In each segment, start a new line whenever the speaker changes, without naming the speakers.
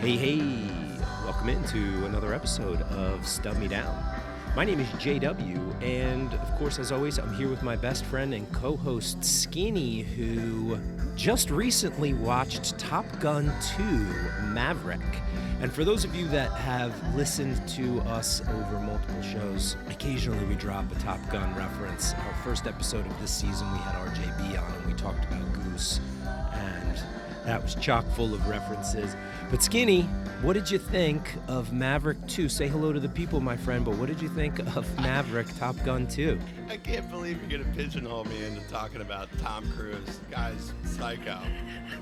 Hey, hey, welcome into another episode of Stub Me Down. My name is JW, and of course, as always, I'm here with my best friend and co host Skinny, who just recently watched Top Gun 2 Maverick. And for those of you that have listened to us over multiple shows, occasionally we drop a Top Gun reference. Our first episode of this season, we had RJB on and we talked about Goose, that was chock full of references. But Skinny, what did you think of Maverick 2? Say hello to the people, my friend, but what did you think of Maverick Top Gun 2?
I can't believe you're gonna pigeonhole me into talking about Tom Cruise, guy's psycho.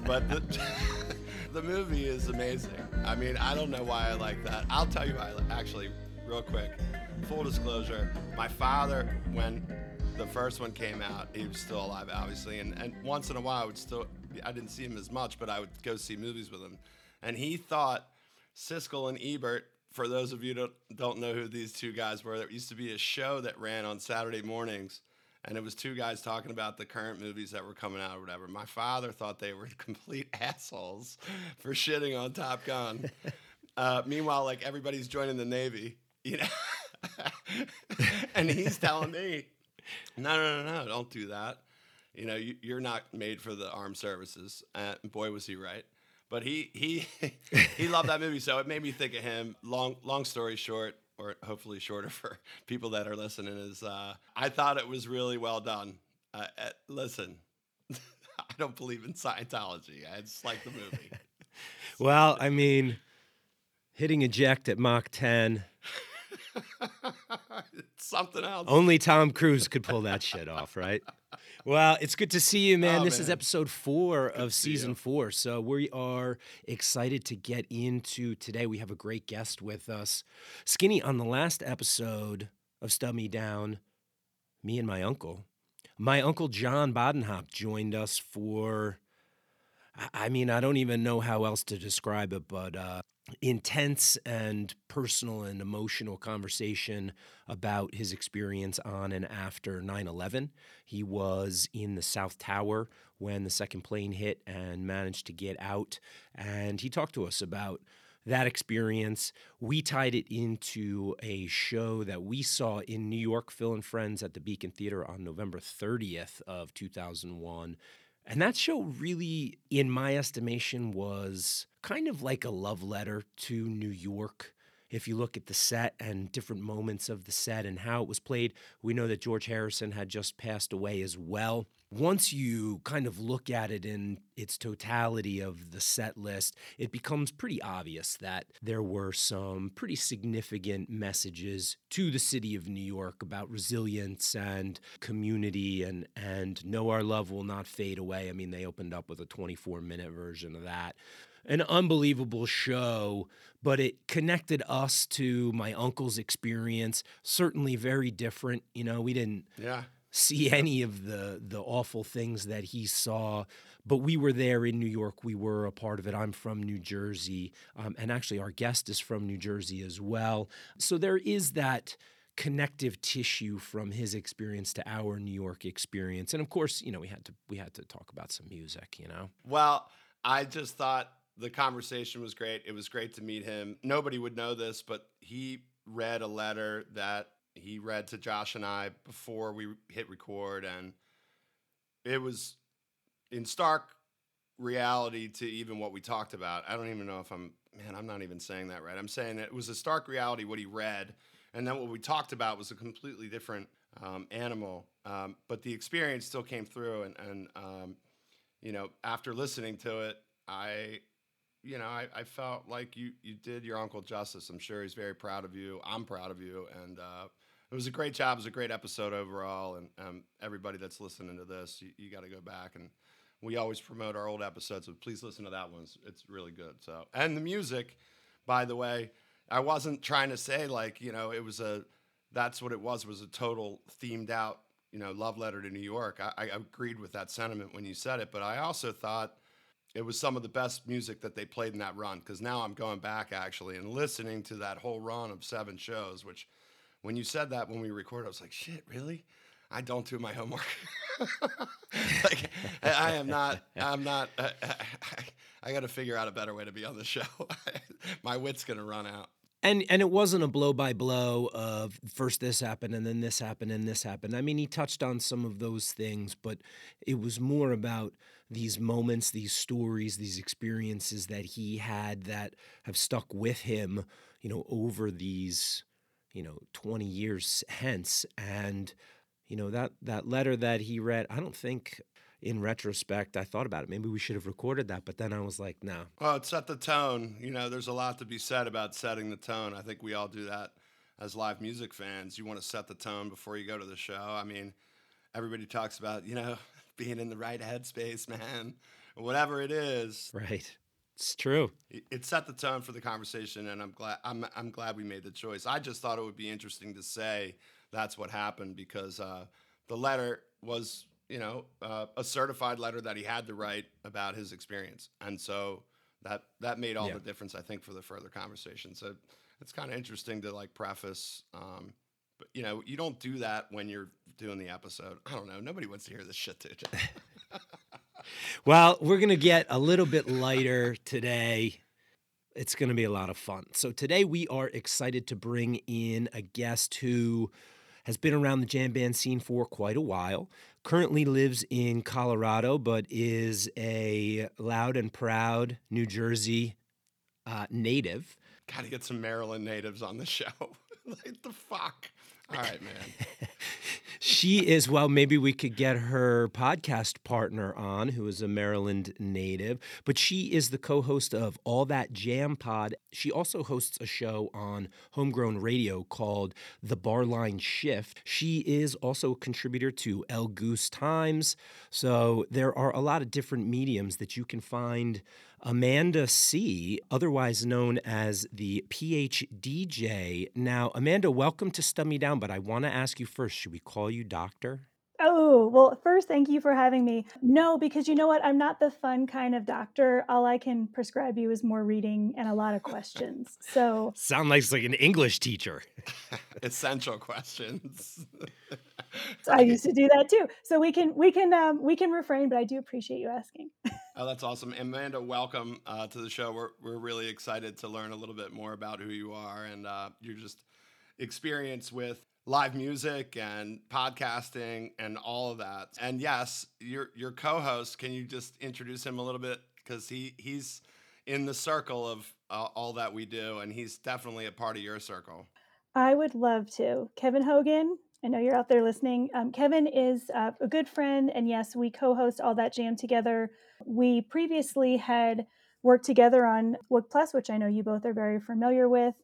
But the, the movie is amazing. I mean, I don't know why I like that. I'll tell you why. Actually, real quick, full disclosure: my father, when the first one came out, he was still alive, obviously, and, and once in a while, I would still. I didn't see him as much, but I would go see movies with him, and he thought Siskel and Ebert. For those of you that don't know who these two guys were, there used to be a show that ran on Saturday mornings and it was two guys talking about the current movies that were coming out or whatever. My father thought they were complete assholes for shitting on Top Gun. Uh, meanwhile, like everybody's joining the Navy, you know, and he's telling me, "No, no, no, no, don't do that. You know, you, you're not made for the armed services." And boy, was he right. But he he he loved that movie, so it made me think of him. Long long story short, or hopefully shorter for people that are listening, is uh, I thought it was really well done. Uh, uh, listen, I don't believe in Scientology. I just like the movie.
Well, I mean, hitting eject at Mach 10,
something else.
only Tom Cruise could pull that shit off, right? Well, it's good to see you, man.
Oh,
this is episode four of season four. So we are excited to get into today. We have a great guest with us. Skinny, on the last episode of Stub Me Down, me and my uncle, my uncle John Bodenhop joined us for, I- mean, I don't even know how else to describe it, but uh, intense and personal and emotional conversation about his experience on and after 9 11. He was in the South Tower when the second plane hit and managed to get out. And he talked to us about that experience. We tied it into a show that we saw in New York, Phil and Friends at the Beacon Theater on November 30th of 2001. And that show really, in my estimation, was kind of like a love letter to New York. If you look at the set and different moments of the set and how it was played, we know that George Harrison had just passed away as well. Once you kind of look at it in its totality of the set list, it becomes pretty obvious that there were some pretty significant messages to the city of New York about resilience and community and and know our love will not fade away. I mean, they opened up with a 24 minute version of that. An unbelievable show, but it connected us to my uncle's experience. Certainly very different. You know, we didn't
yeah.
See any of the the awful things that he saw but we were there in new york we were a part of it i'm from new jersey um, and actually our guest is from new jersey as well so there is that connective tissue from his experience to our new york experience and of course you know we had to we had to talk about some music you know
Well, I just thought the conversation was great. It was great to meet him. Nobody would know this, but he read a letter that he read to Josh and I before we hit record, and it was in stark reality to even what we talked about. I don't even know if I'm, man, I'm not even saying that right. I'm saying it was a stark reality what he read, and then what we talked about was a completely different um, animal. Um, but the experience still came through, and, and um, you know, after listening to it, I, you know, I, I felt like you you did your uncle justice. I'm sure he's very proud of you. I'm proud of you, and uh, it was a great job. It was a great episode overall, and um, everybody that's listening to this, you, you got to go back and. We always promote our old episodes, so please listen to that one. It's, it's really good. So, and the music, by the way, I wasn't trying to say like you know it was a that's what it was was a total themed out you know love letter to New York. I, I agreed with that sentiment when you said it, but I also thought it was some of the best music that they played in that run because now I'm going back actually and listening to that whole run of seven shows. Which when you said that when we recorded, I was like, shit, really? I don't do my homework. like I am not. I'm not. Uh, I, I got to figure out a better way to be on the show. My wit's gonna run out.
And and it wasn't a blow by blow of first this happened and then this happened and this happened. I mean, he touched on some of those things, but it was more about these moments, these stories, these experiences that he had that have stuck with him, you know, over these, you know, 20 years hence. And, you know, that that letter that he read, I don't think in retrospect, I thought about it. Maybe we should have recorded that, but then I was like, no.
Well, it set the tone. You know, there's a lot to be said about setting the tone. I think we all do that as live music fans. You want to set the tone before you go to the show. I mean, everybody talks about, you know, being in the right headspace, man, whatever it is.
Right. It's true.
It set the tone for the conversation, and I'm glad. I'm I'm glad we made the choice. I just thought it would be interesting to say that's what happened because uh, the letter was you know, uh, a certified letter that he had to write about his experience, and so that that made all yeah. the difference, I think, for the further conversation. So it's kind of interesting to like preface, um, but you know, you don't do that when you're doing the episode. I don't know. Nobody wants to hear this shit, dude.
well, we're gonna get a little bit lighter today. It's going to be a lot of fun. So, today we are excited to bring in a guest who has been around the jam band scene for quite a while currently lives in Colorado, but is a loud and proud New Jersey uh, native.
Got to get some Maryland natives on the show. like the fuck. All right, man.
she is, well, maybe we could get her podcast partner on, who is a Maryland native, but she is the co host of All That Jam Pod. She also hosts a show on homegrown radio called The Barline Shift. She is also a contributor to El Goose Times. So there are a lot of different mediums that you can find Amanda C., otherwise known as the PhDJ. Now, Amanda, welcome to Stub Me Down, but I want to ask you first should we call you doctor?
Oh, well, first, thank you for having me. No, because you know what? I'm not the fun kind of doctor. All I can prescribe you is more reading and a lot of questions. So,
sound like, like an English teacher.
Essential questions.
so I used to do that too. So we can we can um, we can refrain, but I do appreciate you asking.
Oh, that's awesome, Amanda. Welcome uh, to the show. We're we're really excited to learn a little bit more about who you are and uh, your just experience with live music and podcasting and all of that. And yes, your your co-host. Can you just introduce him a little bit because he he's in the circle of uh, all that we do, and he's definitely a part of your circle.
I would love to. Kevin Hogan, I know you're out there listening. Um, Kevin is uh, a good friend, and yes, we co host All That Jam together. We previously had worked together on WOOK Plus, which I know you both are very familiar with,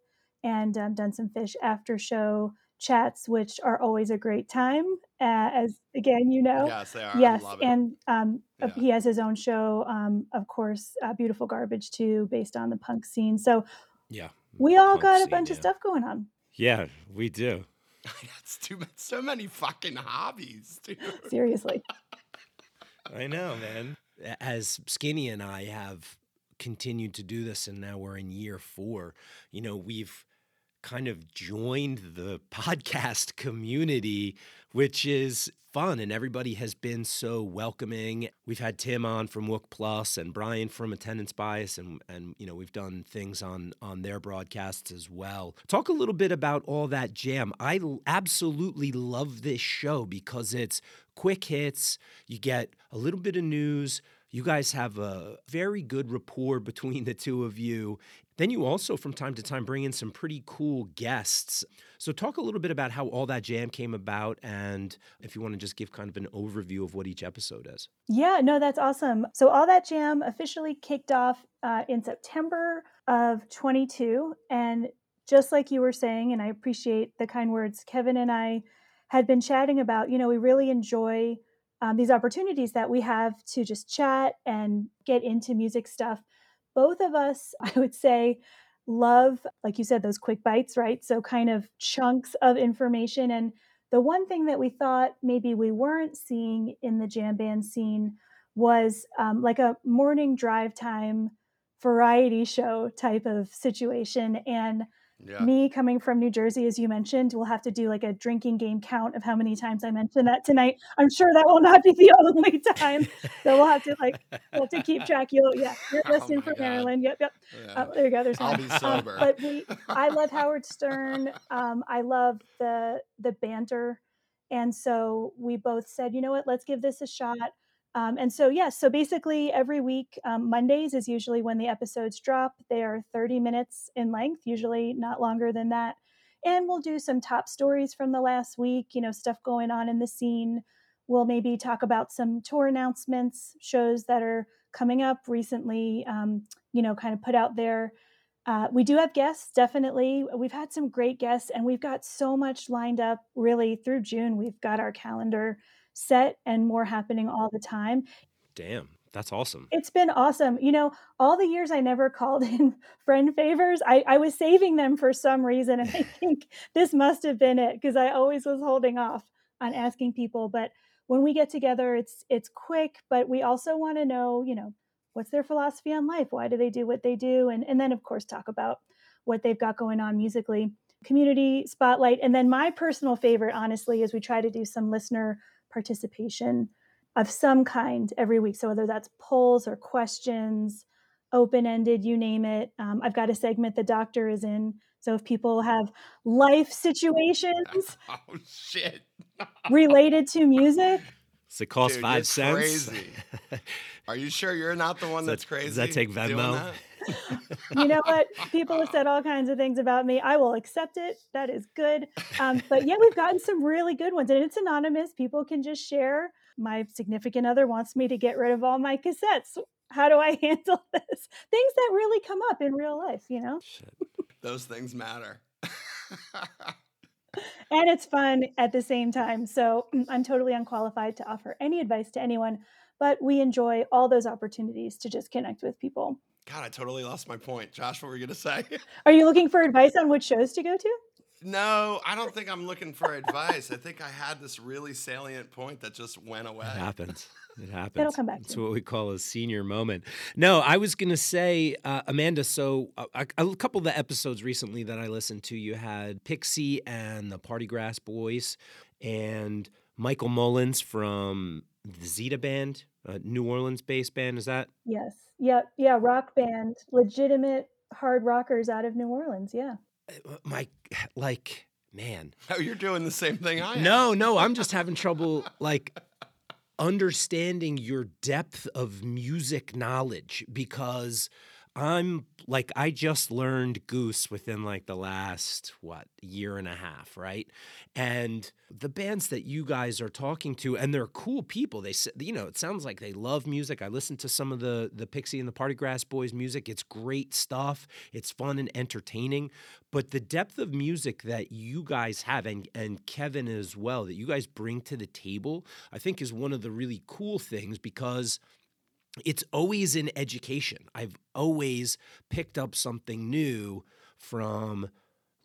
and um, done some Phish after show chats, which are always a great time. Uh, as again, you know,
yes, they are.
Yes, and um, yeah. he has his own show, um, of course, uh, Beautiful Garbage too, based on the punk scene. So,
yeah,
we all got a bunch of stuff going on.
Yeah, we do.
That's too much. So many fucking hobbies, dude.
Seriously.
I know, man. As Skinny and I have continued to do this, and now we're in year four, you know, we've kind of joined the podcast community, which is fun and everybody has been so welcoming. We've had Tim on from WOOK Plus and Brian from Attendance Bias and and you know, we've done things on on their broadcasts as well. Talk a little bit about all that jam. I absolutely love this show because it's quick hits, you get a little bit of news, you guys have a very good rapport between the two of you. Then you also, from time to time, bring in some pretty cool guests. So, talk a little bit about how all that jam came about, and if you want to just give kind of an overview of what each episode is.
Yeah, no, that's awesome. So, all that jam officially kicked off uh, in September of 22. And just like you were saying, and I appreciate the kind words, Kevin and I had been chatting about, you know, we really enjoy um, these opportunities that we have to just chat and get into music stuff. Both of us, I would say, love, like you said, those quick bites, right? So, kind of chunks of information. And the one thing that we thought maybe we weren't seeing in the jam band scene was um, like a morning drive time variety show type of situation. And
Yeah.
Me coming from New Jersey, as you mentioned, we'll have to do like a drinking game count of how many times I mentioned that tonight. I'm sure that will not be the only time. So we'll have to like we'll have to keep track. You'll yeah, you're
Oh
listening from
God.
Maryland. Yep, yep.
Yeah.
Uh, there you go. There's
I'll
one.
be
Um, but we, I love Howard Stern. Um, I love the the banter, and so we both said, you know what, let's give this a shot. Um, and so yes, so basically every week, um, Mondays is usually when the episodes drop. They are 30 minutes in length, usually not longer than that. And we'll do some top stories from the last week, you know, stuff going on in the scene. We'll maybe talk about some tour announcements, shows that are coming up recently, um, you know, kind of put out there. Uh, we do have guests, definitely. We've had some great guests, and we've got so much lined up really through June. We've got our calendar set and more happening all the time.
Damn, that's awesome.
It's been awesome. You know, all the years I never called in friend favors, I, I was saving them for some reason. And I think this must have been it because I always was holding off on asking people. But when we get together, it's it's quick, but we also want to know, you know, what's their philosophy on life? Why do they do what they do? And and then of course talk about what they've got going on musically. Community spotlight. And then my personal favorite, honestly, is we try to do some listener participation of some kind every week. So whether that's polls or questions, open ended, you name it. Um, I've got a segment the doctor is in. So if people have life situations
Oh shit.
related to music,
Does it cost
Dude,
five
you're
cents?
crazy. Are you sure you're not the one
Does that-
that's crazy?
does that take
doing
Venmo?
you know what? People have said all kinds of things about me. I will accept it. That is good. Um, but yeah, we've gotten some really good ones, and it's anonymous. People can just share. My significant other wants me to get rid of all my cassettes. How do I handle this? Things that really come up in real life, you know?
Shit.
Those things matter.
and it's fun at the same time. So mm, I'm totally unqualified to offer any advice to anyone, but we enjoy all those opportunities to just connect with people.
God, I totally lost my point. Josh, what were you gonna say?
Are you looking for advice on which shows to go to?
no, I don't think I'm looking for advice. I think I had this really salient point that just went away.
It happens. It happens.
It'll come back
It's what we call a senior moment. No, I was going to say, uh, Amanda, so uh, a, a couple of the episodes recently that I listened to, you had Pixie and the Party Grass Boys and Michael Mullins from the Zeta Band, a New Orleans based band. Is that?
Yes. Yeah. Yeah. Rock band, legitimate hard rockers out of New Orleans. Yeah.
uh, My, like, man.
Oh, you're doing the same thing I am.
No, no, I'm just having trouble, like, understanding your depth of music knowledge because I'm like I just learned Goose within like the last what year and a half, right? And the bands that you guys are talking to, and they're cool people. They you know it sounds like they love music. I listened to some of the the Pixie and the Party Grass Boys music. It's great stuff. It's fun and entertaining. But the depth of music that you guys have, and and Kevin as well, that you guys bring to the table, I think is one of the really cool things because it's always in education. I've always picked up something new from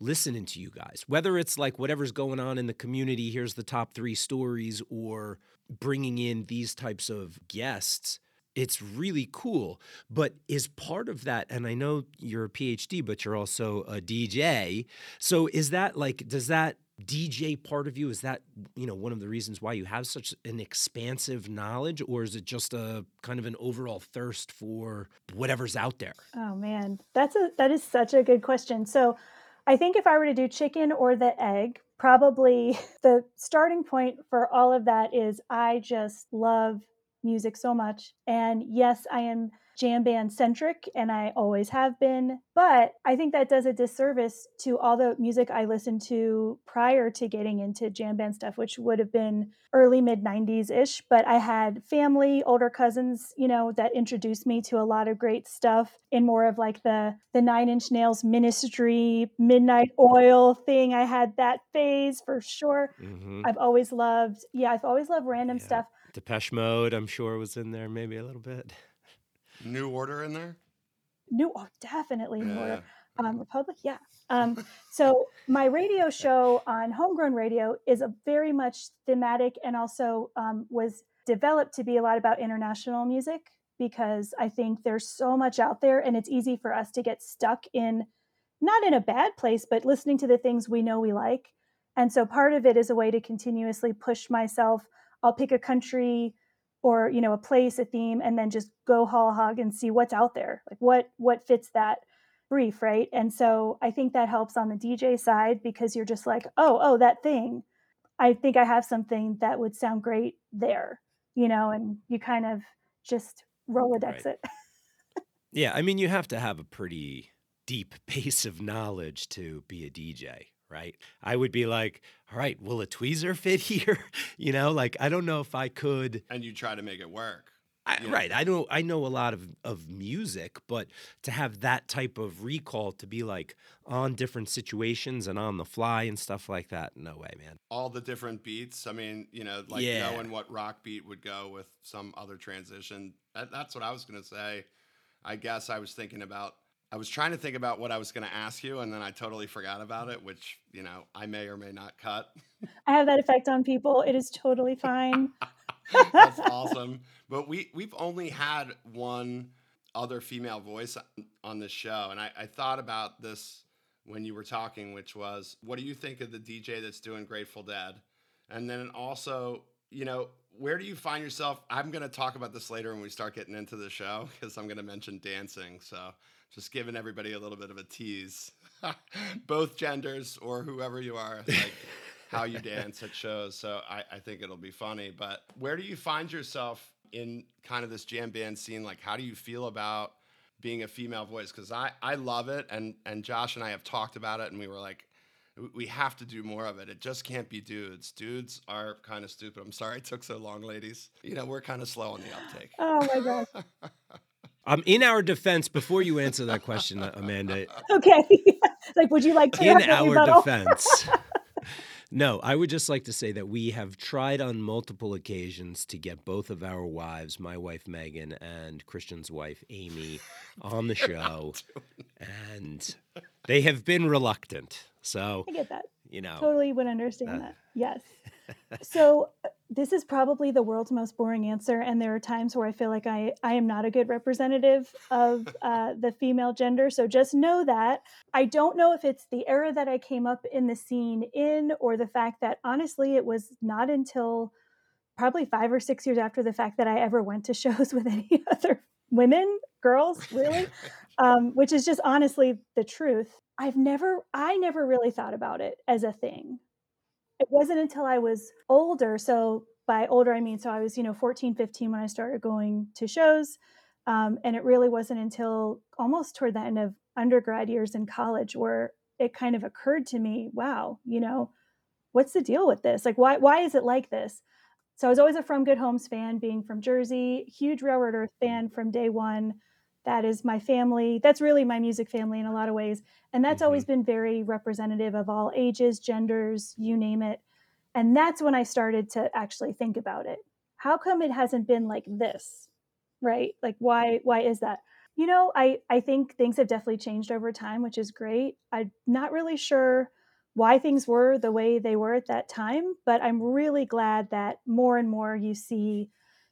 listening to you guys, whether it's like whatever's going on in the community, here's the top three stories, or bringing in these types of guests. It's really cool. But is part of that, and I know you're a PhD, but you're also a DJ. So is that like, does that DJ part of you is that you know one of the reasons why you have such an expansive knowledge or is it just a kind of an overall thirst for whatever's out there
Oh man, that's a that is such a good question. So, I think if I were to do chicken or the egg, probably the starting point for all of that is I just love music so much. And yes, I am jam band centric and I always have been, but I think that does a disservice to all the music I listened to prior to getting into jam band stuff, which would have been early mid 90s ish. But I had family, older cousins, you know, that introduced me to a lot of great stuff in more of like the the Nine Inch Nails ministry, Midnight Oil thing. I had that phase for sure.
mm-hmm.
I've always loved, yeah, I've always loved random
Yeah.
stuff.
depeche mode i'm sure was in there maybe a little bit
New order in there?
New, oh, definitely New Order. Um, Republic, yeah. Um, so my radio show on Homegrown Radio is a very much thematic and also um, was developed to be a lot about international music because I think there's so much out there and it's easy for us to get stuck in not in a bad place, but listening to the things we know we like. And so part of it is a way to continuously push myself. I'll pick a country or, you know, a place, a theme, and then just go haul hog and see what's out there. Like what what fits that brief, right? And so I think that helps on the DJ side because you're just like, oh, oh, that thing. I think I have something that would sound great there, you know, and you kind of just Rolodex
Right.
it.
Yeah, I mean, you have to have a pretty deep base of knowledge to be a DJ, right? I would be like, all right, will a tweezer fit here? you know, like I don't know if I could.
And you try to make it work.
I,
Yeah.
Right, I know I know a lot of of music, but to have that type of recall to be like on different situations and on the fly and stuff like that, no way, man.
All the different beats. I mean, you know, like
Yeah.
knowing what rock beat would go with some other transition. That, that's what I was going to say. I guess I was thinking about, I was trying to think about what I was going to ask you, and then I totally forgot about it, which, you know, I may or may not cut.
I have that effect on people. It is totally fine.
That's awesome. But we we've only had one other female voice on- this show, and I, I thought about this when you were talking, which was, what do you think of the DJ that's doing Grateful Dead? And then also, you know, where do you find yourself? I'm going to talk about this later when we start getting into the show because I'm going to mention dancing. So just giving everybody a little bit of a tease, both genders or whoever you are, like how you dance at shows. So I, I think it'll be funny. But where do you find yourself in kind of this jam band scene? Like, how do you feel about being a female voice? Because I, I love it. And, and Josh and I have talked about it, and we were like, "We- have to do more of it. It just can't be dudes. Dudes are kind of stupid. I'm sorry it took so long, ladies. You know, we're kind of slow on the uptake.
Oh my gosh.
Um, in our defense, before you answer that question, Amanda,
Okay. like, would you like to
in our defense. No, I would just like to say that we have tried on multiple occasions to get both of our wives, my wife Megan and Christian's wife Amy, on the show, and they have been reluctant. So,
I get that.
you know,
Totally would understand
Uh.
that. Yes. So uh, this is probably the world's most boring answer, and there are times where I feel like I I am not a good representative of uh, the female gender. So just know that I don't know if it's the era that I came up in the scene in, or the fact that honestly it was not until probably five or six years after the fact that I ever went to shows with any other women, girls, really, um, which is just honestly the truth. I've never, I never really thought about it as a thing. It wasn't until I was older. So by older, I mean, so I was, you know, 14, 15 when I started going to shows. Um, and it really wasn't until almost toward the end of undergrad years in college where it kind of occurred to me, wow, you know, what's the deal with this? Like, why, why is it like this? So I was always a From Good Homes fan, being from Jersey, huge Railroad Earth fan from day one. That is my family. That's really my music family in a lot of ways. And that's always mm-hmm. been very representative of all ages, genders, you name it. And that's when I started to actually think about it. How come it hasn't been like this? Right? Like why why is that? You know, I I think things have definitely changed over time, which is great. I'm not really sure why things were the way they were at that time, but I'm really glad that more and more you see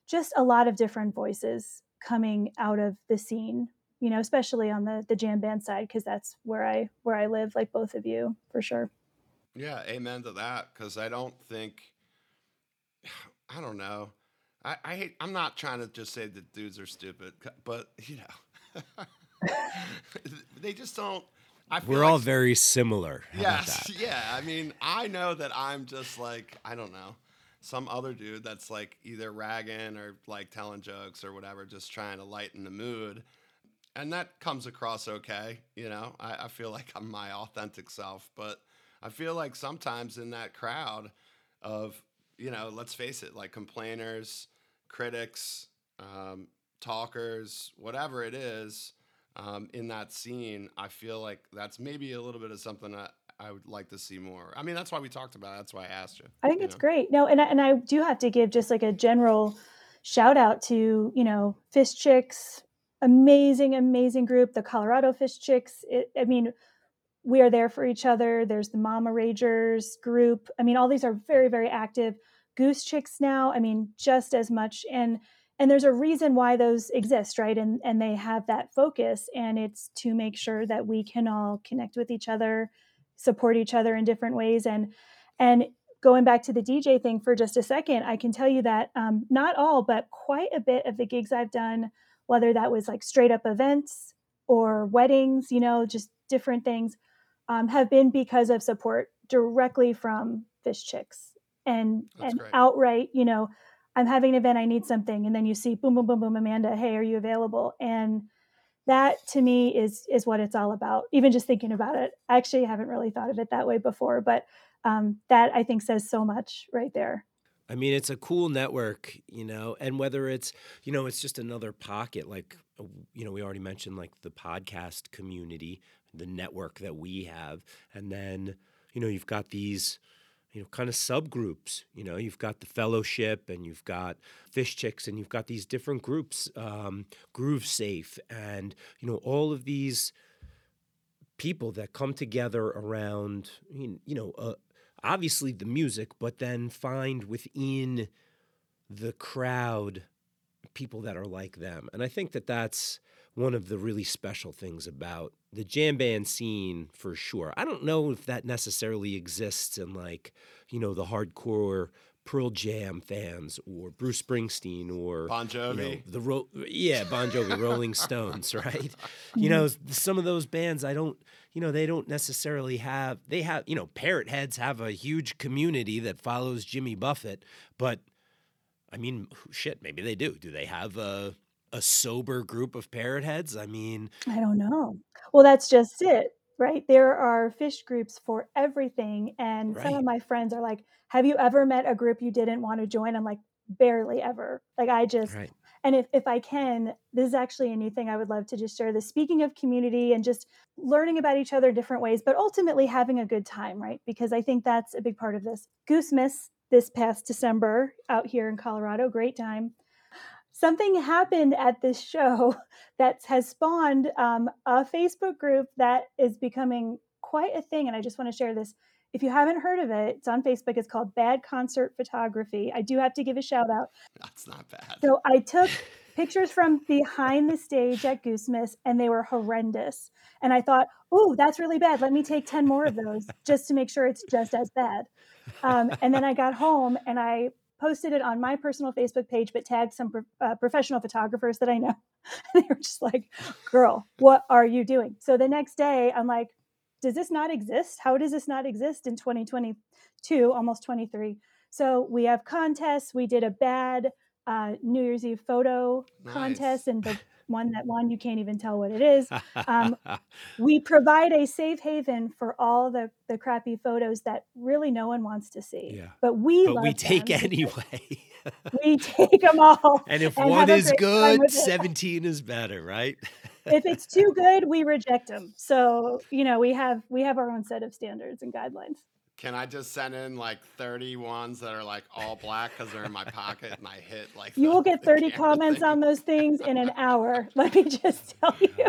just a lot of different voices coming out of the scene you know especially on the the jam band side because that's where i where i live like both of you for sure
Yeah, amen to that. Because I don't think, I don't know. I, I hate. I'm not trying to just say that dudes are stupid, but you know, they just don't. I feel
we're
like
all very similar. How
Yes,
that?
yeah. I mean, I know that I'm just like I don't know some other dude that's like either ragging or like telling jokes or whatever, just trying to lighten the mood, and that comes across okay. You know, I, I feel like I'm my authentic self, but I feel like sometimes in that crowd of you know, let's face it, like complainers, critics, um, talkers, whatever it is um, in that scene, I feel like that's maybe a little bit of something that I would like to see more. I mean, that's why we talked about it. That's why I asked you.
i think
you
it's
know?
great no and I, and I do have to give just like a general shout out to you know Phish chicks amazing amazing group the colorado Phish chicks it, i mean we are there for each other there's the mama ragers group i mean all these are very very active goose chicks now i mean just as much and and there's a reason why those exist right and and they have that focus and it's to make sure that we can all connect with each other support each other in different ways and and going back to the dj thing for just a second i can tell you that um, not all but quite a bit of the gigs i've done whether that was like straight up events or weddings you know just different things um, have been because of support directly from Phish chicks and
That's
and
great.
outright you know I'm having an event, I need something. And then you see boom, boom, boom, boom, Amanda, hey, are you available? And that to me is is what it's all about. Even just thinking about it. I actually haven't really thought of it that way before, but um, that I think says so much right there.
I mean, it's a cool network, you know, and whether it's, you know, it's just another pocket, like, uh, you know, we already mentioned like the podcast community, the network that we have. And then, you know, you've got these, you know, kind of subgroups. You know, you've got the fellowship and you've got Phish chicks and you've got these different groups, um, Groove Safe, and, you know, all of these people that come together around, you know, uh, obviously the music, but then find within the crowd people that are like them. And I think that that's one of the really special things about the jam band scene for sure. I don't know if that necessarily exists in like, you know, the hardcore Pearl Jam fans or Bruce Springsteen or
Bon Jovi.
You know, the ro- yeah, Bon Jovi, Rolling Stones, right? You know, some of those bands I don't, you know, they don't necessarily have they have, you know, Parrot Heads have a huge community that follows Jimmy Buffett, but I mean, shit, maybe they do. Do they have a a sober group of parrot heads? I mean,
I don't know. Well, that's just it, right? There are Phish groups for everything. And some
right.
of my friends are like, Have you ever met a group you didn't want to join? I'm like, Barely ever. Like, I just,
Right.
and if, if I can, this is actually a new thing I would love to just share. The speaking of community and just learning about each other different ways, but ultimately having a good time, right? Because I think that's a big part of this. Goosemas this past December out here in Colorado, great time something happened at this show that has spawned um, a Facebook group that is becoming quite a thing. And I just want to share this. If you haven't heard of it, it's on Facebook. It's called Bad Concert Photography. I do have to give a shout out.
That's not bad.
So I took pictures from behind the stage at Goosemas and they were horrendous. And I thought, oh, that's really bad. Let me take 10 more of those just to make sure it's just as bad. Um, and then I got home and I posted it on my personal Facebook page, but tagged some pro- uh, professional photographers that I know. they were just like, girl, what are you doing? So the next day, I'm like, does this not exist? How does this not exist in 2022, almost 23? So we have contests. We did a bad uh, New Year's Eve photo
Nice.
contest, and the one that one you can't even tell what it is. Um, we provide a safe haven for all the, the crappy photos that really no one wants to see.
Yeah.
But we
but we take
them.
anyway.
We take them all.
and if
and
one is good, 17 is better, right?
if it's too good, we reject them. So you know we have we have our own set of standards and guidelines.
Can I just send in like 30 ones that are like all black because they're in my pocket and I hit like
You
the-
will get 30 comments
thing?
on those things in an hour. Let me just tell you.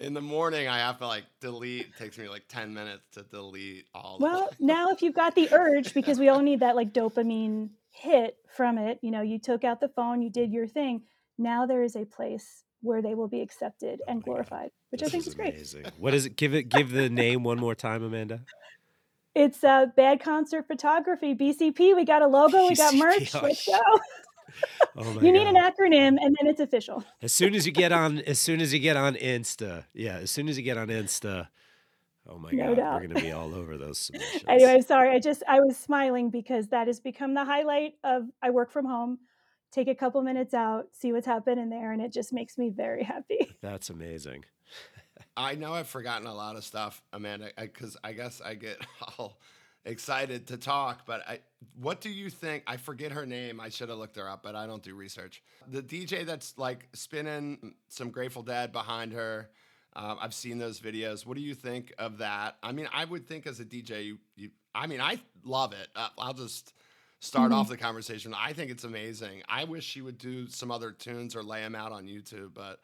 In the morning, I have to like delete. It takes me like 10 minutes to delete all the
Well, now if you've got the urge, because we all need that like dopamine hit from it, you know, you took out the phone, you did your thing. Now there is a place where they will be accepted and
oh,
glorified, which I
This
think is great.
amazing. What is it? Give it give the name one more time, Amanda.
It's uh, bad concert photography, BCP. We got a logo, we got merch.
oh,
Let's go.
Oh
You need an acronym, and then it's official.
As soon as you get on as soon as you get on Insta. Yeah, as soon as you get on Insta. Oh my
No
god,
doubt.
we're gonna be all over those submissions.
Anyway, I'm sorry. I just I was smiling because that has become the highlight of I work from home. Take a couple minutes out, see what's happening there, and it just makes me very happy.
That's amazing.
I know I've forgotten a lot of stuff, Amanda, because I guess I get all excited to talk. But I, what do you think? I forget her name. I should have looked her up, but I don't do research. The DJ that's like spinning some Grateful Dead behind her. Um, I've seen those videos. What do you think of that? I mean, I would think as a DJ, you, you I mean, I love it. Uh, I'll just start
Mhm.
off the conversation. I think it's amazing. I wish she would do some other tunes or lay them out on YouTube, but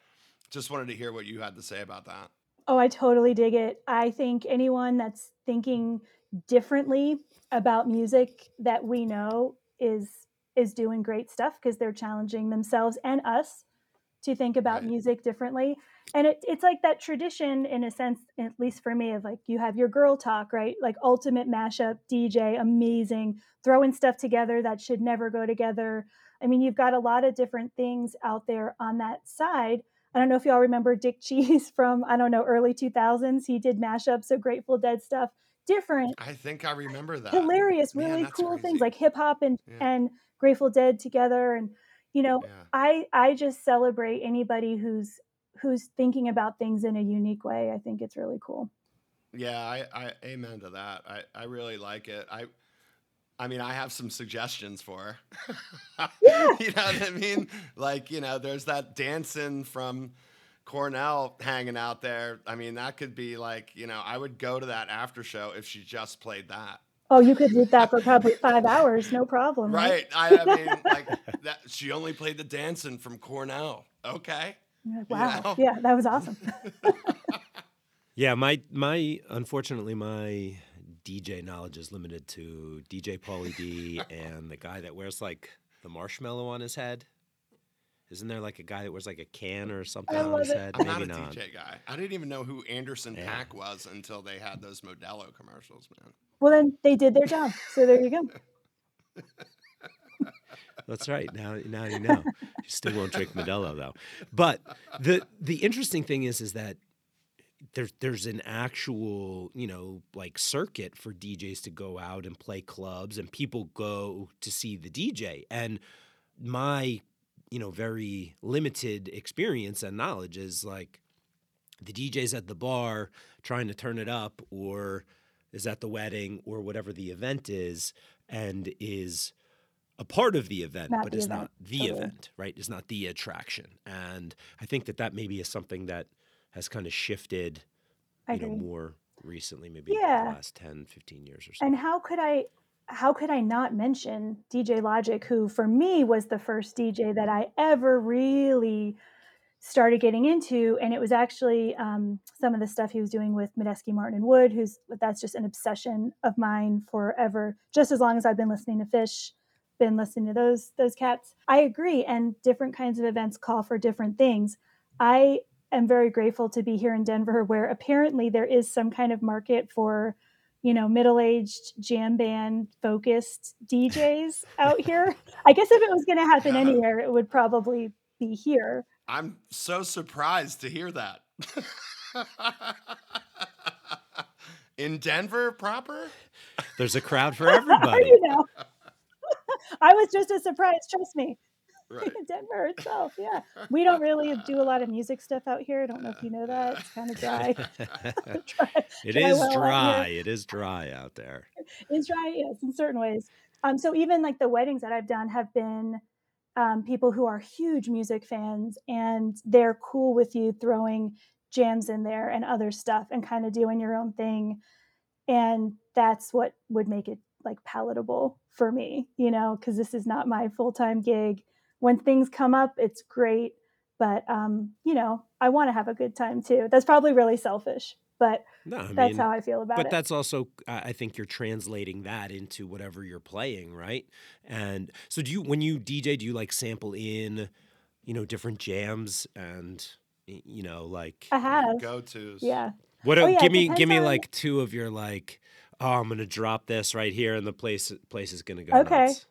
just wanted to hear what you had to say about that.
Oh, I totally dig it. I think anyone that's thinking differently about music that we know is is doing great stuff because they're challenging themselves and us to think about
Right.
music differently. And it, it's like that tradition, in a sense, at least for me, of like you have your girl talk, right? Like ultimate mashup, DJ, amazing, throwing stuff together that should never go together. I mean, you've got a lot of different things out there on that side. I don't know if y'all remember Dick Cheese from, I don't know, early 2000s. He did mashups of Grateful Dead stuff, different
I think I remember that.
hilarious,
Man,
really cool
crazy.
things like hip hop and
Yeah.
and Grateful Dead together, and you know,
Yeah.
I I just celebrate anybody who's who's thinking about things in a unique way. I think it's really cool.
Yeah, I, I amen to that. I, I really like it. I I mean, I have some suggestions for her.
Yeah.
you know what I mean? Like, you know, there's that dancing from Cornell hanging out there. I mean, that could be like, you know, I would go to that after show if she just played that.
Oh, you could do that for probably five hours, no problem.
Right. I, I mean, like that she only played the dancing from Cornell. Okay.
You're Wow.
know?
Yeah, that was awesome.
Yeah, my my unfortunately my DJ knowledge is limited to DJ Pauly D and the guy that wears like the marshmallow on his head. Isn't there like a guy that wears like a can or something on his
it.
head?
I'm
Maybe
not a
not.
DJ guy. I didn't even know who Anderson
Yeah.
Paak was until they had those Modelo commercials, man.
Well, then they did their job. So there you go.
That's right. Now, now you know. You still won't drink Modelo though. But the the interesting thing is, is that there's there's an actual you know like circuit for DJs to go out and play clubs, and people go to see the DJ. And my you know very limited experience and knowledge is like the DJ's at the bar trying to turn it up, or is at the wedding, or whatever the event is, and is a part of the event,
Not
but
the
is
event,
not the
totally.
event, right? Is not the attraction. And I think that that maybe is something that has kind of shifted,
I
you know,
agree.
more recently, maybe
Yeah.
the last 10, 15 years or so.
And how could I how could I not mention DJ Logic, who for me was the first DJ that I ever really started getting into, and it was actually um, some of the stuff he was doing with Medeski Martin and Wood, who's that's just an obsession of mine forever. Just as long as I've been listening to Phish, been listening to those those cats. I agree, and different kinds of events call for different things. I am very grateful to be here in Denver, where apparently there is some kind of market for you know, middle aged jam band focused DJs out here. I guess if it was going to happen
Yeah.
anywhere, it would probably be here.
I'm so surprised to hear that. In Denver proper?
There's a crowd for everybody.
you know? I was just as surprised, trust me.
Right.
Denver itself, yeah. We don't really do a lot of music stuff out here. I don't know if you know that. It's kind of dry. dry.
it
dry
is
well
dry. It is dry out there.
It's dry, yes, in certain ways. Um, so even like the weddings that I've done have been um, people who are huge music fans, and they're cool with you throwing jams in there and other stuff, and kind of doing your own thing. And that's what would make it like palatable for me, you know, because this is not my full time gig. When things come up, it's great, but um, you know, I want to have a good time too. That's probably really selfish, but
No, I
that's
mean,
how I feel about
but
it.
But that's also I I think you're translating that into whatever you're playing, right? And so do you when you DJ, do you like sample in, you know, different jams and you know, like
I have,
Go tos.
yeah.
what?
Oh,
a-
yeah,
give me give me
on-
like two of your like. Oh, I'm gonna drop this right here, and the place place is gonna go.
Okay.
nuts.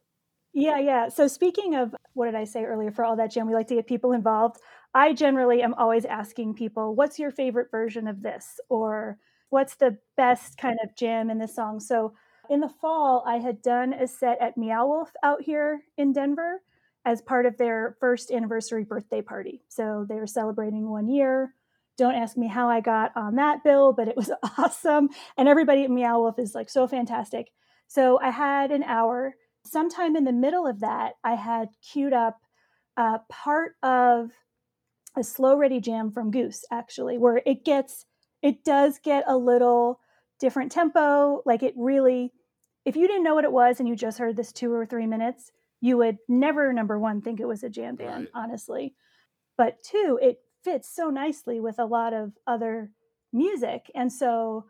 Yeah, yeah. So speaking of what did I say earlier for all that jam, we like to get people involved. I generally am always asking people, what's your favorite version of this? Or what's the best kind of jam in this song? So in the fall, I had done a set at Meow Wolf out here in Denver as part of their first anniversary birthday party. So they were celebrating one year. Don't ask me how I got on that bill, but it was awesome. And everybody at Meow Wolf is like so fantastic. So I had an hour sometime in the middle of that, I had queued up uh, part of a slow ready jam from Goose, actually, where it gets, it does get a little different tempo. Like it really, if you didn't know what it was and you just heard this two or three minutes, you would never, number one, think it was a jam band,
Right.
honestly. But two, it fits so nicely with a lot of other music. And so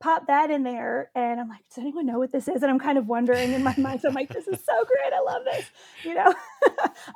pop that in there and i'm like does anyone know what this is? And i'm kind of wondering in my mind so i'm like this is so great i love this you know?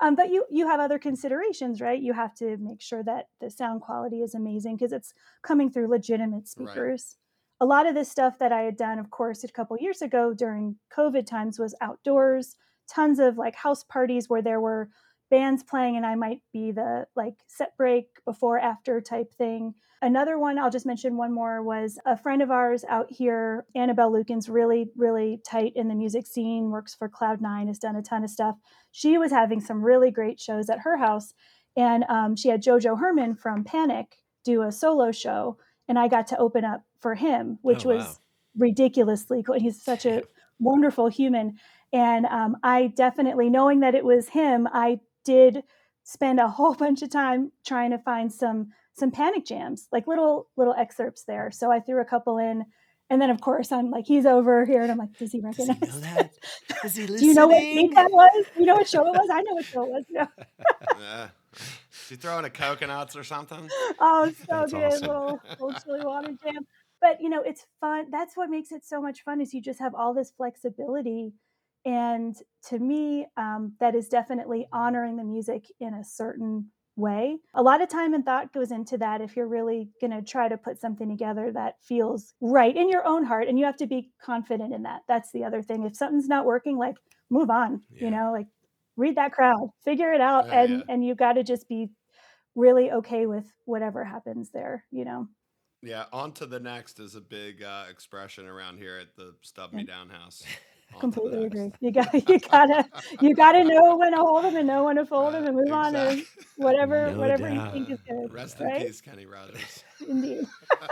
Um, but you you have other considerations right? You have to make sure that the sound quality is amazing because it's coming through legitimate speakers. Right. a lot of this stuff that i had done of course a couple years ago during covid times was outdoors tons of like house parties where there were bands playing and I might be the like set break before after type thing. Another one, I'll just mention one more, was a friend of ours out here, Annabelle Lukens, really, really tight in the music scene, works for Cloud9, has done a ton of stuff. She was having some really great shows at her house. And um, she had JoJo Hermann from Panic do a solo show. And I got to open up for him, which oh, wow. was ridiculously cool. He's such a wonderful human. And um, I definitely, knowing that it was him, I did spend a whole bunch of time trying to find some some panic jams, like little little excerpts there. So I threw a couple in. And then, of course, I'm like, he's over here, and I'm like, does he recognize does he know that? Is he listening? Do you know what beat that was? You know what show it was? I know what show it was. Yeah.
yeah. She throwing a coconuts or something?
Oh, so That's good, awesome. little, little Chilly Water jam. But you know, it's fun. That's what makes it so much fun. Is you just have all this flexibility and to me, um, that is definitely honoring the music in a certain way. A lot of time and thought goes into that if you're really going to try to put something together that feels right in your own heart. And you have to be confident in that. That's the other thing. If something's not working, like move on, yeah. you know, like read that crowd, figure it out. and, yeah. and you've got to just be really okay with whatever happens there, you know?
Yeah. On to the next is a big uh, expression around here at the Stub Me Down house.
Completely agree. You got you gotta you gotta know when to hold them and know when to fold them and move exactly. on to whatever no whatever doubt. you think is good.
Rest right? in peace, Kenny Rogers.
Indeed.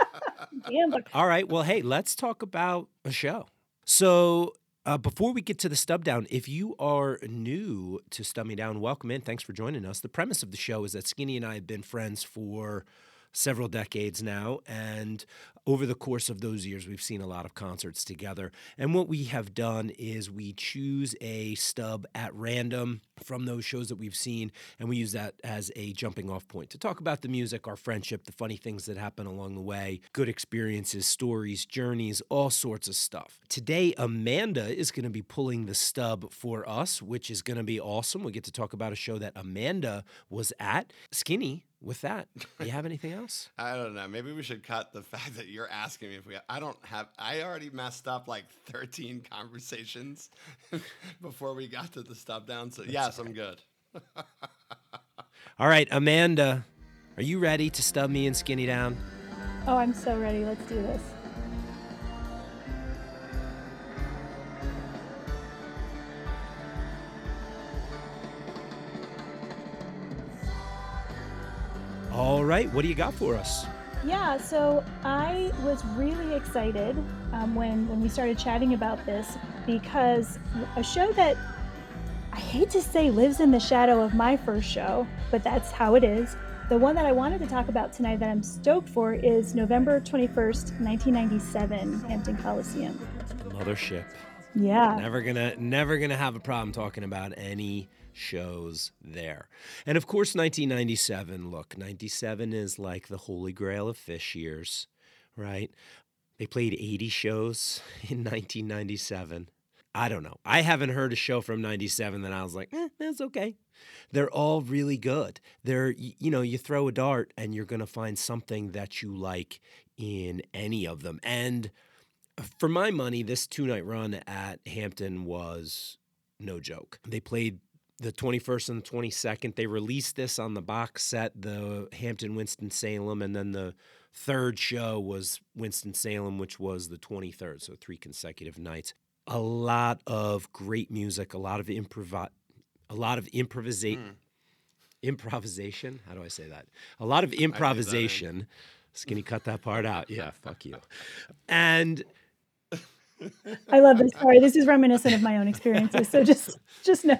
Damn. All right. Well, hey, let's talk about a show. So uh, before we get to the stub down, if you are new to Stub Me Down, welcome in. Thanks for joining us. The premise of the show is that Skinny and I have been friends for several decades now. And over the course of those years, we've seen a lot of concerts together. And what we have done is we choose a stub at random from those shows that we've seen, and we use that as a jumping off point to talk about the music, our friendship, the funny things that happen along the way, good experiences, stories, journeys, all sorts of stuff. Today, Amanda is going to be pulling the stub for us, which is going to be awesome. We get to talk about a show that Amanda was at. Skinny, with that, do you have anything else?
I don't know. Maybe we should cut the fact that you're asking me if we. I don't have. I already messed up like 13 conversations before we got to the stub down. So yes, I'm good.
All right, Amanda, are you ready to stub me and skinny down?
Oh, I'm so ready. Let's do this.
All right, what do you got for us?
Yeah, so I was really excited um, when when we started chatting about this because a show that I hate to say lives in the shadow of my first show, but that's how it is. The one that I wanted to talk about tonight that I'm stoked for is November 21st, 1997, Hampton Coliseum.
Mothership.
Yeah.
Never gonna never gonna have a problem talking about any shows there. And of course, 1997, look, 97 is like the holy grail of Phish years, right? They played 80 shows in 1997. I don't know. I haven't heard a show from 97 that I was like, eh, that's okay. They're all really good. They're, you know, you throw a dart and you're going to find something that you like in any of them. And for my money, this two night run at Hampton was no joke. They played the 21st and the 22nd. They released this on the box set, the Hampton Winston Salem, and then the third show was Winston Salem, which was the 23rd, so three consecutive nights. A lot of great music, a lot of improv, a lot of improvisation. Mm. Improvisation. How do I say that? A lot of improvisation. Skinny, cut that part out. Yeah, fuck you. And
I love this. Sorry, this is reminiscent of my own experiences. So just, just know.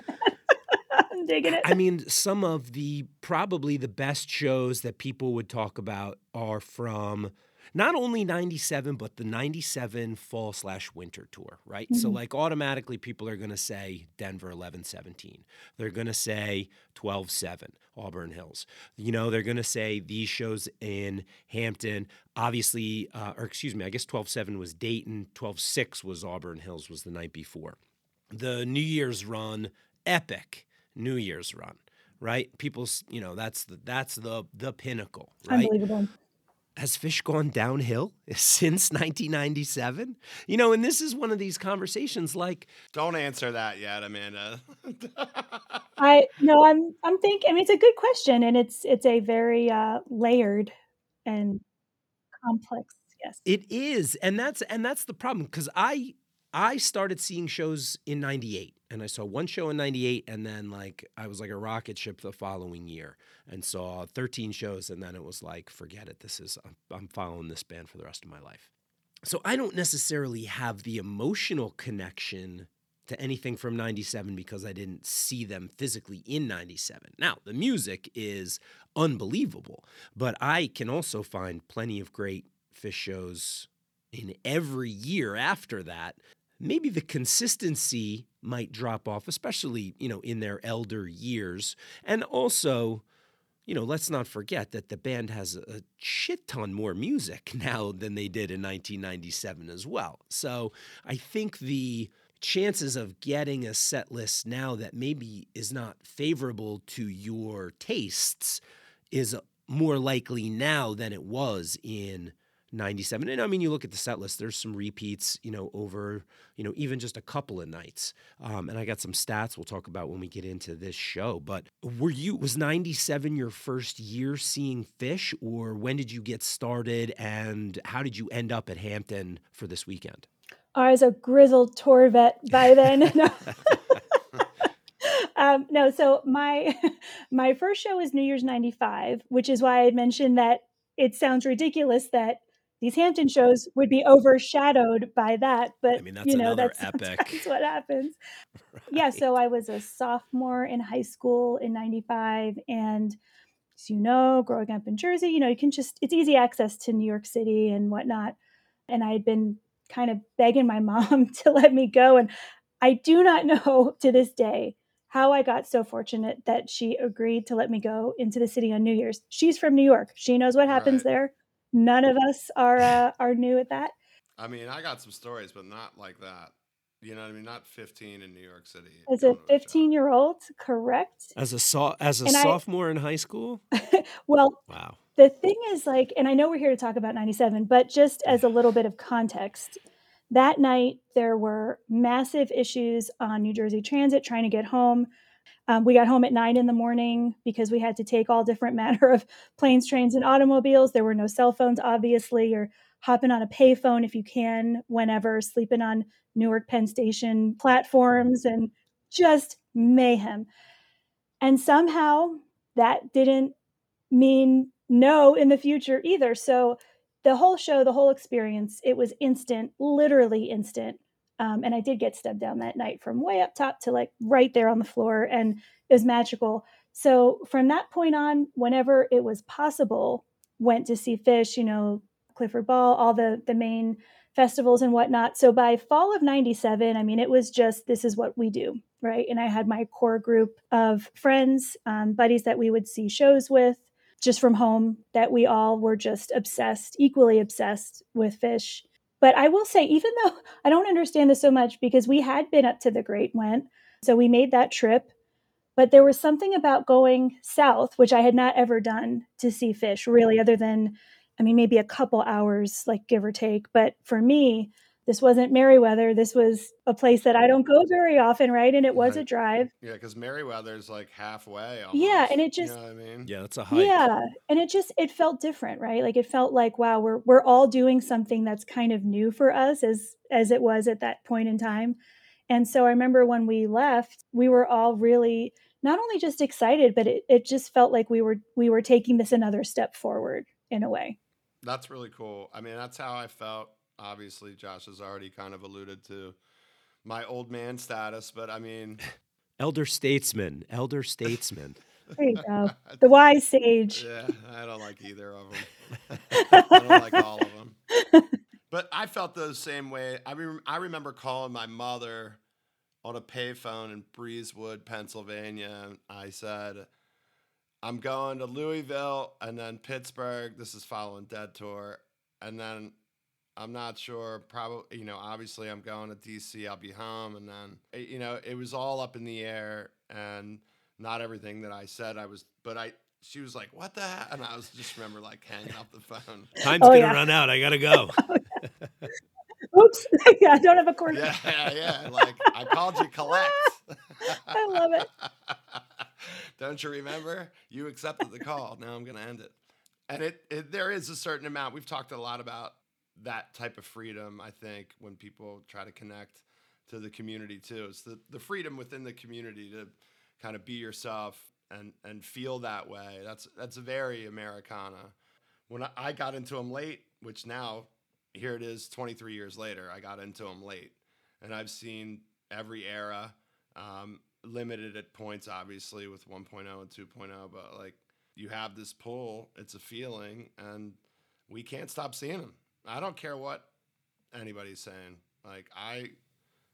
I'm digging it.
I mean, some of the probably the best shows that people would talk about are from not only 97 but the 97 fall slash winter tour right? Mm-hmm. so like automatically people are going to say denver 11 17 they're going to say 12 7 auburn hills. You know they're going to say these shows in hampton. Obviously uh, or excuse me i guess 12 7 was dayton 12 6 was auburn hills was the night before. The new year's run epic new year's run right people's you know that's the that's the the pinnacle right
unbelievable
has Phish gone downhill since 1997? You know, and this is one of these conversations like
Don't answer that yet, Amanda.
I no, I'm I'm thinking I mean it's a good question and it's it's a very uh layered and complex yes.
It is. And that's and that's the problem cuz I I started seeing shows in 98 and I saw one show in 98 and then like I was like a rocket ship the following year and saw 13 shows and then it was like forget it this is I'm, following this band for the rest of my life. So I don't necessarily have the emotional connection to anything from 97 because I didn't see them physically in 97. Now, the music is unbelievable, but I can also find plenty of great Phish shows in every year after that maybe the consistency might drop off, especially, you know, in their elder years. And also, you know, let's not forget that the band has a shit ton more music now than they did in 1997 as well. So I think the chances of getting a set list now that maybe is not favorable to your tastes is more likely now than it was in 97. And I mean, you look at the set list, there's some repeats, you know, over, you know, even just a couple of nights. Um, and I got some stats we'll talk about when we get into this show. But were you, was 97 your first year seeing Phish, or when did you get started and how did you end up at Hampton for this weekend?
I was a grizzled tour vet by then. um, no, so my my first show was New Year's '95, which is why I mentioned that it sounds ridiculous that these Hampton shows would be overshadowed by that. But I mean, you know, that's, epic. what happens. right. Yeah. So I was a sophomore in high school in 95. And as you know, growing up in Jersey, you know, you can just, it's easy access to New York City and whatnot. And I had been kind of begging my mom to let me go. And I do not know to this day how I got so fortunate that she agreed to let me go into the city on New Year's. She's from New York. She knows what happens right. there none of us are uh, are new at that.
I mean, I got some stories, but not like that. You know what I mean? Not 15 in New York City.
As a 15 year old, correct?
As a so- as a and sophomore I, in high school?
well, wow. The thing is like and I know we're here to talk about 97, but just as a little bit of context, that night there were massive issues on New Jersey Transit trying to get home. Um, we got home at nine in the morning because we had to take all different manner of planes, trains, and automobiles. There were no cell phones, obviously. You're hopping on a payphone if you can, whenever, sleeping on Newark Penn Station platforms, and just mayhem. And somehow that didn't mean no in the future either. So the whole show, the whole experience, it was instant, literally instant. Um, and I did get stepped down that night from way up top to like right there on the floor, and it was magical. So from that point on, whenever it was possible, went to see Phish, you know, Clifford Ball, all the the main festivals and whatnot. So by fall of 97, I mean, it was just this is what we do, right? And I had my core group of friends, um, buddies that we would see shows with just from home that we all were just obsessed, equally obsessed with Phish. But I will say, even though I don't understand this so much because we had been up to the Great Went, so we made that trip. But there was something about going south, which I had not ever done to see Phish, really, other than, I mean, maybe a couple hours, like give or take. But for me, this wasn't Merriweather. This was a place that I don't go very often, right? And it was right. a drive.
Yeah, because Merriweather's like halfway.
Almost, yeah, and it just,
you know I mean,
yeah, it's a hike.
Yeah, and it just it felt different, right? Like it felt like wow, we're we're all doing something that's kind of new for us, as as it was at that point in time. And so I remember when we left, we were all really not only just excited, but it, it just felt like we were we were taking this another step forward in a way.
That's really cool. I mean, that's how I felt obviously Josh has already kind of alluded to my old man status, but I mean,
elder statesman, elder statesman.
There you go. The wise sage.
Yeah, I don't like either of them. I don't like all of them. but I felt the same way. I rem- I remember calling my mother on a payphone in Breezewood, Pennsylvania. I said, "I'm going to Louisville and then Pittsburgh. This is following Dead Tour, and then I'm not sure. Probably, you know, obviously I'm going to DC. I'll be home, and then eh, you know, it was all up in the air, and not everything that I said I was, but I. She was like, "What the?" Heck? And I was just remember like hanging up the phone.
Time's oh, gonna yeah. run out. I gotta go.
Oops! yeah, I don't have a cord.
Yeah, yeah, yeah. Like I called you collect.
I love it.
don't you remember? You accepted the call. Now I'm gonna end it. And it, it there is a certain amount. We've talked a lot about that type of freedom, I think, when people try to connect to the community too. It's the, the freedom within the community to kind of be yourself and and feel that way. That's that's very Americana. When I, I got into them late, which now here it is 23 years later, I got into them late. And I've seen every era, um, limited at points, obviously, with 1.0 and 2.0, but like you have this pull, it's a feeling, and we can't stop seeing them. I don't care what anybody's saying. Like I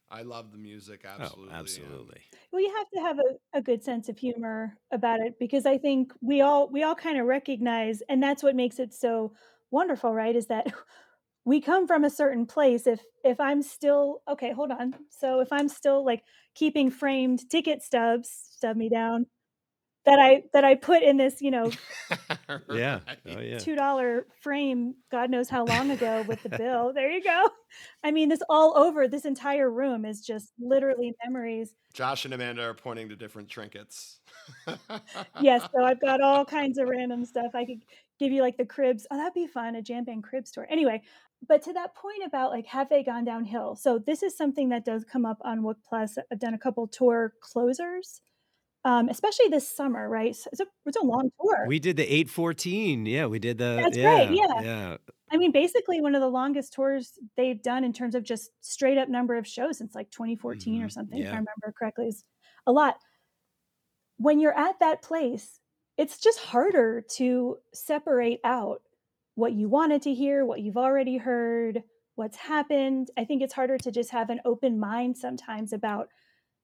I love the music oh, absolutely.
Oh, absolutely.
Well, you have to have a, a good sense of humor about it because I think we all we all kind of recognize and that's what makes it so wonderful, right? Is that we come from a certain place. If if I'm still okay, hold on. So if I'm still like keeping framed ticket stubs, stub me down, that I that I put in this, you know,
yeah, oh, yeah,
two dollar frame. God knows how long ago with the bill. There you go. I mean, this all over. This entire room is just literally memories.
Josh and Amanda are pointing to different trinkets.
yes, so I've got all kinds of random stuff. I could give you like the cribs. Oh, that'd be fun. A jam band crib store. Anyway, but to that point about like have they gone downhill? So this is something that does come up on WOOC Plus. I've done a couple tour closers um, especially this summer, right? It's a, it's a long tour.
We did the 814. Yeah, we did the.
That's
yeah,
right. Yeah.
Yeah.
I mean, basically one of the longest tours they've done in terms of just straight up number of shows since like 2014 mm-hmm. or something, yeah. if I remember correctly, is a lot. When you're at that place, it's just harder to separate out what you wanted to hear, what you've already heard, what's happened. I think it's harder to just have an open mind sometimes about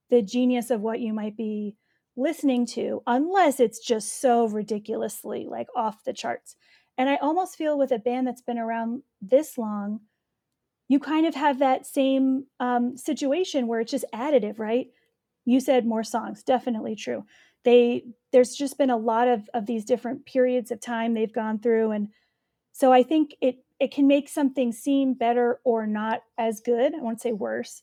the genius of what you might be listening to unless it's just so ridiculously like off the charts. And I almost feel with a band that's been around this long, you kind of have that same um, situation where it's just additive, right? You said more songs, definitely true. They there's just been a lot of of these different periods of time they've gone through, and so I think it it can make something seem better or not as good. I won't say worse,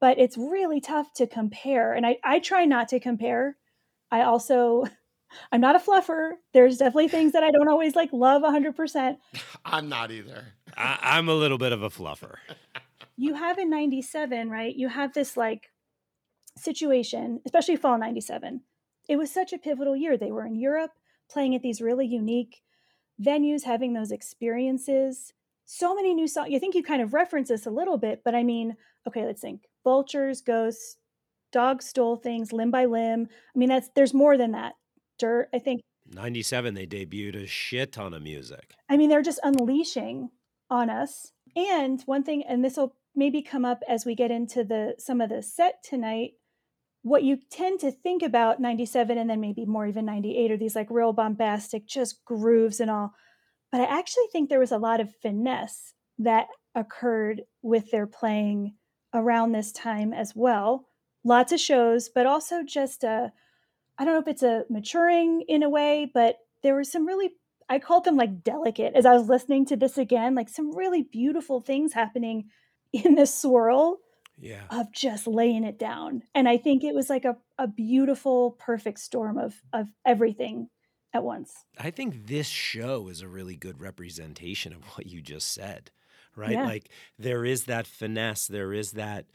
but it's really tough to compare. And I I try not to compare I also I'm not a fluffer. There's definitely things that I don't always like love 100%.
I'm not either.
I, am a little bit of a fluffer.
You have in 97, right? You have this like situation, especially fall 97. It was such a pivotal year. They were in Europe playing at these really unique venues, having those experiences. So many new songs. I think you kind of reference this a little bit, but I mean, okay, let's think. Vultures, Ghosts, Dog stole things limb by limb. I mean, that's there's more than that. Dirt, I think.
97, they debuted a shit ton of music.
I mean, they're just unleashing on us. And one thing, and this will maybe come up as we get into the some of the set tonight. What you tend to think about 97 and then maybe more even 98 are these like real bombastic, just grooves and all. But I actually think there was a lot of finesse that occurred with their playing around this time as well lots of shows, but also just a, I don't know if it's a maturing in a way, but there were some really, I called them like delicate as I was listening to this again, like some really beautiful things happening in this swirl
yeah.
of just laying it down. And I think it was like a, a beautiful, perfect storm of, of everything at once.
I think this show is a really good representation of what you just said, right?
Yeah.
Like there is that finesse, there is that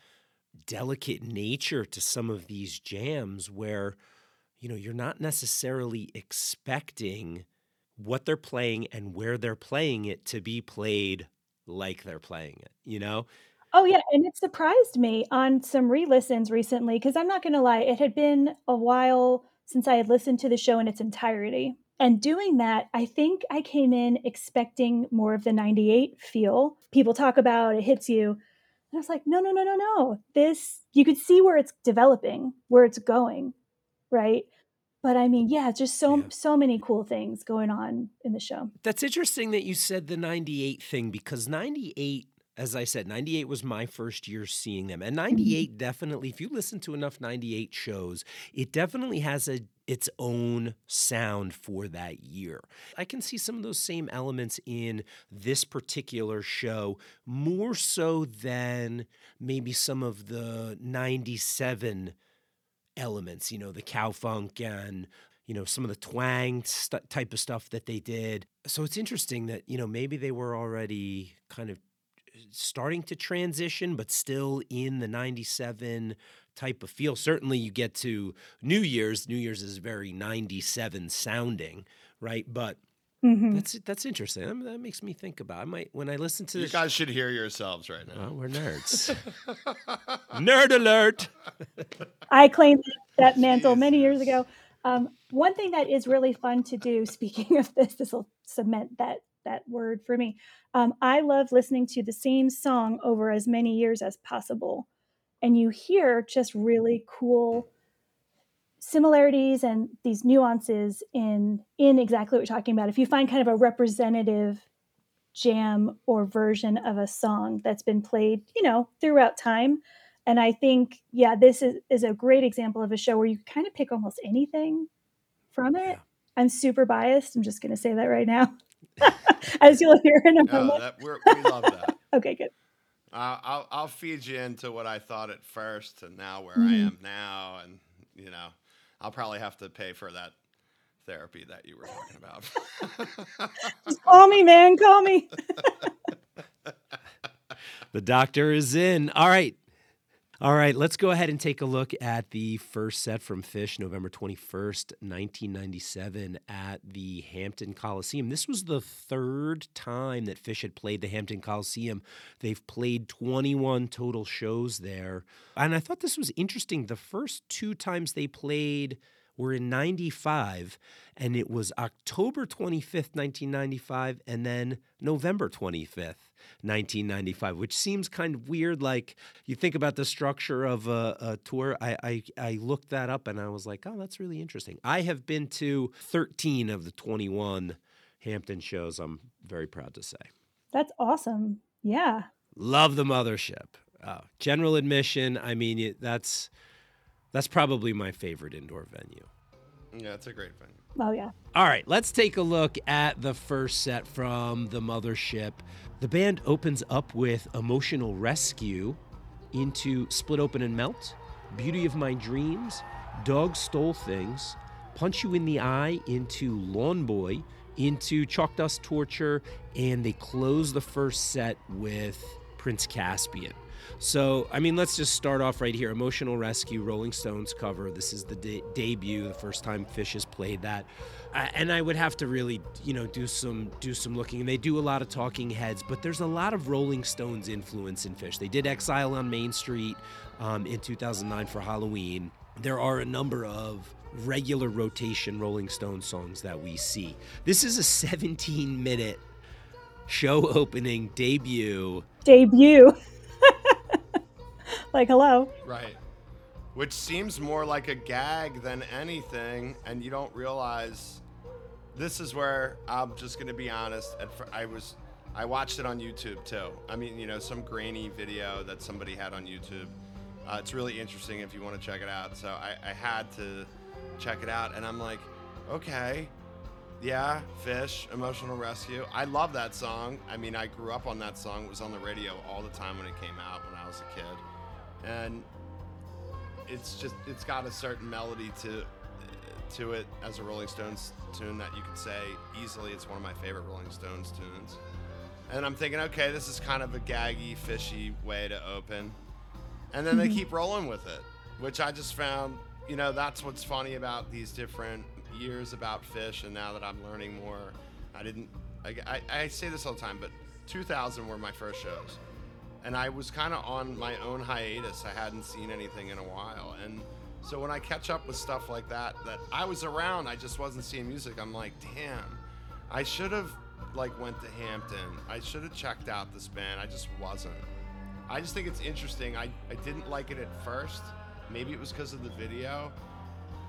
delicate nature to some of these jams where you know you're not necessarily expecting what they're playing and where they're playing it to be played like they're playing it you know
oh yeah and it surprised me on some re-listens recently because i'm not going to lie it had been a while since i had listened to the show in its entirety And doing that, I think I came in expecting more of the 98 feel. People talk about it hits you. And I was like, no, no, no, no, no. This, you could see where it's developing, where it's going, right? But I mean, yeah, just so
Yeah.
so many cool things going on in the show.
That's interesting that you said the 98 thing because 98, as I said, 98 was my first year seeing them. And mm-hmm. 98 definitely, if you listen to enough 98 shows, it definitely has a its own sound for that year. I can see some of those same elements in this particular show, more so than maybe some of the 97 elements, you know, the cow funk and you know some of the twang st- type of stuff that they did. So it's interesting that you know maybe they were already kind of starting to transition, but still in the '97 type of feel. Certainly, you get to New Year's. New Year's is very '97 sounding, right? But
Mhm.
that's that's interesting. That, that makes me think about. I might when I listen to
You
this.
guys should hear yourselves right now.
well, we're nerds. Nerd alert.
I claimed that mantle many years ago. Um, one thing that is really fun to do, speaking of this, this will cement that that word for me. Um, I love listening to the same song over as many years as possible, and you hear just really cool similarities and these nuances in in exactly what you're talking about. If you find kind of a representative jam or version of a song that's been played, you know, throughout time. And I think, yeah, this is, is a great example of a show where you kind of pick almost anything from it.
Yeah.
I'm super biased. I'm just going to say that right now, as you'll hear in a
No,
moment.
that, we're, we love that.
Okay, good.
Uh, I'll I'll feed you into what I thought at first and now where I
Mhm.
am now, and you know, I'll probably have to pay for that therapy that you were talking about.
Just call me, man. Call me.
The doctor is in. All right. All right, let's go ahead and take a look at the first set from Phish, November 21st, 1997, at the Hampton Coliseum. This was the third time that Phish had played the Hampton Coliseum. They've played 21 total shows there. And I thought this was interesting. The first two times they played were in 95, and it was October 25th, 1995, and then November 25th. 1995, which seems kind of weird. Like you think about the structure of a, a tour. I, I I looked that up and I was like, oh, that's really interesting. I have been to 13 of the 21 Hampton shows. I'm very proud to say.
That's awesome. Yeah.
Love the mothership. Uh, general admission. I mean, that's that's probably my favorite indoor venue.
Yeah, it's a great thing.
Oh, yeah.
All right, let's take a look at the first set from the mothership. The band opens up with Emotional Rescue into Split Open and Melt, Beauty of My Dreams, Dog Stole Things, Punch You in the Eye into Lawn Boy, into Chalk Dust Torture, and they close the first set with Prince Caspian. So, I mean, let's just start off right here. Emotional Rescue, Rolling Stones cover. This is the de- debut, the first time Phish has played that. I, and I would have to really, you know, do some do some looking. And they do a lot of Talking Heads, but there's a lot of Rolling Stones influence in Phish. They did Exile on Main Street um, in 2009 for Halloween. There are a number of regular rotation Rolling Stone songs that we see. This is a 17 minute show opening debut.
Debut. like, hello.
Right. Which seems more like a gag than anything, and you don't realize. This is where I'm just gonna be honest. I was, I watched it on YouTube too. I mean, you know, some grainy video that somebody had on YouTube. Uh, it's really interesting if you want to check it out. So I, I had to check it out, and I'm like, okay, yeah, Phish, Emotional Rescue. I love that song. I mean, I grew up on that song. It was on the radio all the time when it came out when I was a kid. And it's just it's got a certain melody to to it as a Rolling Stones tune that you could say easily it's one of my favorite Rolling Stones tunes. And I'm thinking, okay, this is kind of a gaggy, fishy way to open. And then they mm-hmm. keep rolling with it, which I just found, you know, that's what's funny about these different years about Phish. And now that I'm learning more, I didn't, I, I, I say this all the time, but 2000 were my first shows. And I was kind of on my own hiatus. I hadn't seen anything in a while, and so when I catch up with stuff like that, that I was around, I just wasn't seeing music. I'm like, damn, I should have like went to Hampton. I should have checked out this band. I just wasn't. I just think it's interesting. I, I didn't like it at first. Maybe it was because of the video,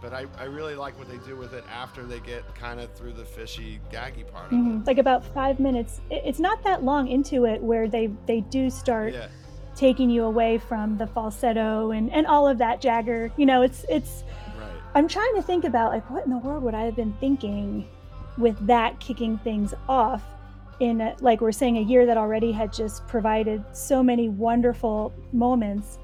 but I, I really like what they do with it after they get kind of through the fishy, gaggy part of
Mhm. Like about five minutes. It's not that long into it where they they do start
Yeah.
taking you away from the falsetto and and all of that Jagger. You know, it's it's.
Right.
I'm trying to think about like what in the world would I have been thinking with that kicking things off in a, like we're saying a year that already had just provided so many wonderful moments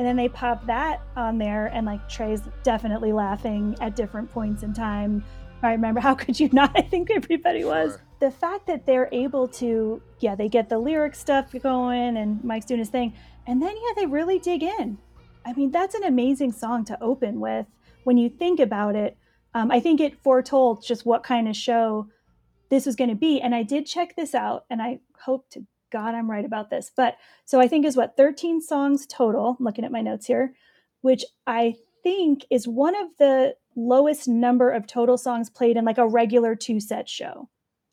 and then they pop that on there and like Trey's definitely laughing at different points in time. I remember how could you not? I think everybody was.
Sure.
The fact that they're able to yeah, they get the lyric stuff going and Mike's doing his thing and then yeah, they really dig in. I mean, that's an amazing song to open with when you think about it. Um, I think it foretold just what kind of show this was going to be. And I did check this out, and I hope to God I'm right about this. But so I think is what 13 songs total. I'm looking at my notes here, which I think is one of the lowest number of total songs played in like a regular two set show,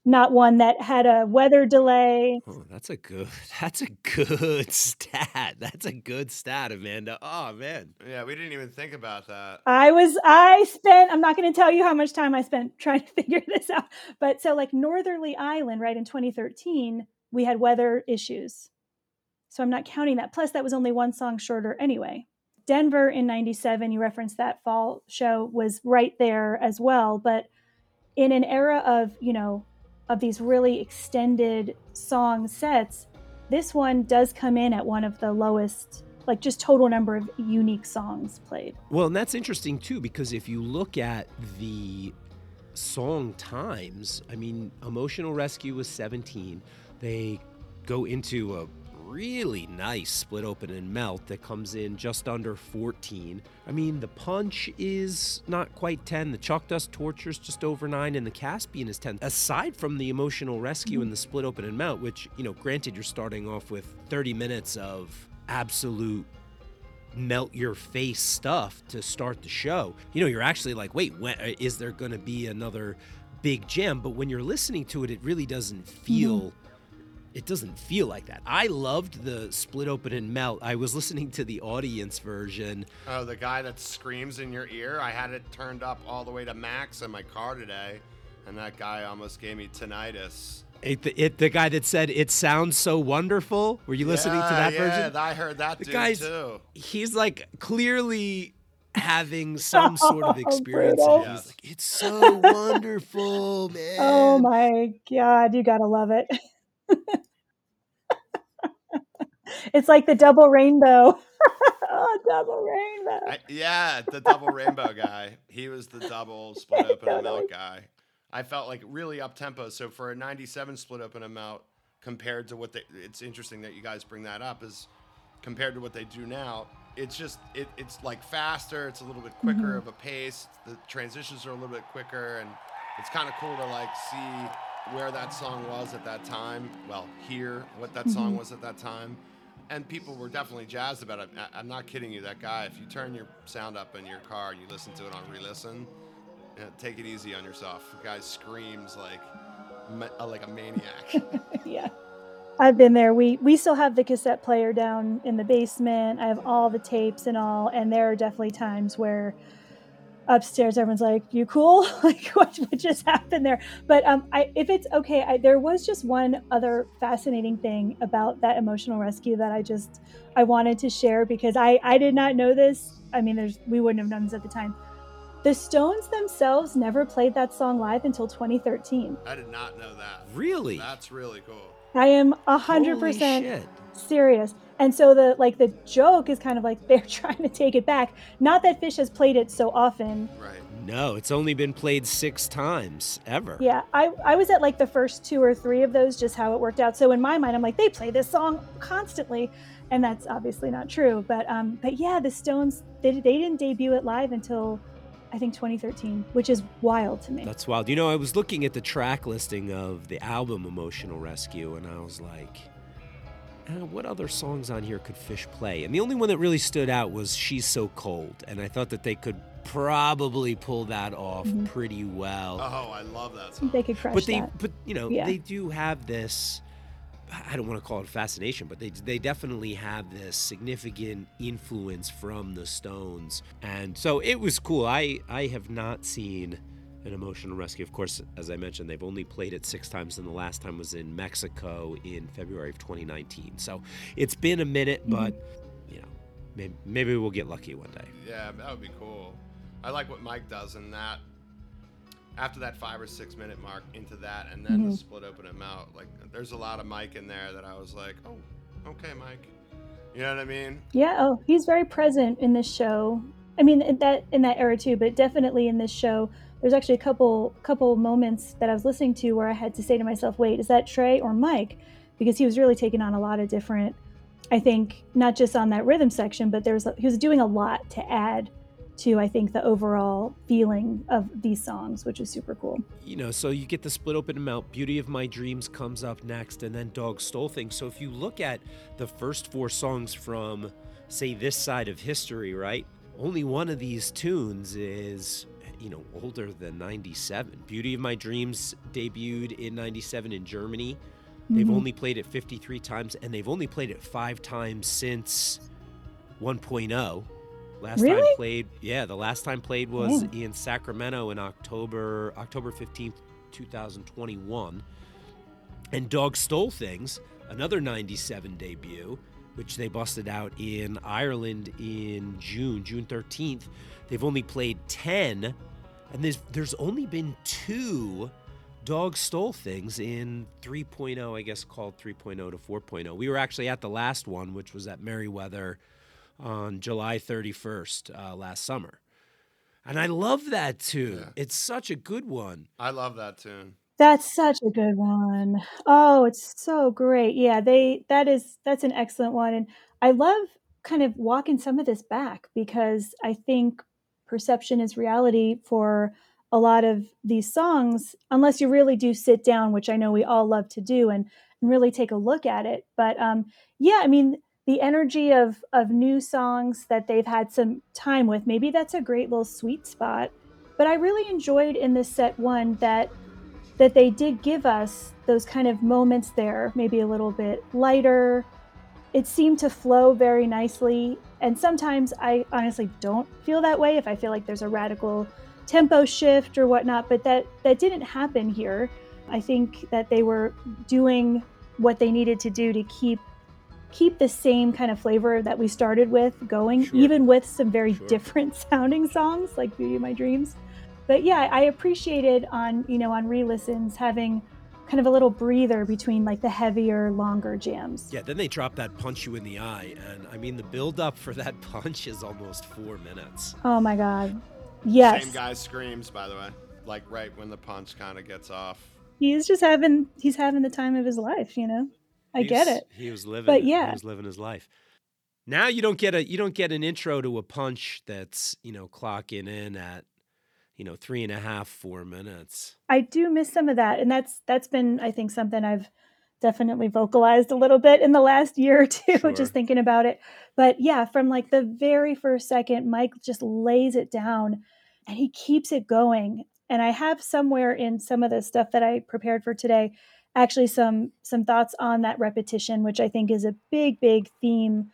not one that had a weather delay.
Oh, that's a good. That's a good stat. That's a good stat, Amanda. Oh man.
Yeah, we didn't even think about that.
I was, I spent, I'm not going to tell you how much time I spent trying to figure this out. But so, like, Northerly Island, right, in 2013, we had weather issues. So I'm not counting that. Plus, that was only one song shorter anyway. Denver in 97, you referenced that fall show, was right there as well. But in an era of, you know, of these really extended song sets, this one does come in at one of the lowest, like just total number of unique songs played.
Well, and that's interesting too because if you look at the song times, I mean, Emotional Rescue was 17. They go into a really nice split open and melt that comes in just under 14. I mean, the punch is not quite 10. The chalk dust torture's just over 9 and the Caspian is 10. Aside from the emotional rescue and the split open and melt, which, you know, granted you're starting off with 30 minutes of absolute melt your face stuff to start the show. You know, you're actually like, wait, when, uh, is there going to be another big jam? But when you're listening to it, it really doesn't feel. It doesn't feel like that. I loved the split open and melt. I was listening to the audience version.
Oh, the guy that screams in your ear. I had it turned up all the way to max in my car today, and that guy almost gave me tinnitus.
It, the, it, the guy that said it sounds so wonderful. Were you listening to that
yeah,
version?
Yeah, I heard that
The
dude
guy's-
too.
He's like clearly having some sort of
Oh,
experience.
brutal.
and He's like, it's so wonderful, man.
Oh my God, you gotta love it. it's like the double rainbow. oh, double rainbow.
I, yeah, the double rainbow guy. He was the double split open and melt guy. I felt like really up tempo. So for a 97 split open melt, compared to what they, it's interesting that you guys bring that up is compared to what they do now. It's just it, it's like faster. It's a little bit quicker mm-hmm. of a pace. The transitions are a little bit quicker, and it's kind of cool to like see where that song was at that time. Well, hear what that song mm-hmm. was at that time and people were definitely jazzed about it. I, I'm not kidding you. That guy, if you turn your sound up in your car and you listen to it on re-listen, yeah, take it easy on yourself. The guy screams like uh, like a maniac.
yeah. I've been there. We we still have the cassette player down in the basement. I have all the tapes and all, and there are definitely times where upstairs everyone's like you cool? Like what, what, just happened there? But um i if it's okay I, there was just one other fascinating thing about that emotional rescue that i just i wanted to share because i i did not know this. I mean there's we wouldn't have known this at the time. The stones themselves never played that song live until 2013
i did not know that.
Really?
That's really cool.
I am
100%
serious. And so the like the joke is kind of like they're trying to take it back. Not that Phish has played it so often.
Right.
No, it's only been played six times ever.
Yeah, I, I was at like the first two or three of those, just how it worked out. So in my mind, I'm like, they play this song constantly, and that's obviously not true. But um, but yeah, the Stones they, they didn't debut it live until I think 2013, which is wild to me.
That's wild. You know, I was looking at the track listing of the album Emotional Rescue, and I was like, uh, what other songs on here could Phish play? And the only one that really stood out was She's So Cold. And I thought that they could probably pull that off
Mhm.
pretty well.
Oh, I love that song.
they could crush
but they
that.
but you know
Yeah.
they do have this i don't want to call it fascination but they they definitely have this significant influence from the stones and so it was cool i i have not seen an emotional rescue of course as i mentioned they've only played it six times and the last time was in mexico in february of 2019 so it's been a minute
Mhm.
but you know maybe, maybe we'll get lucky one day
Yeah, that would be cool. I like what Mike does in that. After that five or six minute mark into that, and then the
Mhm.
split open and melt. Like, there's a lot of Mike in there that I was like, oh, okay, Mike. You know what I mean?
Yeah, oh, he's very present in this show. I mean, in that in that era too, but definitely in this show, there's actually a couple couple moments that I was listening to where I had to say to myself, "Wait, is that Trey or Mike?" Because he was really taking on a lot of different. I think not just on that rhythm section, but there's he was doing a lot to add to I think the overall feeling of these songs, which is super cool.
you know, so you get the split open and melt. Beauty of My Dreams comes up next, and then Dog Stole Things. So if you look at the first four songs from, say, this side of history, right? Only one of these tunes is, you know, older than 97. Beauty of My Dreams debuted in 97 in Germany. They've
Mhm.
only played it 53 times, and they've only played it five times since 1.0. Last time played, yeah, the last time played was
Damn.
in Sacramento in October, October 15th, 2021. And Dog Stole Things, another 97 debut, which they busted out in Ireland in June, June 13th. They've only played 10, and there's there's only been two Dog Stole Things in 3.0, I guess called 3.0 to 4.0. We were actually at the last one, which was at Merriweather on July 31st uh, last summer. And I love that tune.
Yeah.
It's such a good one.
I love that tune.
That's such a good one. Oh, it's so great. Yeah, they that is that's an excellent one and I love kind of walking some of this back because I think perception is reality for a lot of these songs unless you really do sit down, which I know we all love to do and, and really take a look at it. But um yeah, I mean the energy of of new songs that they've had some time with, maybe that's a great little sweet spot. But I really enjoyed in this set one that that they did give us those kind of moments there, maybe a little bit lighter. It seemed to flow very nicely. And sometimes I honestly don't feel that way if I feel like there's a radical tempo shift or whatnot, but that, that didn't happen here. I think that they were doing what they needed to do to keep keep the same kind of flavor that we started with going,
Sure.
even with some very
Sure.
different sounding songs like Beauty of My Dreams but yeah i appreciated on you know on re-listens having kind of a little breather between like the heavier longer jams
Yeah, then they drop that punch you in the eye. And I mean, the build up for that punch is almost four minutes.
oh my god yes
Same guy screams, by the way. Like right when the punch kind of gets off.
he's just having he's having the time of his life you know i get it
He was living
But yeah.
He was living his life. Now you don't get a you don't get an intro to a punch that's, you know, clocking in at, you know, three and a half, four minutes.
i do miss some of that and that's that's been i think something i've definitely vocalized a little bit in the last year or two
Sure.
just thinking about it but yeah from like the very first second mike just lays it down and he keeps it going and i have somewhere in some of the stuff that i prepared for today actually some some thoughts on that repetition which i think is a big big theme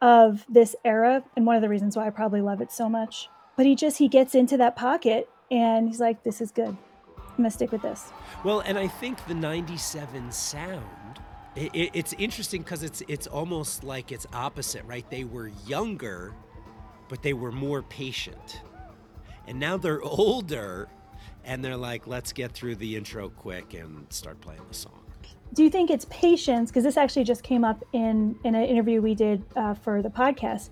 of this era and one of the reasons why i probably love it so much but he just he gets into that pocket and he's like this is good i'm gonna stick with this
Well, and I think the 97 sound, it, it, it's interesting because it's, it's almost like it's opposite, right? They were younger, but they were more patient. And now they're older, and they're like, let's get through the intro quick and start playing the song.
do you think it's patience because this actually just came up in in an interview we did uh, for the podcast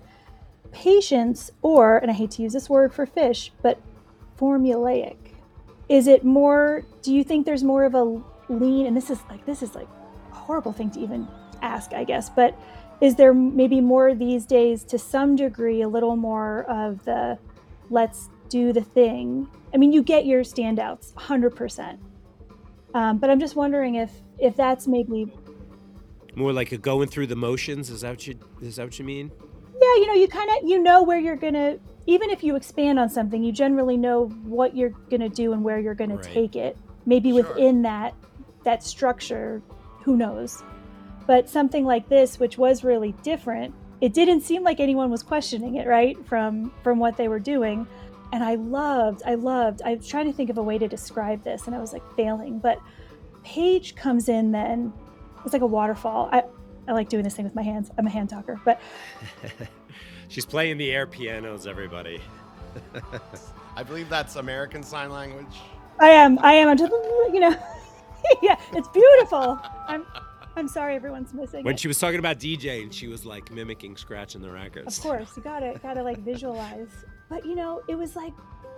patience or and i hate to use this word for Phish but formulaic is it more do you think there's more of a lean and this is like this is like a horrible thing to even ask i guess but is there maybe more these days to some degree a little more of the let's do the thing i mean you get your standouts 100% um, but i'm just wondering if if that's maybe
More like a going through the motions. Is that what you is that what you mean?
Yeah, you know, you kind of you know where you're gonna. Even if you expand on something, you generally know what you're gonna do and where you're gonna
Right.
take it. Maybe
Sure.
within that that structure, who knows? But something like this, which was really different, it didn't seem like anyone was questioning it, right? From from what they were doing. And I loved, I loved, I was trying to think of a way to describe this and I was like failing. But Paige comes in then, it's like a waterfall. I, I like doing this thing with my hands. I'm a hand talker. But
She's playing the air pianos, everybody.
I believe that's American Sign Language.
I am, I am, I'm just, you know, yeah, it's beautiful. I'm, I'm sorry everyone's missing
When
it.
she was talking about DJing, she was like mimicking scratching the records.
Of course, you gotta, gotta like visualize. But you know, it was like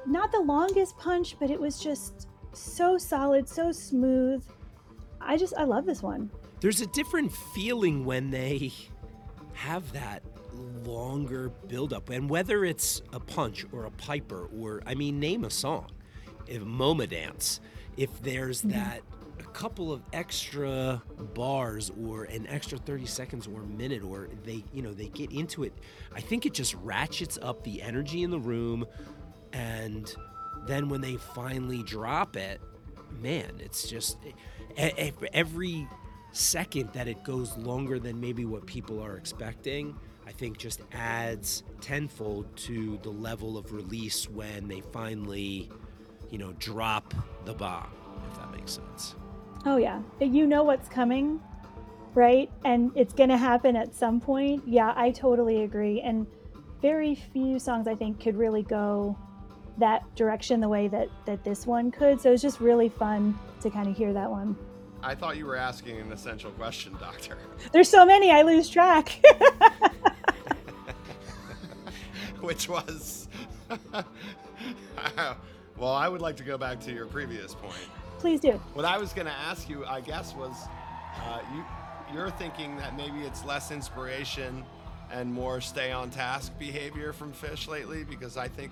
not the longest punch, but it was just so solid, so smooth. I just, I love this one.
There's a different feeling when they have that longer buildup, and whether it's a punch or a piper or I mean, name a song, if Moma Dance, if there's mm-hmm. that a couple of extra bars or an extra 30 seconds or a minute or they you know they get into it i think it just ratchets up the energy in the room. And then when they finally drop it man it's just every second that it goes longer than maybe what people are expecting i think just adds tenfold to the level of release when they finally you know drop the bomb if that makes sense
Oh yeah, you know what's coming, right? And it's gonna happen at some point. Yeah, I totally agree. And very few songs I think could really go that direction the way that that this one could. So it's just really fun to kind of hear that one.
I thought you were asking an essential question, Doctor.
There's so many, I lose track.
Which was. well, I would like to go back to your previous point.
Please do.
What I was going to ask you, I guess, was uh, you you're thinking that maybe it's less inspiration and more stay on task behavior from Phish lately, because I think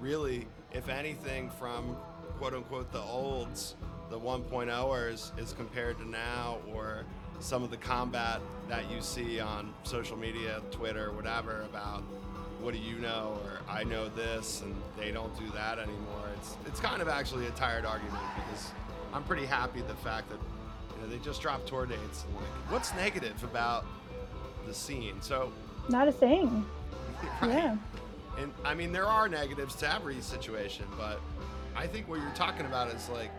really, if anything, from quote unquote the olds, the 1.0ers is compared to now, or some of the combat that you see on social media, Twitter, whatever, about what do you know or I know this and they don't do that anymore. It's it's kind of actually a tired argument because I'm pretty happy the fact that you know they just dropped tour dates and like what's negative about the scene. So
Not a thing.
right.
Yeah.
And I mean there are negatives to every situation, but I think what you're talking about is like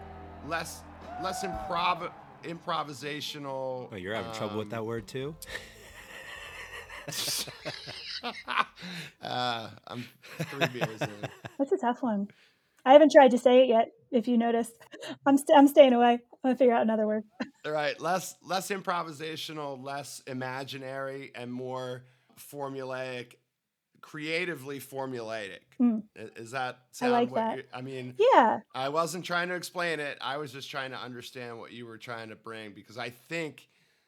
less less improv improvisational.
oh you're having trouble with
um,
that word too
uh, I'm three beers in.
That's a tough one. I haven't tried to say it yet, if you notice, I'm st- I'm staying away. I'm gonna figure out another word.
All right, less less improvisational, less imaginary, and more formulaic, creatively formulaic.
Mm.
I- Is that
I
sound
like
what
that.
I mean,
Yeah.
I wasn't trying to explain it. I was just trying to understand what you were trying to bring because I think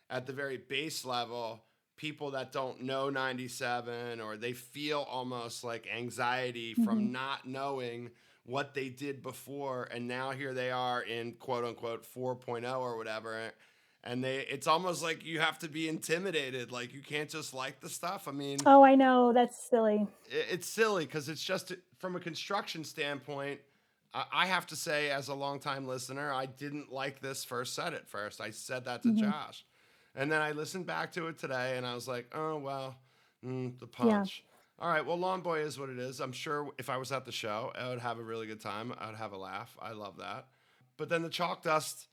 at the very base level, people that don't know 97 or they feel almost like anxiety from
Mhm.
not knowing what they did before and now here they are in quote unquote 4.0 or whatever and they it's almost like you have to be intimidated like you can't just like the stuff i mean
Oh, I know. That's silly.
it- it's silly because it's just from a construction standpoint. I I have to say, as a longtime listener, I didn't like this first set at first. I said that to
Mhm.
Josh, and then I listened back to it today, and I was like, "Oh well, mm, the punch." All right, well, Lawn Boy is what it is. I'm sure if I was at the show, I would have a really good time. I would have a laugh. I love that. But then the chalk dust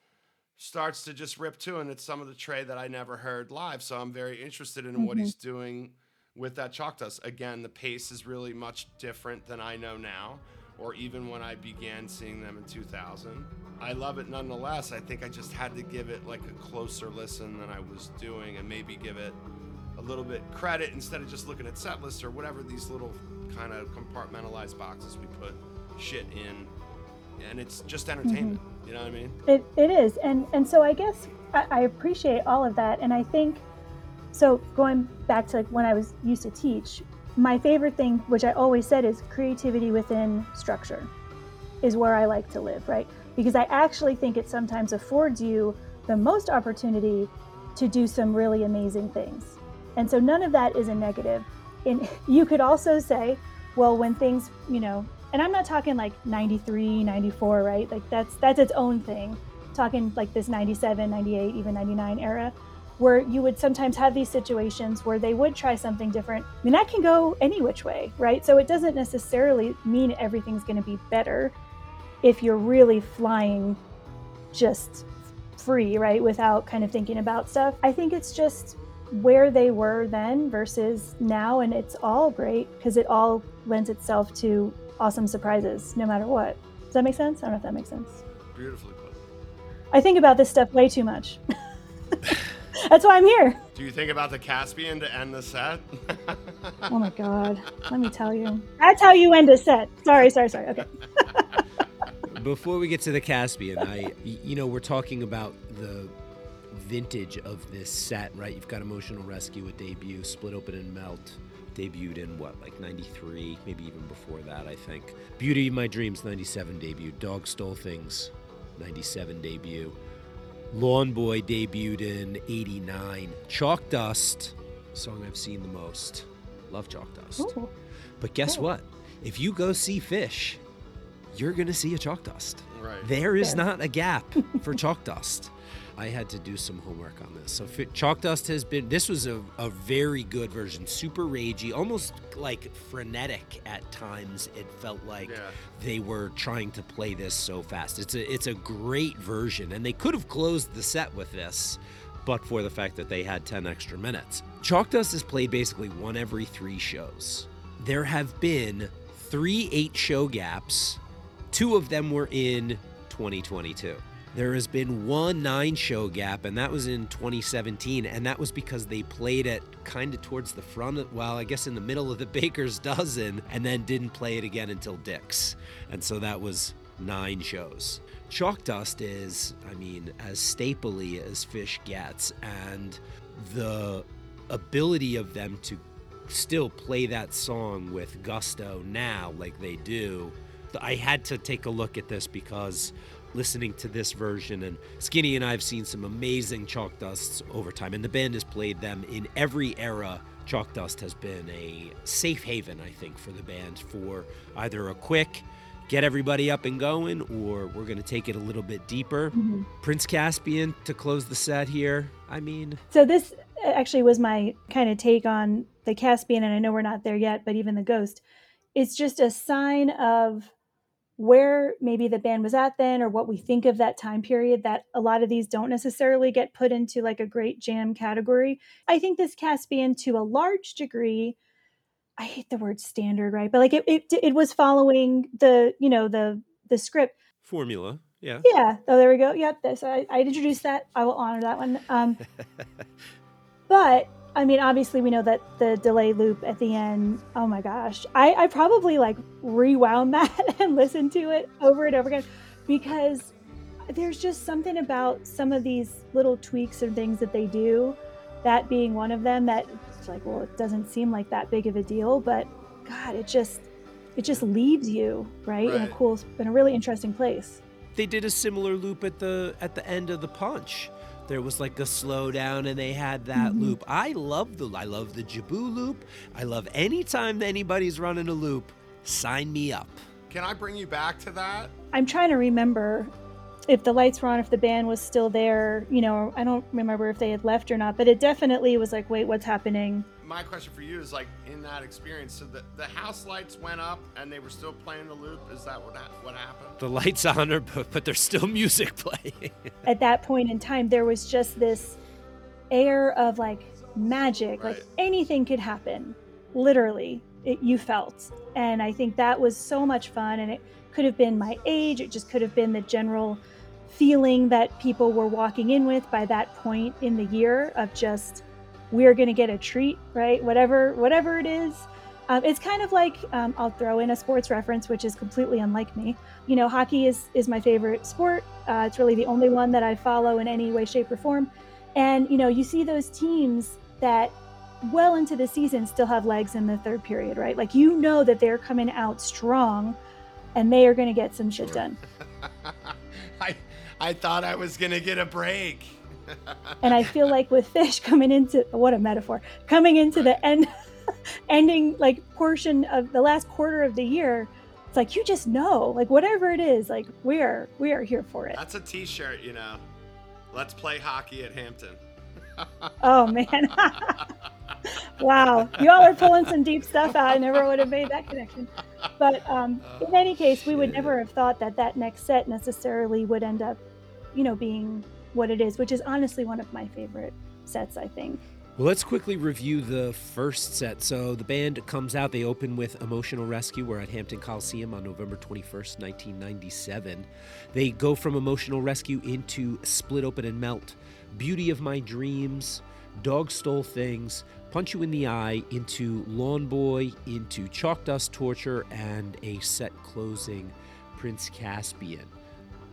starts to just rip too, and it's some of the Trey that I never heard live. So I'm very interested in what
Mhm.
he's doing with that chalk dust. Again, the pace is really much different than I know now, or even when I began seeing them in 2000. I love it nonetheless. I think I just had to give it like a closer listen than I was doing, and maybe give it a little bit credit instead of just looking at set lists or whatever these little kind of compartmentalized boxes we put shit in. And it's just mm-hmm. entertainment. You know what I mean?
It, it is, and and so I guess I, I appreciate all of that, and I think so. Going back to like when I was used to teach, my favorite thing, which I always said, is creativity within structure, is where I like to live, right? Because I actually think it sometimes affords you the most opportunity to do some really amazing things. And so none of that is a negative. And you could also say, well, when things, you know, and I'm not talking like 93, 94, right? Like that's that's its own thing. talking like this 97, 98, even 99 era where you would sometimes have these situations where they would try something different. I mean, that can go any which way, right? So it doesn't necessarily mean everything's going to be better if you're really flying just free, right? Without kind of thinking about stuff. I think it's just where they were then versus now, and it's all great because it all lends itself to awesome surprises no matter what. Does that make sense? I don't know if that makes sense.
Beautifully put.
I think about this stuff way too much. That's why I'm here.
Do you think about the Caspian to end the set?
oh my god. Let me tell you. That's how you end a set. Sorry, sorry, sorry. Okay.
Before we get to the Caspian, I you know, we're talking about the vintage of this set, right? You've got Emotional Rescue, a debut, Split Open and Melt, debuted in what, like 93, maybe even before that, I think. Beauty of My Dreams, 97 debut. Dog Stole Things, 97 debut. Lawn Boy debuted in 89. Chalk Dust, song I've seen the most. Love Chalk Dust.
Ooh.
But guess
Cool.
what? If you go see Phish, you're going to see a Chalk Dust.
right.
There is
Fair.
not a gap for chalk dust. I had to do some homework on this. So chalk dust has been. This was a, a very good version, super ragey, almost like frenetic at times. It felt like
Yeah.
they were trying to play this so fast. It's a it's a great version, and they could have closed the set with this, but for the fact that they had ten extra minutes. Chalk dust is played basically one every three shows. There have been three eight show gaps Two of them were in 2022. There has been one nine show gap, and that was in 2017. And that was because they played it kind of towards the front, of, well, I guess in the middle of the Baker's Dozen, and then didn't play it again until Dick's. And so that was nine shows. Chalk Dust is, I mean, as stapley as Phish gets, and the ability of them to still play that song with gusto now, like they do. I had to take a look at this because listening to this version, and Skinny and I have seen some amazing Chalk Dusts over time, and the band has played them in every era. Chalk Dust has been a safe haven, I think, for the band for either a quick get everybody up and going, or we're going to take it a little bit deeper.
Mhm.
Prince Caspian to close the set here. I mean,
So this actually was my kind of take on the Caspian, and I know we're not there yet, but even the Ghost, it's just a sign of where maybe the band was at then, or what we think of that time period. That a lot of these don't necessarily get put into like a great jam category. I think this Caspian, to a large degree, I hate the word standard, right? But like it, it, it was following the, you know, the the script
formula. Yeah.
yeah. Oh, there we go. Yep. This I, I introduced that. I will honor that one. Um, but I mean, obviously, we know that the delay loop at the end. Oh my gosh, I, I probably like rewound that and listened to it over and over again because there's just something about some of these little tweaks and things that they do. That being one of them. That it's like, well, it doesn't seem like that big of a deal, but God, it just it just leaves you right, in a cool, in a really interesting place.
they did a similar loop at the at the end of the punch. There was like a slowdown, and they had that
Mhm.
loop. I love the I love the Jaboo loop. I love any time that anybody's running a loop. Sign me up.
Can I bring you back to that?
I'm trying to remember if the lights were on, if the band was still there. You know, I don't remember if they had left or not, but it definitely was like, wait, what's happening?
My question for you is like in that experience, so the, the house lights went up and they were still playing the loop. Is that what what happened?
The lights on are, but, but there's still music playing.
At that point in time, there was just this air of like magic, like anything could happen. Literally, it, you felt. And I think that was so much fun. And it could have been my age, it just could have been the general feeling that people were walking in with by that point in the year of just we're going to get a treat right? Whatever whatever it is. Um, it's kind of like um, i'll throw in a sports reference which is completely unlike me. You know hockey is is my favorite sport. Uh, it's really the only one that i follow in any way shape or form. And you know you see those teams that well into the season still have legs in the third period right? Like you know that they're coming out strong and they are going to get some shit done
I thought I was gonna get a break.
and I feel like with Phish coming into what a metaphor coming into the end ending like portion of the last quarter of the year it's like you just know like whatever it is like we are we are here for it
That's a T-shirt, you know. Let's play hockey at Hampton.
oh man wow you all are pulling some deep stuff out i never would have made that connection but um, in any case we would never have thought that that next set necessarily would end up you know being what it is which is honestly one of my favorite sets i think
Well, let's quickly review the first set. So the band comes out. They open with Emotional Rescue. We're at Hampton Coliseum on November 21st, 1997. They go from Emotional Rescue into Split Open and Melt, Beauty of My Dreams, Dog Stole Things, Punch You in the Eye, into Lawn Boy, into Chalk Dust Torture, and a set closing, Prince Caspian.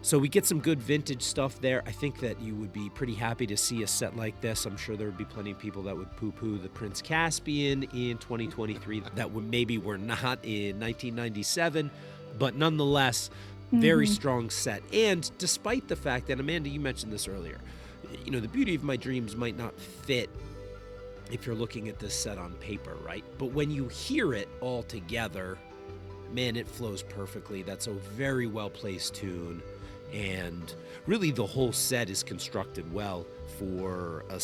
So we get some good vintage stuff there. I think that you would be pretty happy to see a set like this. I'm sure there would be plenty of people that would poo-poo the Prince Caspian in 2023 that would maybe were not in 1997, but nonetheless, very
Mhm.
strong set. And despite the fact that Amanda, you mentioned this earlier, you know, the beauty of my dreams might not fit if you're looking at this set on paper, right? But when you hear it all together, man, it flows perfectly. That's a very well placed tune. And really, the whole set is constructed well for a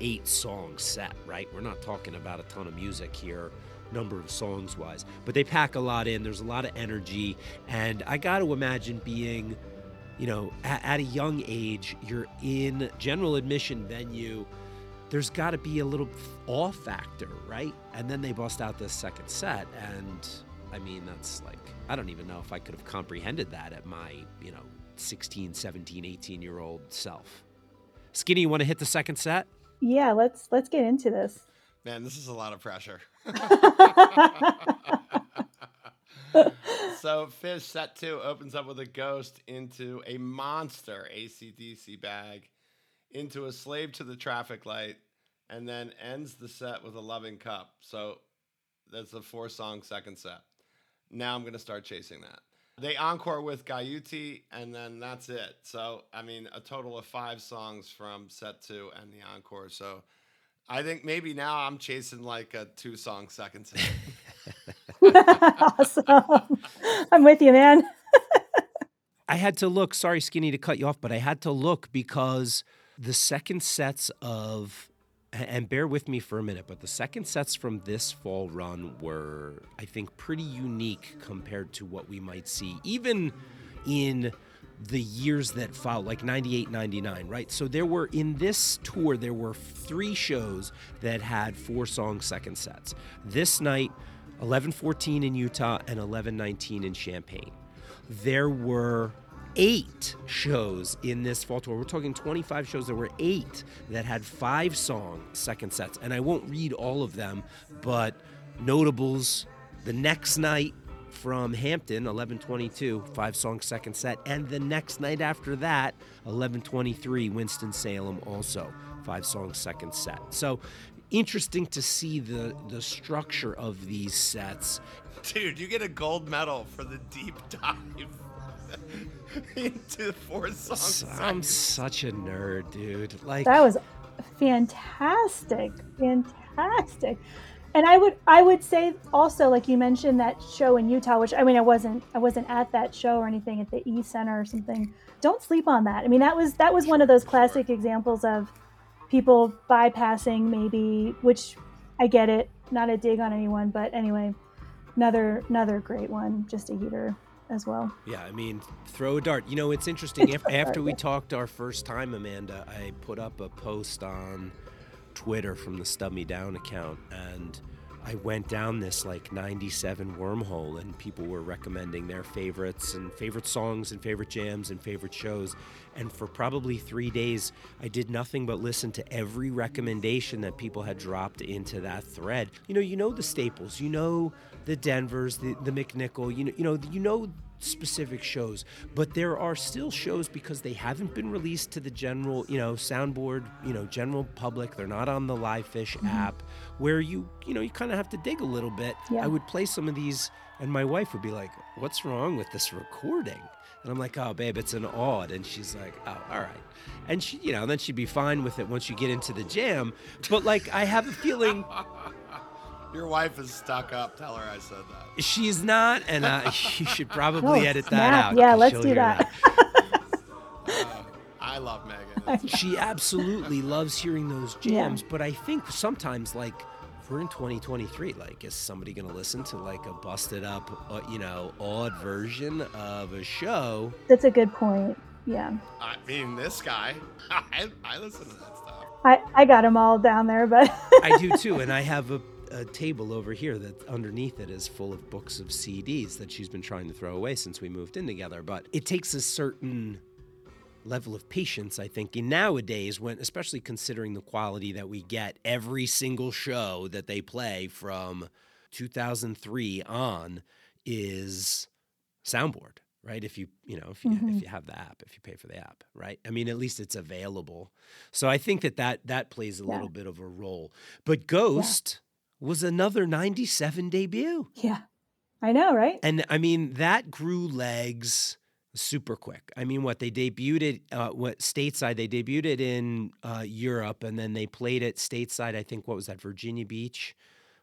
eight song set, right? We're not talking about a ton of music here, number of songs wise, but they pack a lot in. There's a lot of energy. And I got to imagine being, you know, at, at a young age, you're in general admission venue there's got to be a little awe factor, right? And then they bust out this second set, and I mean, that's like, I don't even know if I could have comprehended that at my, you know, 16, 17, 18 year old self. Skinny, you want to hit the second set?
yeah let's let's get into this
Man, this is a lot of pressure. so Phish set two opens up with a ghost into a monster ACDC bag, into a slave to the traffic light, and then ends the set with a loving cup. So that's a four song second set. Now I'm gonna start chasing that. They encore with Guyute, and then that's it. So I mean, a total of five songs from set two and the encore. So I think maybe now I'm chasing like a two song second set.
awesome i'm with you man
I had to look, sorry, Skinny, to cut you off, but I had to look because the second sets of, and bear with me for a minute, but the second sets from this fall run were, I think, pretty unique compared to what we might see, even in the years that followed, like 98, 99, right? So there were, in this tour, there were three shows that had four song second sets. This night, 1114 in Utah and 1119 in Champaign there were eight shows in this fall tour. We're talking 25 shows. There were eight that had five song second sets. And I won't read all of them, but notables the next night from Hampton, 1122, five song second set. And the next night after that, 1123, Winston-Salem also, five song second set. So interesting to see the, the structure of these sets
Dude, you get a gold medal for the deep dive into four songs.
I'm such a nerd, dude. Like
that was fantastic fantastic and i would i would say also like you mentioned that show in utah which i mean i wasn't i wasn't at that show or anything at the e center or something don't sleep on that i mean that was that was one of those classic examples of people bypassing maybe which i get it not a dig on anyone but anyway another another great one just a heater as well
Yeah, I mean, throw a dart. You know, it's interesting. Af- After we talked our first time, Amanda, I put up a post on Twitter from the Stub Me Down account, and I went down this like 97 wormhole, and people were recommending their favorites and favorite songs and favorite jams and favorite shows. And for probably three days, I did nothing but listen to every recommendation that people had dropped into that thread. You know, you know the staples. You know the Denvers, the, the McNichol. You know, you know, you know specific shows, but there are still shows because they haven't been released to the general, you know, soundboard, you know, general public. They're not on the LivePhish
Mhm.
app where you, you know, you kind of have to dig a little bit.
Yeah.
I would play some of these and my wife would be like, "What's wrong with this recording?" And I'm like, "Oh, babe, it's an odd." And she's like, "Oh, all right." And she, you know, then she'd be fine with it once you get into the jam. But like, I have a feeling
Your wife is stuck up. Tell her I said that.
she's not, and uh, you should probably
Oh,
edit that
snap.
out.
Yeah, let's do
hear
that.
Uh, I love Megan.
She absolutely loves hearing those
Yeah.
jams but i think sometimes like if we're in 2023 like is somebody gonna listen to like a busted up uh, you know odd version of a show
That's a good point. Yeah.
I mean, this guy. I, I listen to that stuff.
I, I got them all down there, but
i do too and i have a, a table over here that underneath it is full of books of cds that she's been trying to throw away since we moved in together. But it takes a certain level of patience i think in nowadays when especially considering the quality that we get every single show that they play from 2003 on is soundboard right? If you you know if you
Mhm.
if you have the app if you pay for the app right? I mean at least it's available. So i think that that that plays a
Yeah.
little bit of a role. But ghost was another 97 debut
yeah. I know, right?
and I mean, that grew legs super quick. I mean, what they debuted it, uh, what stateside, they debuted it in uh, Europe and then they played it stateside. I think, what was that, Virginia Beach?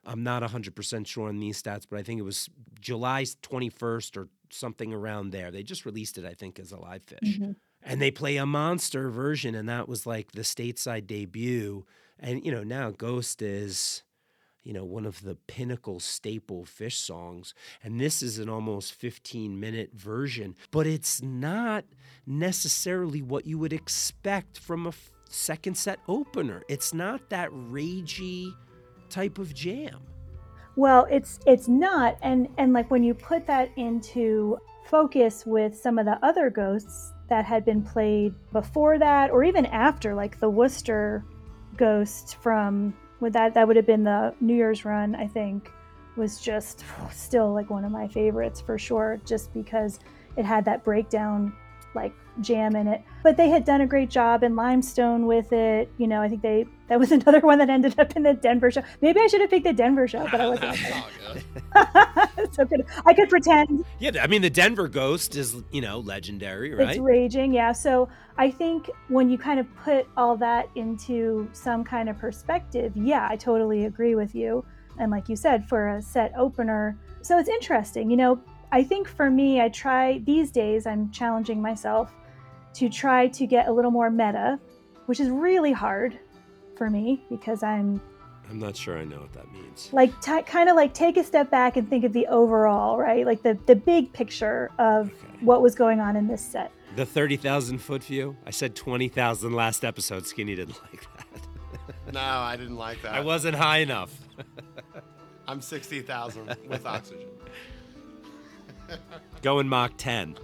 I'm not 100% sure on these stats, but I think it was July 21st or something around there. They just released it, I think, as a live Phish.
Mhm.
And they play a monster version, and that was like the stateside debut. And, you know, now Ghost is you know, one of the pinnacle staple Phish songs. And this is an almost 15 minute version, but it's not necessarily what you would expect from a second set opener. It's not that ragey type of jam.
Well, it's it's not, and and like when you put that into focus with some of the other ghosts that had been played before that, or even after, like the Worcester ghost from with that that would have been the New Year's run, I think, was just still like one of my favorites for sure, just because it had that breakdown like jam in it. But they had done a great job in Limestone with it. You know, I think they that was another one that ended up in the Denver show. Maybe I should have picked the Denver show, but I wasn't.
That's all good.
so good. I could pretend
Yeah, I mean, the Denver Ghost is, you know, legendary, right?
it's raging. Yeah. So I think when you kind of put all that into some kind of perspective, yeah, I totally agree with you. And like you said, for a set opener, so it's interesting. You know, I think for me, I try these days, I'm challenging myself to try to get a little more meta, which is really hard for me because I'm
I'm not sure I know what that means.
like t- kind of like take a step back and think of the overall, right? Like the the big picture of
Okay.
what was going on in this set.
The 30,000 foot view? I said 20,000 last episode. Skinny didn't like that.
No, I didn't like that.
I wasn't high enough.
I'm 60,000 with oxygen.
Going Mach 10.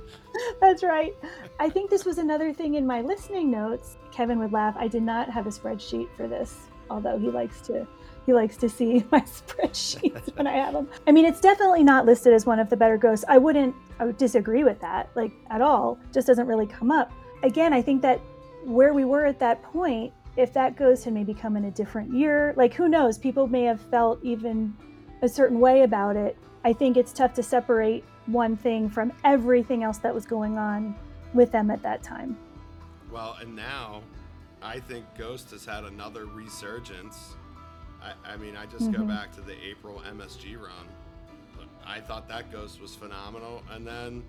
That's right. I think this was another thing in my listening notes. Kevin would laugh. I did not have a spreadsheet for this, although he likes to he likes to see my spreadsheets when I have them. I mean, it's definitely not listed as one of the better ghosts. I wouldn't I would disagree with that, like at all. Just doesn't really come up. Again, I think that where we were at that point, if that ghost had maybe come in a different year, like who knows, people may have felt even a certain way about it. I think it's tough to separate one thing from everything else that was going on with them at that time.
Well, and now I think Ghost has had another resurgence. I, I mean, I just go
Mhm.
back to the April MSG run. I thought that Ghost was phenomenal. And then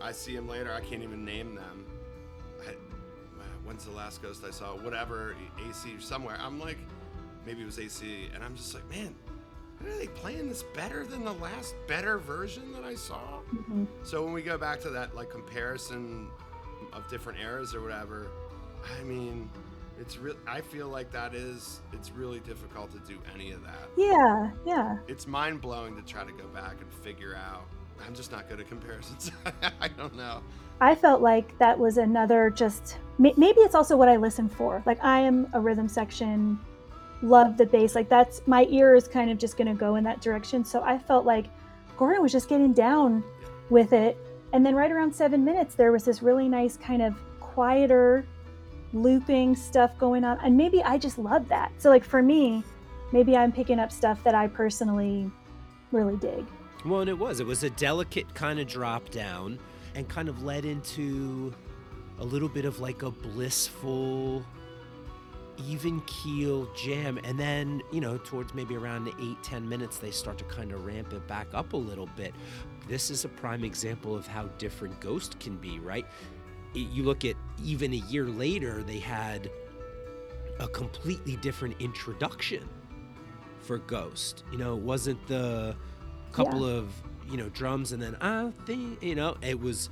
I see him later. I can't even name them. I, when's the last Ghost I saw? Whatever, AC somewhere. I'm like, maybe it was AC. And I'm just like, man, are they playing this better than the last better version that I saw?
Mhm.
So when we go back to that like comparison of different eras or whatever, I mean, it's real. I feel like that is it's really difficult to do any of that.
Yeah, yeah.
It's mind blowing to try to go back and figure out. I'm just not good at comparisons. I don't know.
I felt like that was another just maybe it's also what I listen for. Like I am a rhythm section, love the bass. Like that's my ear is kind of just going to go in that direction. So I felt like Gordon was just getting down with it And then right around seven minutes, there was this really nice kind of quieter looping stuff going on. And maybe I just love that. So, like for me, maybe I'm picking up stuff that I personally really dig.
Well, and it was. It was a delicate kind of drop down and kind of led into a little bit of like a blissful, even keel jam. And then, you know, towards maybe around eight ten minutes, they start to kind of ramp it back up a little bit. This is a prime example of how different Ghost can be, right? You look at even a year later, they had a completely different introduction for Ghost. You know, it wasn't the couple yeah. of you know drums and then I think you know it was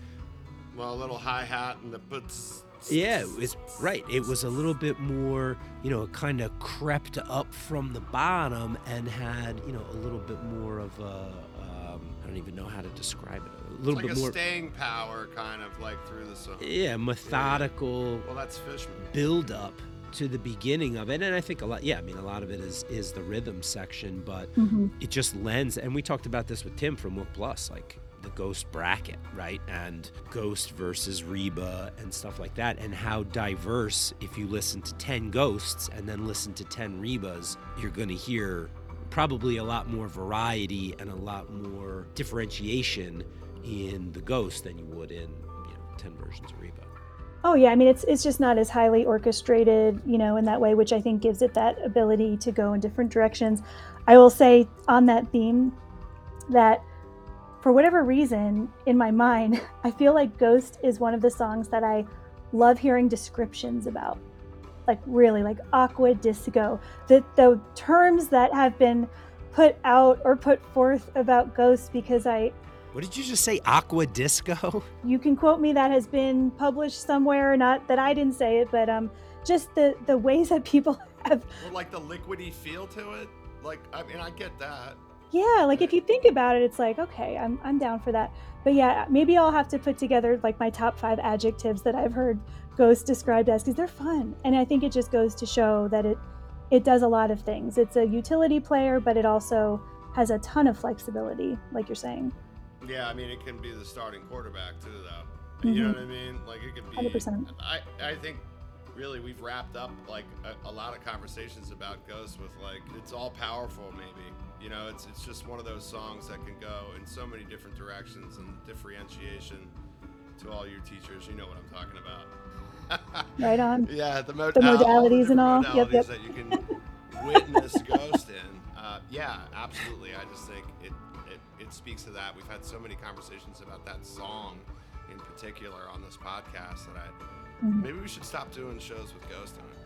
well a little hi hat and the puts.
Yeah, it was right. It was a little bit more, you know, kind of crept up from the bottom and had, you know, a little bit more of a, um, I don't even know how to describe it. A little
like
bit
a
more
staying power, kind of like through the song.
Yeah, methodical.
Yeah. Well, that's Fishman.
Build up to the beginning of it and i think a lot yeah i mean a lot of it is is the rhythm section but mm-hmm. it just lends and we talked about this with tim from Mook plus like the ghost bracket right and ghost versus reba and stuff like that and how diverse if you listen to 10 ghosts and then listen to 10 rebas you're going to hear probably a lot more variety and a lot more differentiation in the ghost than you would in you know 10 versions of reba
Oh yeah, I mean it's it's just not as highly orchestrated, you know, in that way, which I think gives it that ability to go in different directions. I will say on that theme that for whatever reason in my mind, I feel like Ghost is one of the songs that I love hearing descriptions about. Like really like aqua disco. The the terms that have been put out or put forth about Ghost because I
what did you just say? Aqua disco?
You can quote me. That has been published somewhere. or Not that I didn't say it, but um, just the the ways that people have.
Well, like the liquidy feel to it. Like I mean, I get that.
Yeah, like if you think about it, it's like okay, I'm I'm down for that. But yeah, maybe I'll have to put together like my top five adjectives that I've heard Ghost described as because they're fun, and I think it just goes to show that it it does a lot of things. It's a utility player, but it also has a ton of flexibility, like you're saying.
Yeah, I mean, it can be the starting quarterback too, though. Mm-hmm. You know what I mean? Like it could be. 100%. I I think really we've wrapped up like a, a, lot of conversations about Ghost with like it's all powerful maybe. You know, it's it's just one of those songs that can go in so many different directions and differentiation to all your teachers. You know what I'm talking about.
right on.
Yeah, the, mod-
the modalities
and
all.
Modalities
yep, yep.
that you can witness Ghost in. Uh, yeah, absolutely. I just think it it it speaks to that. We've had so many conversations about that song in particular on this podcast that I mm-hmm. maybe we should stop doing shows with Ghost
in it.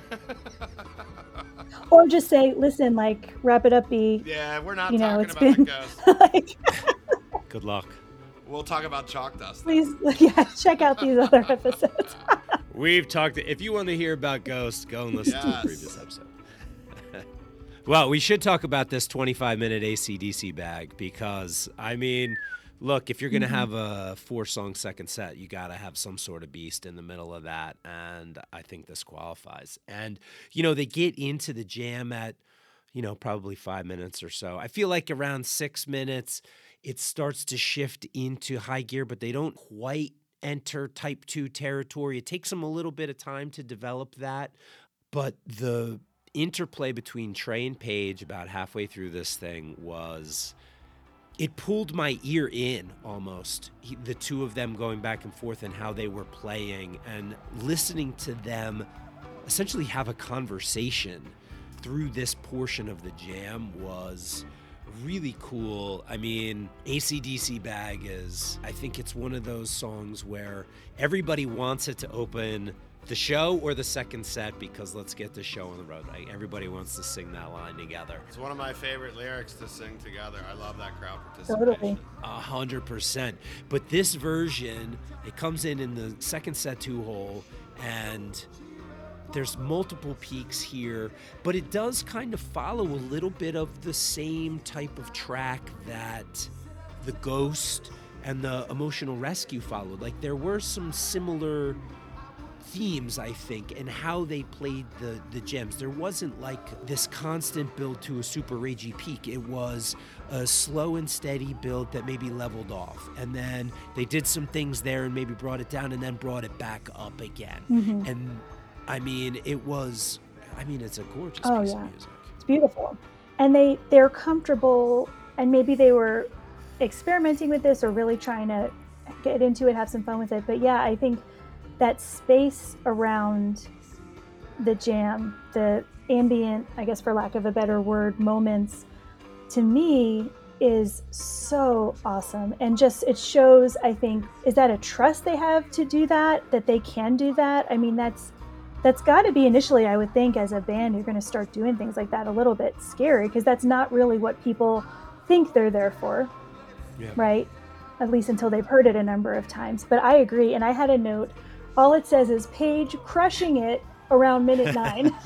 or just say, listen, like wrap it up, be.
Yeah, we're not you know, talking about been, Ghost. like,
Good luck.
We'll talk about chalk dust.
Please, yeah, check out these other episodes.
We've talked. If you want to hear about ghosts, go and listen yes. to the previous episode. Well, we should talk about this 25 minute ACDC bag because, I mean, look, if you're going to mm-hmm. have a four song second set, you got to have some sort of beast in the middle of that. And I think this qualifies. And, you know, they get into the jam at, you know, probably five minutes or so. I feel like around six minutes, it starts to shift into high gear, but they don't quite enter type two territory. It takes them a little bit of time to develop that. But the interplay between Trey and Page about halfway through this thing was it pulled my ear in almost he, the two of them going back and forth and how they were playing and listening to them essentially have a conversation through this portion of the jam was really cool. I mean, ACDC Bag is, I think it's one of those songs where everybody wants it to open the show or the second set because let's get the show on the road. Right? Everybody wants to sing that line together.
It's one of my favorite lyrics to sing together. I love that crowd participation.
A hundred percent. But this version, it comes in in the second set two hole, and there's multiple peaks here, but it does kind of follow a little bit of the same type of track that the Ghost and the Emotional Rescue followed. Like there were some similar themes, I think, and how they played the the gems. There wasn't like this constant build to a super ragey peak. It was a slow and steady build that maybe leveled off, and then they did some things there and maybe brought it down, and then brought it back up again.
Mhm.
And I mean, it was. I mean, it's a gorgeous
Oh,
piece
yeah.
of music.
It's beautiful. And they they're comfortable and maybe they were experimenting with this or really trying to get into it, have some fun with it. But yeah, I think that space around the jam, the ambient, I guess for lack of a better word, moments to me is so awesome. And just it shows i think is that a trust they have to do that that they can do that? I mean that's that's got to be initially i would think as a band you're going to start doing things like that a little bit scary because that's not really what people think they're there for
Yeah.
right? At least until they've heard it a number of times. But i agree and i had a note all it says is Page crushing it around minute nine.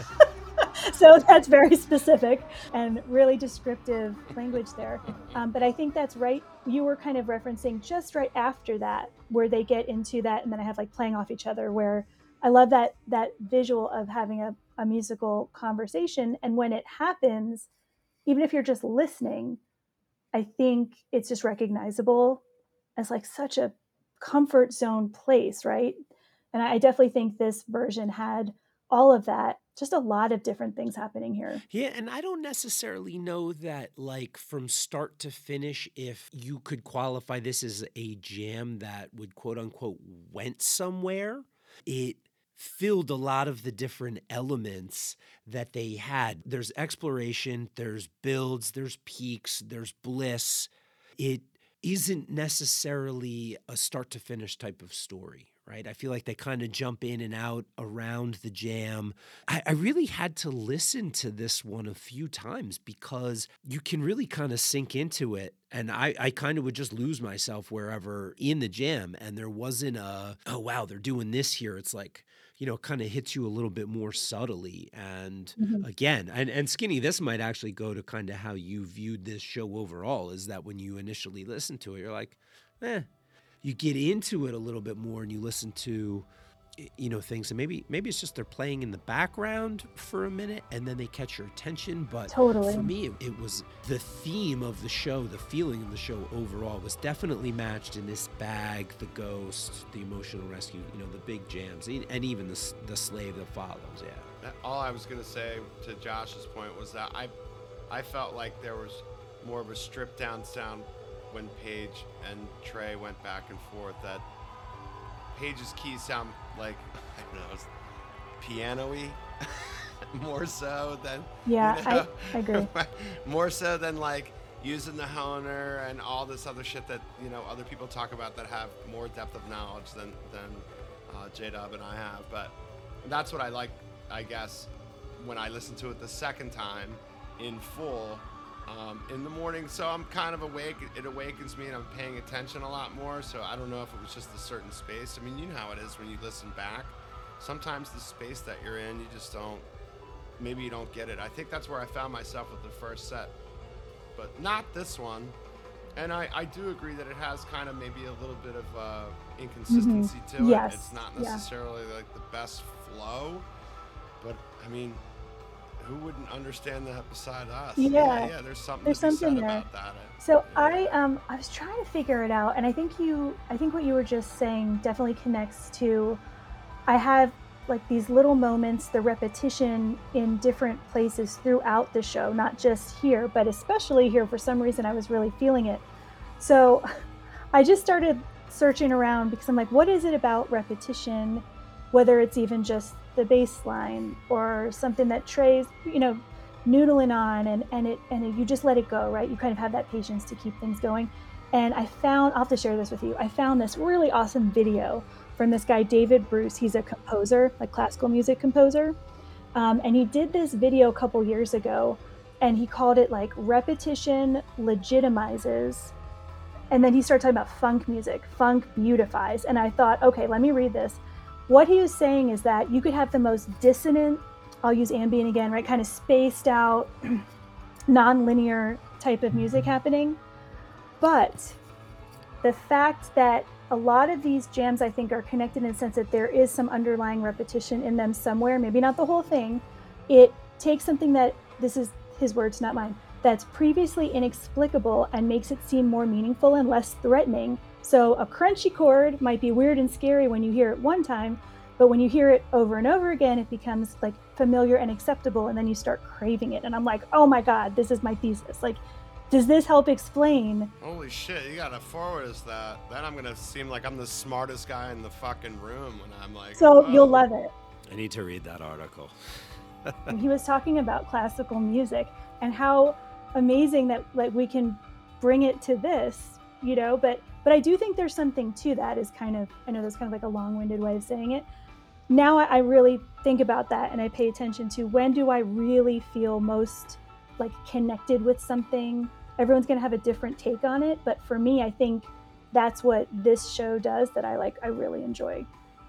So that's very specific and really descriptive language there. Um, but i think that's right. You were kind of referencing just right after that where they get into that and then i have like playing off each other where i love that that visual of having a, a musical conversation. And when it happens even if you're just listening i think it's just recognizable as like such a comfort zone place right and i definitely think this version had all of that just a lot of different things happening here
Yeah, and I don't necessarily know that, like, from start to finish, if you could qualify this as a jam that would quote unquote went somewhere. It filled a lot of the different elements that they had. There's exploration, there's builds, there's peaks, there's bliss. It isn't necessarily a start to finish type of story, right? I feel like they kind of jump in and out around the jam. I, I really had to listen to this one a few times because you can really kind of sink into it. And I, I kind of would just lose myself wherever in the jam. And there wasn't a, oh, wow, they're doing this here. It's like, you know, kind of hits you a little bit more subtly. And
Mhm.
again, and, and Skinny, this might actually go to kind of how you viewed this show overall is that when you initially listen to it, you're like, eh, you get into it a little bit more and you listen to you know things and maybe maybe it's just they're playing in the background for a minute and then they catch your attention but
Totally.
for me it, it was the theme of the show the feeling of the show overall was definitely matched in this bag the ghost the emotional rescue you know the big jams e- and even the, the slave that follows yeah uh,
All I was gonna say to Josh's point was that I, I felt like there was more of a stripped down sound when Page and Trey went back and forth. That Page's keys sound like I don't know, piano-y more so than
Yeah,
you
I- I agree.
more so than like using the Hohner and all this other shit that you know other people talk about that have more depth of knowledge than than uh, J Dub and I have. But that's what I like, I guess, when I listen to it the second time in full um, in the morning. So I'm kind of awake. It awakens me, and I'm paying attention a lot more. So I don't know if it was just a certain space. I mean, you know how it is when you listen back. Sometimes the space that you're in, you just don't. Maybe you don't get it. I think that's where I found myself with the first set, but not this one. And I, I do agree that it has kind of maybe a little bit of uh, inconsistency to it.
Mm-hmm. Yes,
It's not
yeah.
necessarily like the best flow, but I mean, who wouldn't understand that beside us?
Yeah,
yeah. There's something
there's something there.
about that.
So I um I was trying to figure it out, and I think you I think what you were just saying definitely connects to. I have like these little moments, the repetition in different places throughout the show, not just here, but especially here. For some reason, I was really feeling it. So I just started searching around because I'm like, what is it about repetition? Whether it's even just the bass line or something that Trey's, you know, noodling on and, and it and you just let it go, right? You kind of have that patience to keep things going. And I found I'll have to share this with you. I found this really awesome video from this guy David Bruce. He's a composer, like classical music composer, um, and he did this video a couple years ago, and he called it like repetition legitimizes. And then he started talking about funk music. Funk beautifies. And I thought, okay, let me read this. What he was saying is that you could have the most dissonant, I'll use ambient again, right? Kind of spaced out, non-linear type of music mm-hmm. happening. But the fact that a lot of these jams I think are connected in the sense that there is some underlying repetition in them somewhere, maybe not the whole thing. It takes something that this is his words, not mine, that's previously inexplicable and makes it seem more meaningful and less threatening. So a crunchy chord might be weird and scary when you hear it one time, but when you hear it over and over again, it becomes like familiar and acceptable, and then you start craving it. And I'm like, oh my God, this is my thesis. Like, does this help explain?
Holy shit, you gotta forward us that. Then I'm gonna seem like I'm the smartest guy in the fucking room when I'm like.
So
oh.
you'll love it.
I need to read that article.
he was talking about classical music and how amazing that like we can bring it to this, you know, but but I do think there's something to that is kind of I know that's kind of like a long-winded way of saying it. Now I, I really think about that and I pay attention to when do I really feel most like connected with something everyone's going to have a different take on it but for me i think that's what this show does that i like i really enjoy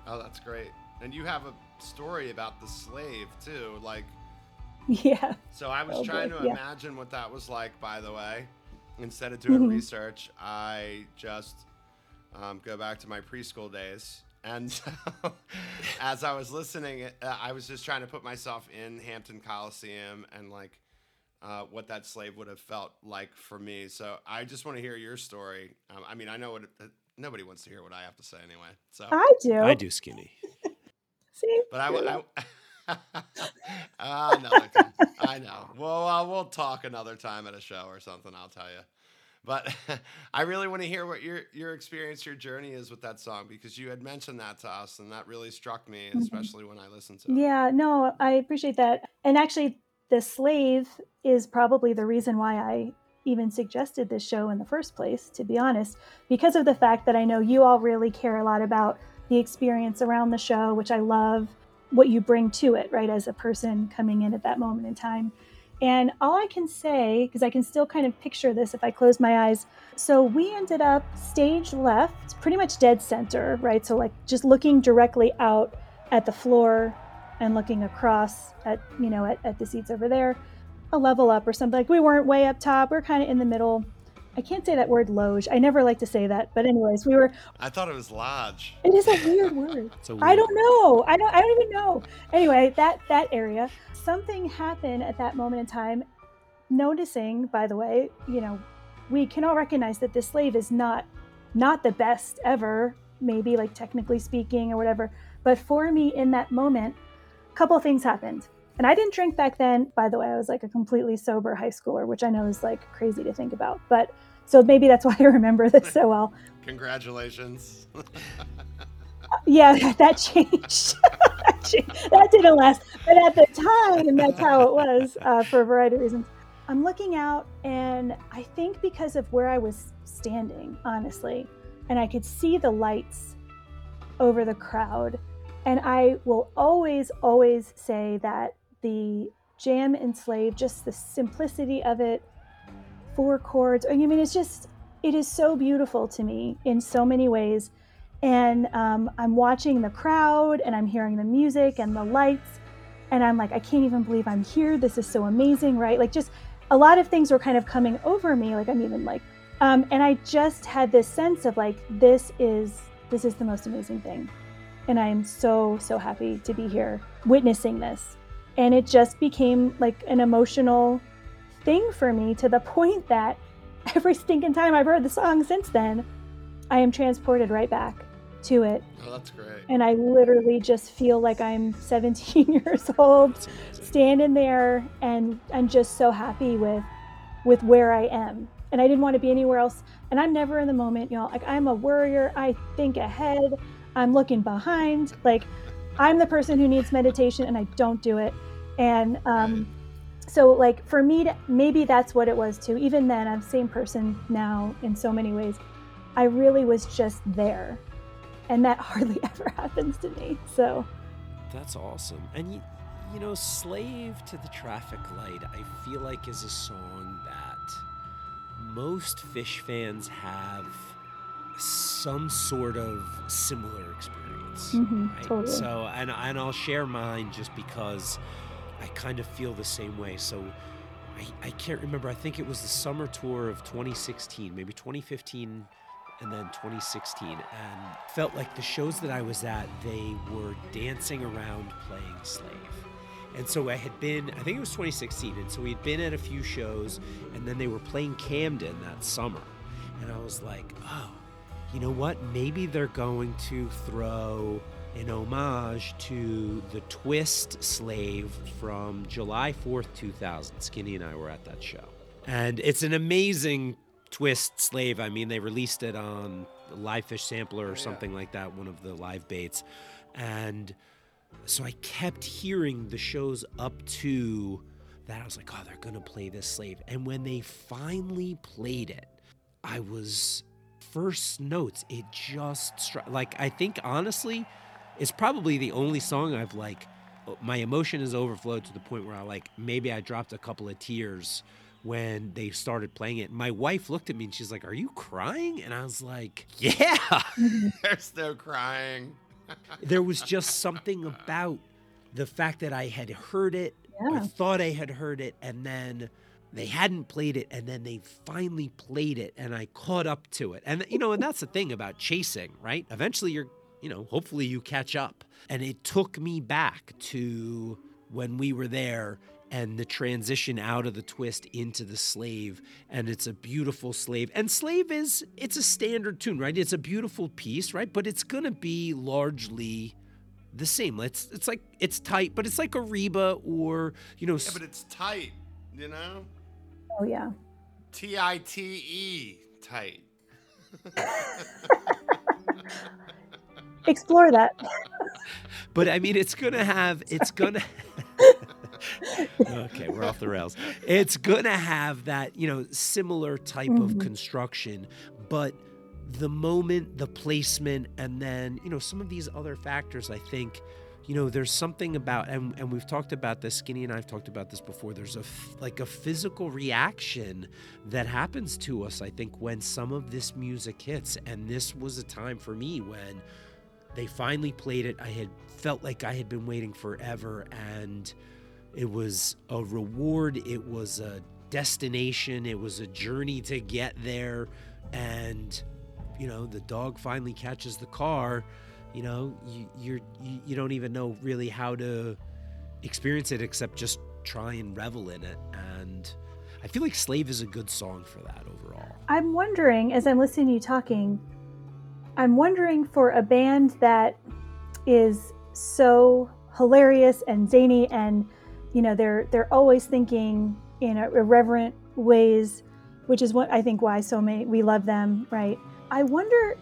oh that's great and you have a story about the slave too like
yeah
so i was
oh,
trying
boy.
to
yeah.
imagine what that was like by the way instead of doing
Mhm.
research i just um, go back to my preschool days and so, as i was listening uh, i was just trying to put myself in hampton coliseum and like uh, what that slave would have felt like for me. So I just want to hear your story. Um, I mean, I know what uh, nobody wants to hear what I have to say anyway. So,
i do
I do skinny.
see
but I, w- I uh, another time. I know. Well, uh, we'll talk another time at a show or something. I'll tell you. But I really want to hear what your your experience, your journey is with that song because you had mentioned that to us, and that really struck me,
Mhm.
especially when I listened to it.
yeah no i appreciate that and actually the slave is probably the reason why i even suggested this show in the first place to be honest because of the fact that i know you all really care a lot about the experience around the show which i love what you bring to it right as a person coming in at that moment in time. And all i can say because i can still kind of picture this if i close my eyes so we ended up stage left pretty much dead center right? So like just looking directly out at the floor and looking across at you know at, at the seats over there a level up or something. Like we weren't way up top we are kind of in the middle i can't say that word loge i never like to say that but anyways we were
I thought it was lodge.
it is a weird word
It's a
I
weird- I
don't know. I don't. I don't even know. Anyway, that that area, something happened at that moment in time. Noticing, by the way, you know, we can all recognize that this slave is not not the best ever. Maybe like technically speaking or whatever. But for me, in that moment, a couple things happened. And I didn't drink back then. By the way, I was like a completely sober high schooler, which I know is like crazy to think about. But so maybe that's why I remember this so well.
Congratulations.
yeah, that changed. that didn't last. But at the time, that's how it was uh, for a variety of reasons. I'm looking out, and I think because of where I was standing, honestly, and I could see the lights over the crowd. And I will always, always say that the jam enslaved, just the simplicity of it, four chords. I mean, it's just, it is so beautiful to me in so many ways and um, I'm watching the crowd and I'm hearing the music and the lights, and I'm like, I can't even believe I'm here. This is so amazing, right? Like, just a lot of things were kind of coming over me. Like, I'm even like, um, and I just had this sense of like, this is this is the most amazing thing, and I am so so happy to be here witnessing this, and it just became like an emotional thing for me to the point that every stinking time I've heard the song since then, I am transported right back to it.
oh, that's great.
And I literally just feel like I'm 17 years old, standing there and I'm just so happy with with where I am. And I didn't want to be anywhere else. And I'm never in the moment, y'all. Like I'm a worrier. I think ahead. I'm looking behind. Like I'm the person who needs meditation and I don't do it. And um so like for me to, maybe that's what it was too. Even then I'm the same person now in so many ways. I really was just there. And that hardly ever happens to me. So
That's awesome. And you, you know, Slave to the Traffic Light, I feel like is a song that most Phish fans have some sort of similar experience.
Mhm,
right?
totally.
So, and, and I'll share mine just because I kind of feel the same way. So, I, I can't remember. I think it was the summer tour of 2016, maybe 2015 and then 2016 and felt like the shows that I was at, they were dancing around playing Slave. And so I had been, I think it was 2016, and so we had been at a few shows, and then they were playing Camden that summer. And I was like, oh, you know what? Maybe they're going to throw an homage to the Twist Slave from July 4th, 2000. Skinny and I were at that show. And it's an amazing Twist Slave. I mean, they released it on the LivePhish Sampler or oh, something like that, one of the live baits. And so I kept hearing the shows up to that. I was like, oh, they're going to play this Slave. And when they finally played it, I was first notes. It just struck. Like, I think honestly, it's probably the only song I've like, my emotion has overflowed to the point where I like, maybe I dropped a couple of tears when they started playing it. My wife looked at me and she's like, Are you crying? And I was like, Yeah.
There's no crying.
there was just something about the fact that I had heard it,
Yeah.
I thought I had heard it, and then they hadn't played it, and then they finally played it, and I caught up to it. And, you know, and that's the thing about chasing, right? Eventually you're, you know, hopefully you catch up. And it took me back to when we were there and the transition out of the twist into the slave and it's a beautiful slave and slave is it's a standard tune right it's a beautiful piece right but it's gonna be largely the same it's it's like it's tight but it's like a Reba or you know
Yeah, but it's tight, you know?
Oh yeah.
T I T E, tight.
Explore that.
but I mean, it's gonna have, it's gonna. okay, we're off the rails. It's gonna have that, you know, similar type of
Mhm.
construction, but the moment, the placement, and then, you know, some of these other factors, I think, you know, there's something about, and, and we've talked about this, Skinny and I have talked about this before. There's a, f- like a physical reaction that happens to us, I think, when some of this music hits. And this was a time for me when they finally played it. I had felt like I had been waiting forever, and it was a reward. It was a destination. It was a journey to get there. And, you know, the dog finally catches the car. You know, you, you're, you, you don't even know really how to experience it except just try and revel in it. And I feel like Slave is a good song for that overall.
I'm wondering, as I'm listening to you talking, I'm wondering for a band that is so hilarious and zany, and you know they're they're always thinking in irreverent ways, which is what I think why so many we love them, right? I wonder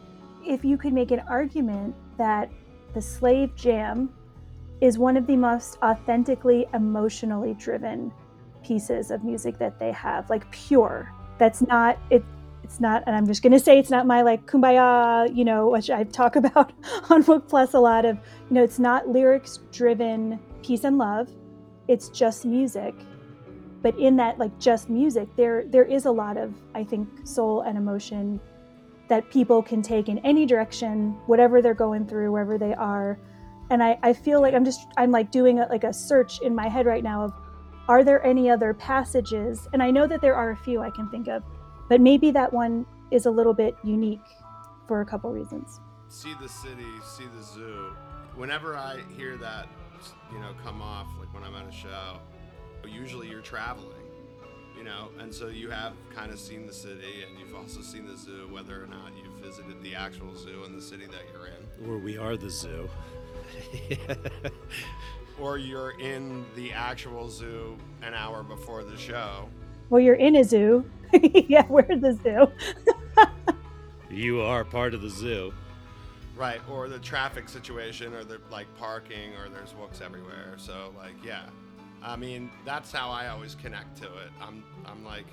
if you could make an argument that the Slave Jam is one of the most authentically emotionally driven pieces of music that they have, like pure. That's not it. It's not, and I'm just gonna say it's not my like kumbaya, you know, which I talk about on Book Plus a lot of, you know, it's not lyrics driven peace and love. It's just music. But in that like just music, there there is a lot of, I think, soul and emotion that people can take in any direction, whatever they're going through, wherever they are. And I, I feel like I'm just I'm like doing a, like a search in my head right now of are there any other passages? And I know that there are a few I can think of, but maybe that one is a little bit unique for a couple reasons.
See the city, see the zoo. Whenever I hear that, you know, come off, like when I'm at a show, usually you're traveling, you know, and so you have kind of seen the city and you've also seen the zoo, whether or not you've visited the actual zoo in the city that you're in.
Or we are the zoo.
Or you're in the actual zoo an hour before the show.
Well, you're in a zoo. yeah, we're the zoo.
you are part of the zoo.
Right, or the traffic situation, or the like parking, or there's books everywhere. So like, yeah, I mean that's how I always connect to it. I'm I'm like,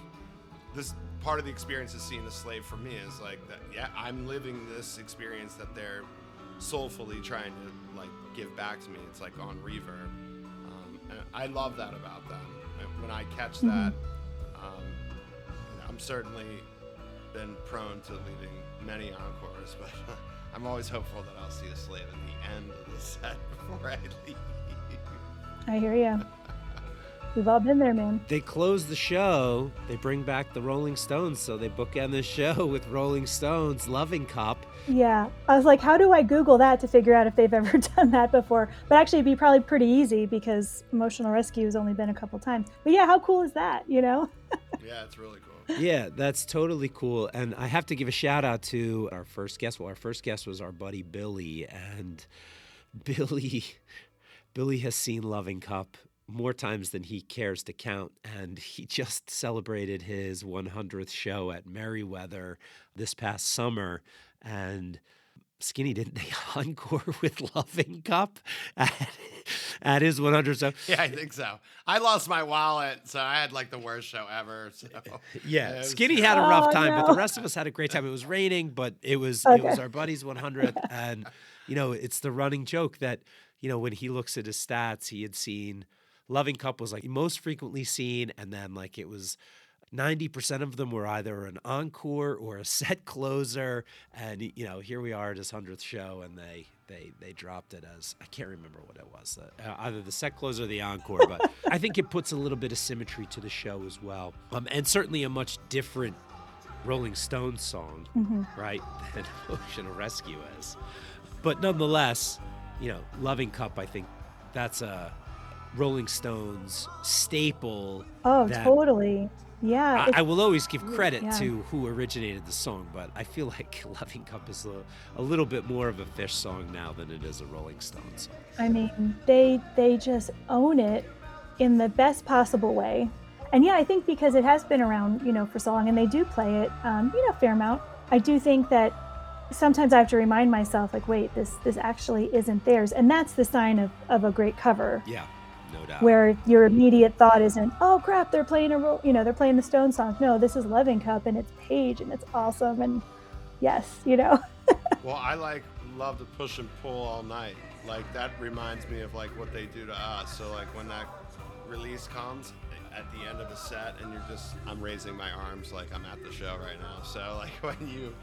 this part of the experience of seeing the slave for me is like that. Yeah, I'm living this experience that they're soulfully trying to like give back to me. It's like on reverb, um, and I love that about them. When I catch that, um, you know, I'm certainly been prone to leaving many encores, but I'm always hopeful that I'll see a slave at the end of the set before I leave.
I hear you. We've all been there, man.
They close the show. They bring back the Rolling Stones, so they bookend the show with Rolling Stones, Loving Cup.
Yeah. I was like, how do I Google that to figure out if they've ever done that before? But actually, it'd be probably pretty easy because Emotional Rescue has only been a couple times. But yeah, how cool is that, you know?
yeah, it's really cool.
Yeah, that's totally cool. And I have to give a shout out to our first guest. Well, our first guest was our buddy Billy. And Billy. Billy has seen Loving Cup more times than he cares to count. And he just celebrated his 100th show at Merriweather this past summer. And Skinny, didn't they encore with Loving Cup at, at his 100th show?
Yeah, I think so. I lost my wallet, so I had like the worst show ever. So
yeah, Skinny had a oh, rough time, oh, no. but the rest of us had a great time. It was raining, but it was okay. it was our buddy's 100th, and you know, it's the running joke that you know when he looks at his stats, he had seen Loving Cup was like most frequently seen, and then like it was 90% of them were either an encore or a set closer. And, you know, here we are at his 100th show, and they they they dropped it as I can't remember what it was, uh, either the set closer or the encore. But I think it puts a little bit of symmetry to the show as well, um, and certainly a much different Rolling Stones song, mm-hmm. right, than Emotional Rescue is. But nonetheless, you know, Loving Cup, I think that's a Rolling Stones staple.
Oh, totally. Yeah.
I, I, will always give credit yeah. to who originated the song, but I feel like Loving Cup is a, a little bit more of a Phish song now than it is a Rolling Stones song.
I mean, they they just own it in the best possible way. And yeah, I think because it has been around, you know, for so long and they do play it, um, you know, fair amount. I do think that sometimes I have to remind myself, like, wait, this this actually isn't theirs. And that's the sign of, of a great cover.
Yeah no doubt.
Where your immediate thought isn't, oh crap, they're playing a, you know, they're playing the Stone song. No, this is Loving Cup and it's Page and it's awesome and yes, you know.
well, I like love to push and pull all night. Like that reminds me of like what they do to us. So like when that release comes at the end of a set and you're just I'm raising my arms like I'm at the show right now. So like when you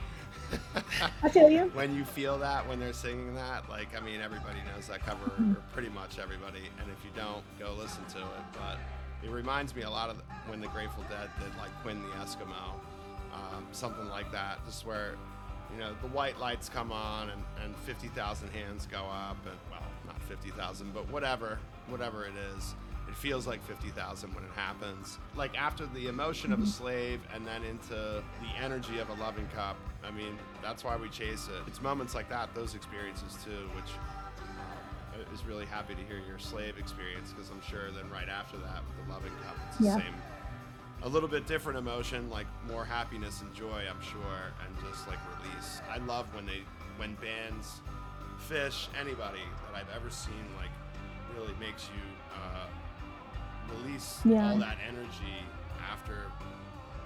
I feel you.
When you feel that when they're singing that, like I mean, everybody knows that cover, or pretty much everybody. And if you don't, go listen to it. But it reminds me a lot of the, when the Grateful Dead did like Quinn the Eskimo, um, something like that. Just where you know the white lights come on and, and 50,000 hands go up, and well, not 50,000, but whatever, whatever it is it feels like 50,000 when it happens. Like after the emotion of a slave and then into the energy of a loving cup. I mean, that's why we chase it. It's moments like that, those experiences too, which uh, is really happy to hear your slave experience because I'm sure then right after that with the loving cup, it's yeah. the same. A little bit different emotion, like more happiness and joy, I'm sure, and just like release. I love when they, when bands, Phish, anybody that I've ever seen, like really makes you uh, release yeah. all that energy after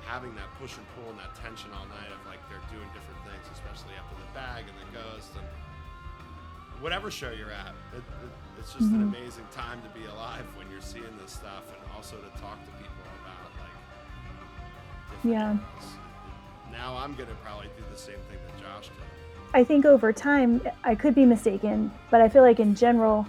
having that push and pull and that tension all night of like they're doing different things, especially after the bag and the ghost and whatever show you're at. It, it, it's just mm-hmm. an amazing time to be alive when you're seeing this stuff and also to talk to people about like
yeah.
Things. Now I'm gonna probably do the same thing that Josh did.
I think over time, I could be mistaken, but I feel like in general,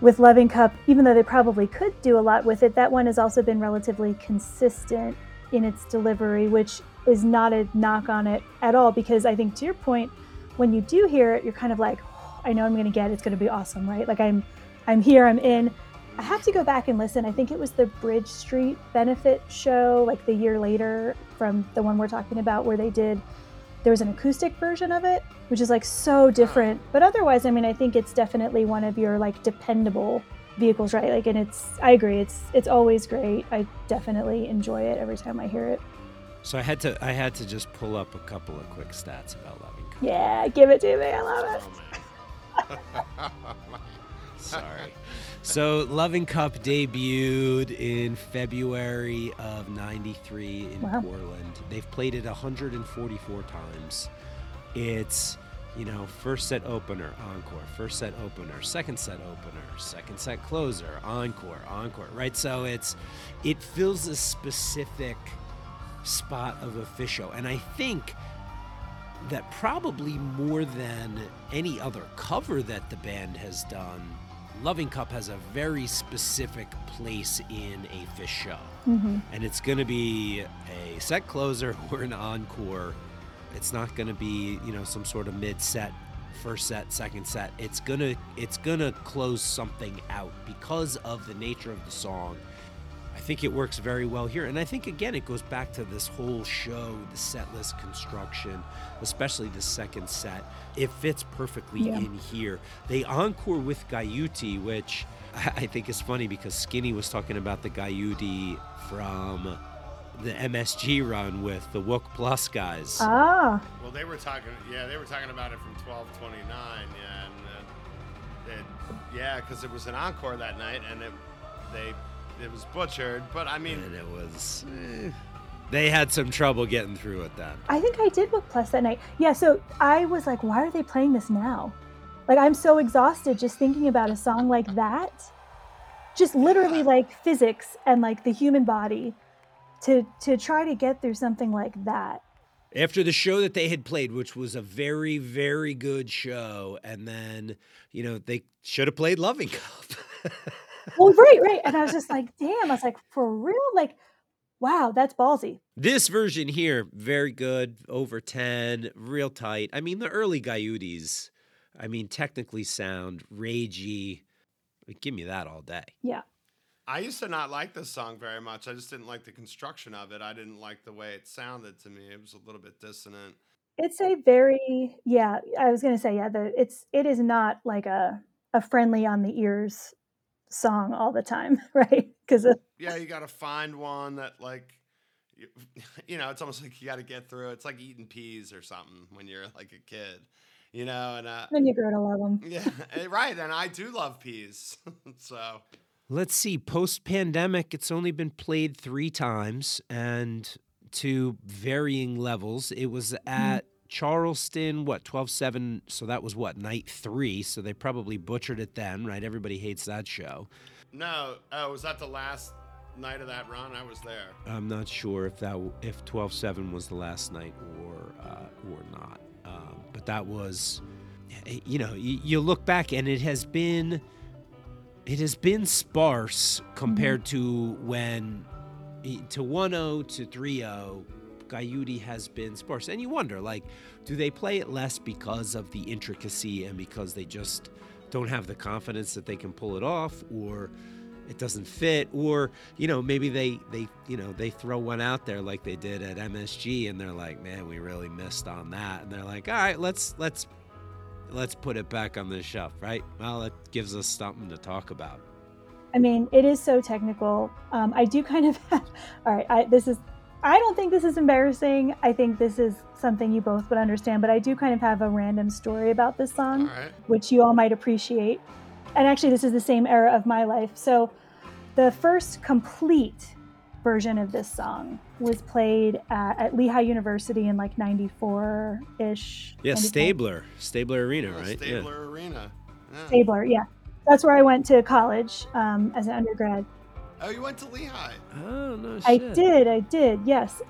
with Loving Cup, even though they probably could do a lot with it, that one has also been relatively consistent in its delivery, which is not a knock on it at all. Because I think to your point, when you do hear it, you're kind of like, oh, I know I'm going to get it. It's going to be awesome, right? Like I'm, I'm here, I'm in. I have to go back and listen. I think it was the Bridge Street benefit show, like the year later from the one we're talking about, where they did there was an acoustic version of it, which is like so different. But otherwise, I mean, I think it's definitely one of your like dependable vehicles, right? Like, and it's I agree, it's it's always great. I definitely enjoy it every time I hear it.
So I had to I had to just pull up a couple of quick stats about Loving Cup.
Yeah, give it to me. I love it.
Sorry. So, Loving Cup debuted in February of 93 in wow. Portland. They've played it 144 times. It's, you know, first set opener, encore, first set opener, second set opener, second set closer, encore, encore, right? So it's, it fills a specific spot of a show. And I think that probably more than any other cover that the band has done Loving Cup has a very specific place in a Phish show.
hmm
And it's going to be a set closer or an encore. It's not going to be, you know, some sort of mid set, first set, second set. It's going to it's going to close something out because of the nature of the song. I think it works very well here. And I think again it goes back to this whole show, the set list construction, especially the second set. It fits perfectly
Yeah.
in here. They encore with Guyute, which I I think is funny because Skinny was talking about the Guyute from the MSG run with the Wook Plus guys.
Ah,
Well, they were talking. Yeah, they were talking about it from 1229. Yeah, and uh, it, yeah, because it was an encore that night, and it they it was butchered. But I mean,
and it was. eh, they had some trouble getting through it then.
I think I did with Plus that night. Yeah, so I was like, why are they playing this now? Like, I'm so exhausted just thinking about a song like that. Just literally like physics and like the human body to to try to get through something like that.
After the show that they had played, which was a very, very good show, and then, you know, they should have played Loving Cup.
Well, right, right. And I was just like, damn, I was like, for real? Like, wow, that's ballsy.
This version here, very good, over 10, real tight. I mean, the early Guyutes, I mean, technically sound, ragey. Give me that all day.
Yeah.
I used to not like this song very much. I just didn't like the construction of it. I didn't like the way it sounded to me. It was a little bit dissonant.
It's a very yeah, I was gonna say, yeah, the it's it is not like a a friendly on the ears song all the time, right? Because
Yeah, you got to find one that like. You, you know, it's almost like you got to get through. It's like eating peas or something when you're like a kid, you know. And uh,
then you grow to love them.
yeah, eh, right. And I do love peas, so
Let's see, post pandemic, it's only been played three times and to varying levels. It was at Charleston, what, 12 7. So that was what, night three. So they probably butchered it then, right? Everybody hates that show.
no. Oh, was that the last night of that run? I was there.
I'm not sure if that if 12-7 was the last night or uh, or not. Um, but that was, you know, you, you look back and it has been it has been sparse compared to when to 1-0 to 3-0 Guyute has been sparse. And you wonder like do they play it less because of the intricacy and because they just don't have the confidence that they can pull it off or it doesn't fit or you know maybe they they you know they throw one out there like they did at MSG and they're like man we really missed on that. And they're like all right let's let's let's put it back on the shelf right? Well it gives us something to talk about.
I mean, it is so technical. Um, I do kind of have, all right, I, this is, I don't think this is embarrassing. I think this is something you both would understand, but I do kind of have a random story about this song.
right.
which you all might appreciate. And actually, this is the same era of my life. So, the first complete version of this song was played at, at Lehigh University in like 94 ish.
yeah Stabler Stabler Arena right
Stabler Arena. Yeah.
Stabler, yeah. That's where I went to college um, as an undergrad.
Oh, you went to Lehigh.
oh no
I did, I did, yes.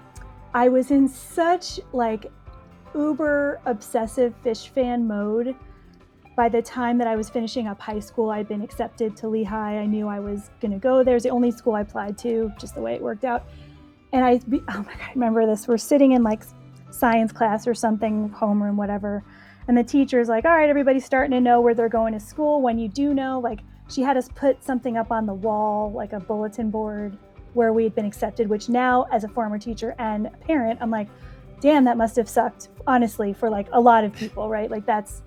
I was in such like uber obsessive Phish fan mode. By the time that I was finishing up high school, I'd been accepted to Lehigh. I knew I was going to go there. It was the only school I applied to, just the way it worked out. And I, oh my God, I remember this. We're sitting in like science class or something, homeroom, whatever. And the teacher's like, all right, everybody's starting to know where they're going to school. When you do know, like, she had us put something up on the wall, like a bulletin board where we had been accepted, which now, as a former teacher and parent, I'm like, damn, that must have sucked, honestly, for like a lot of people, right? Like, that's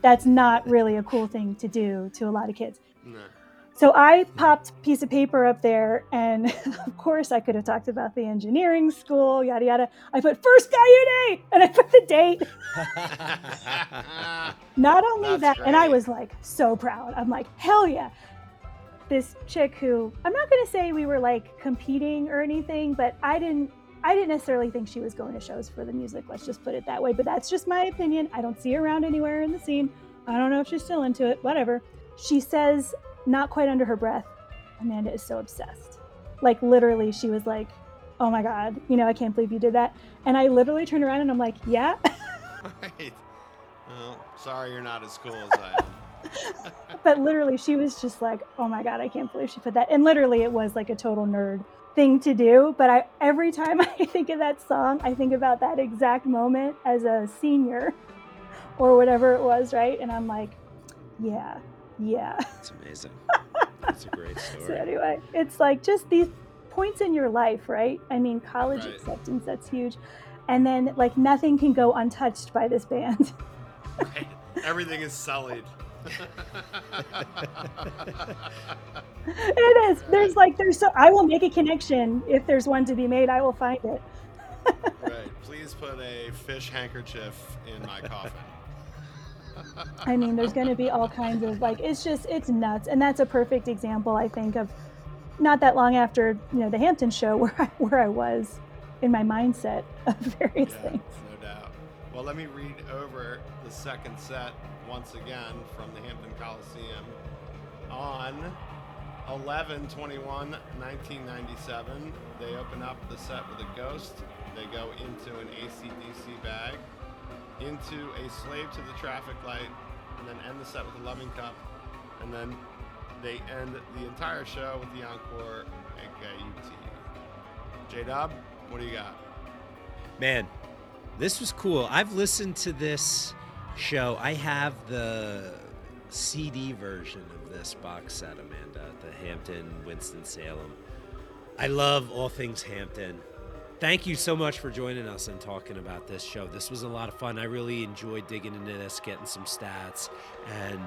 that's not really a cool thing to do to a lot of kids. So I popped a piece of paper up there, and of course I could have talked about the engineering school, yada yada. I put first guy in A, and I put the date. Not only
That's
that, and I was like so proud. I'm like, hell yeah. This chick who I'm not gonna say we were like competing or anything, but I didn't I didn't necessarily think she was going to shows for the music. Let's just put it that way. But that's just my opinion. I don't see her around anywhere in the scene. I don't know if she's still into it. Whatever. She says, not quite under her breath, Amanda is so obsessed. Like literally, she was like, "Oh my god, you know, I can't believe you did that." And I literally turned around and I'm like, "Yeah."
right. Well, sorry you're not as cool as I am.
but literally, she was just like, "Oh my god, I can't believe she put that." And literally, it was like a total nerd thing to do. But I every time I think of that song, I think about that exact moment as a senior or whatever it was, right? And I'm like, yeah, yeah.
It's amazing. That's a great story.
so anyway, it's like just these points in your life, right? I mean, college
Right.
acceptance, that's huge. And then like nothing can go untouched by this band.
Right. Everything is sullied.
it is. There's like there's so I will make a connection if there's one to be made. I will find it.
right. Please put a Phish handkerchief in my coffin.
I mean, there's going to be all kinds of like it's just it's nuts, and that's a perfect example, I think, of not that long after you know the Hampton show where I, where I was in my mindset of various
Yeah,
things.
no doubt. Well, let me read over the second set once again from the Hampton Coliseum. On 11 21 1997, they open up the set with a ghost. They go into an AC/DC bag, into a slave to the traffic light, and then end the set with a loving cup. And then they end the entire show with the encore a Guyute. J Dub, what do you got?
Man, this was cool. I've listened to this show. I have the CD version of this box set, Amanda, the Hampton Winston Salem. I love all things Hampton. Thank you so much for joining us and talking about this show. This was a lot of fun. I really enjoyed digging into this, getting some stats, and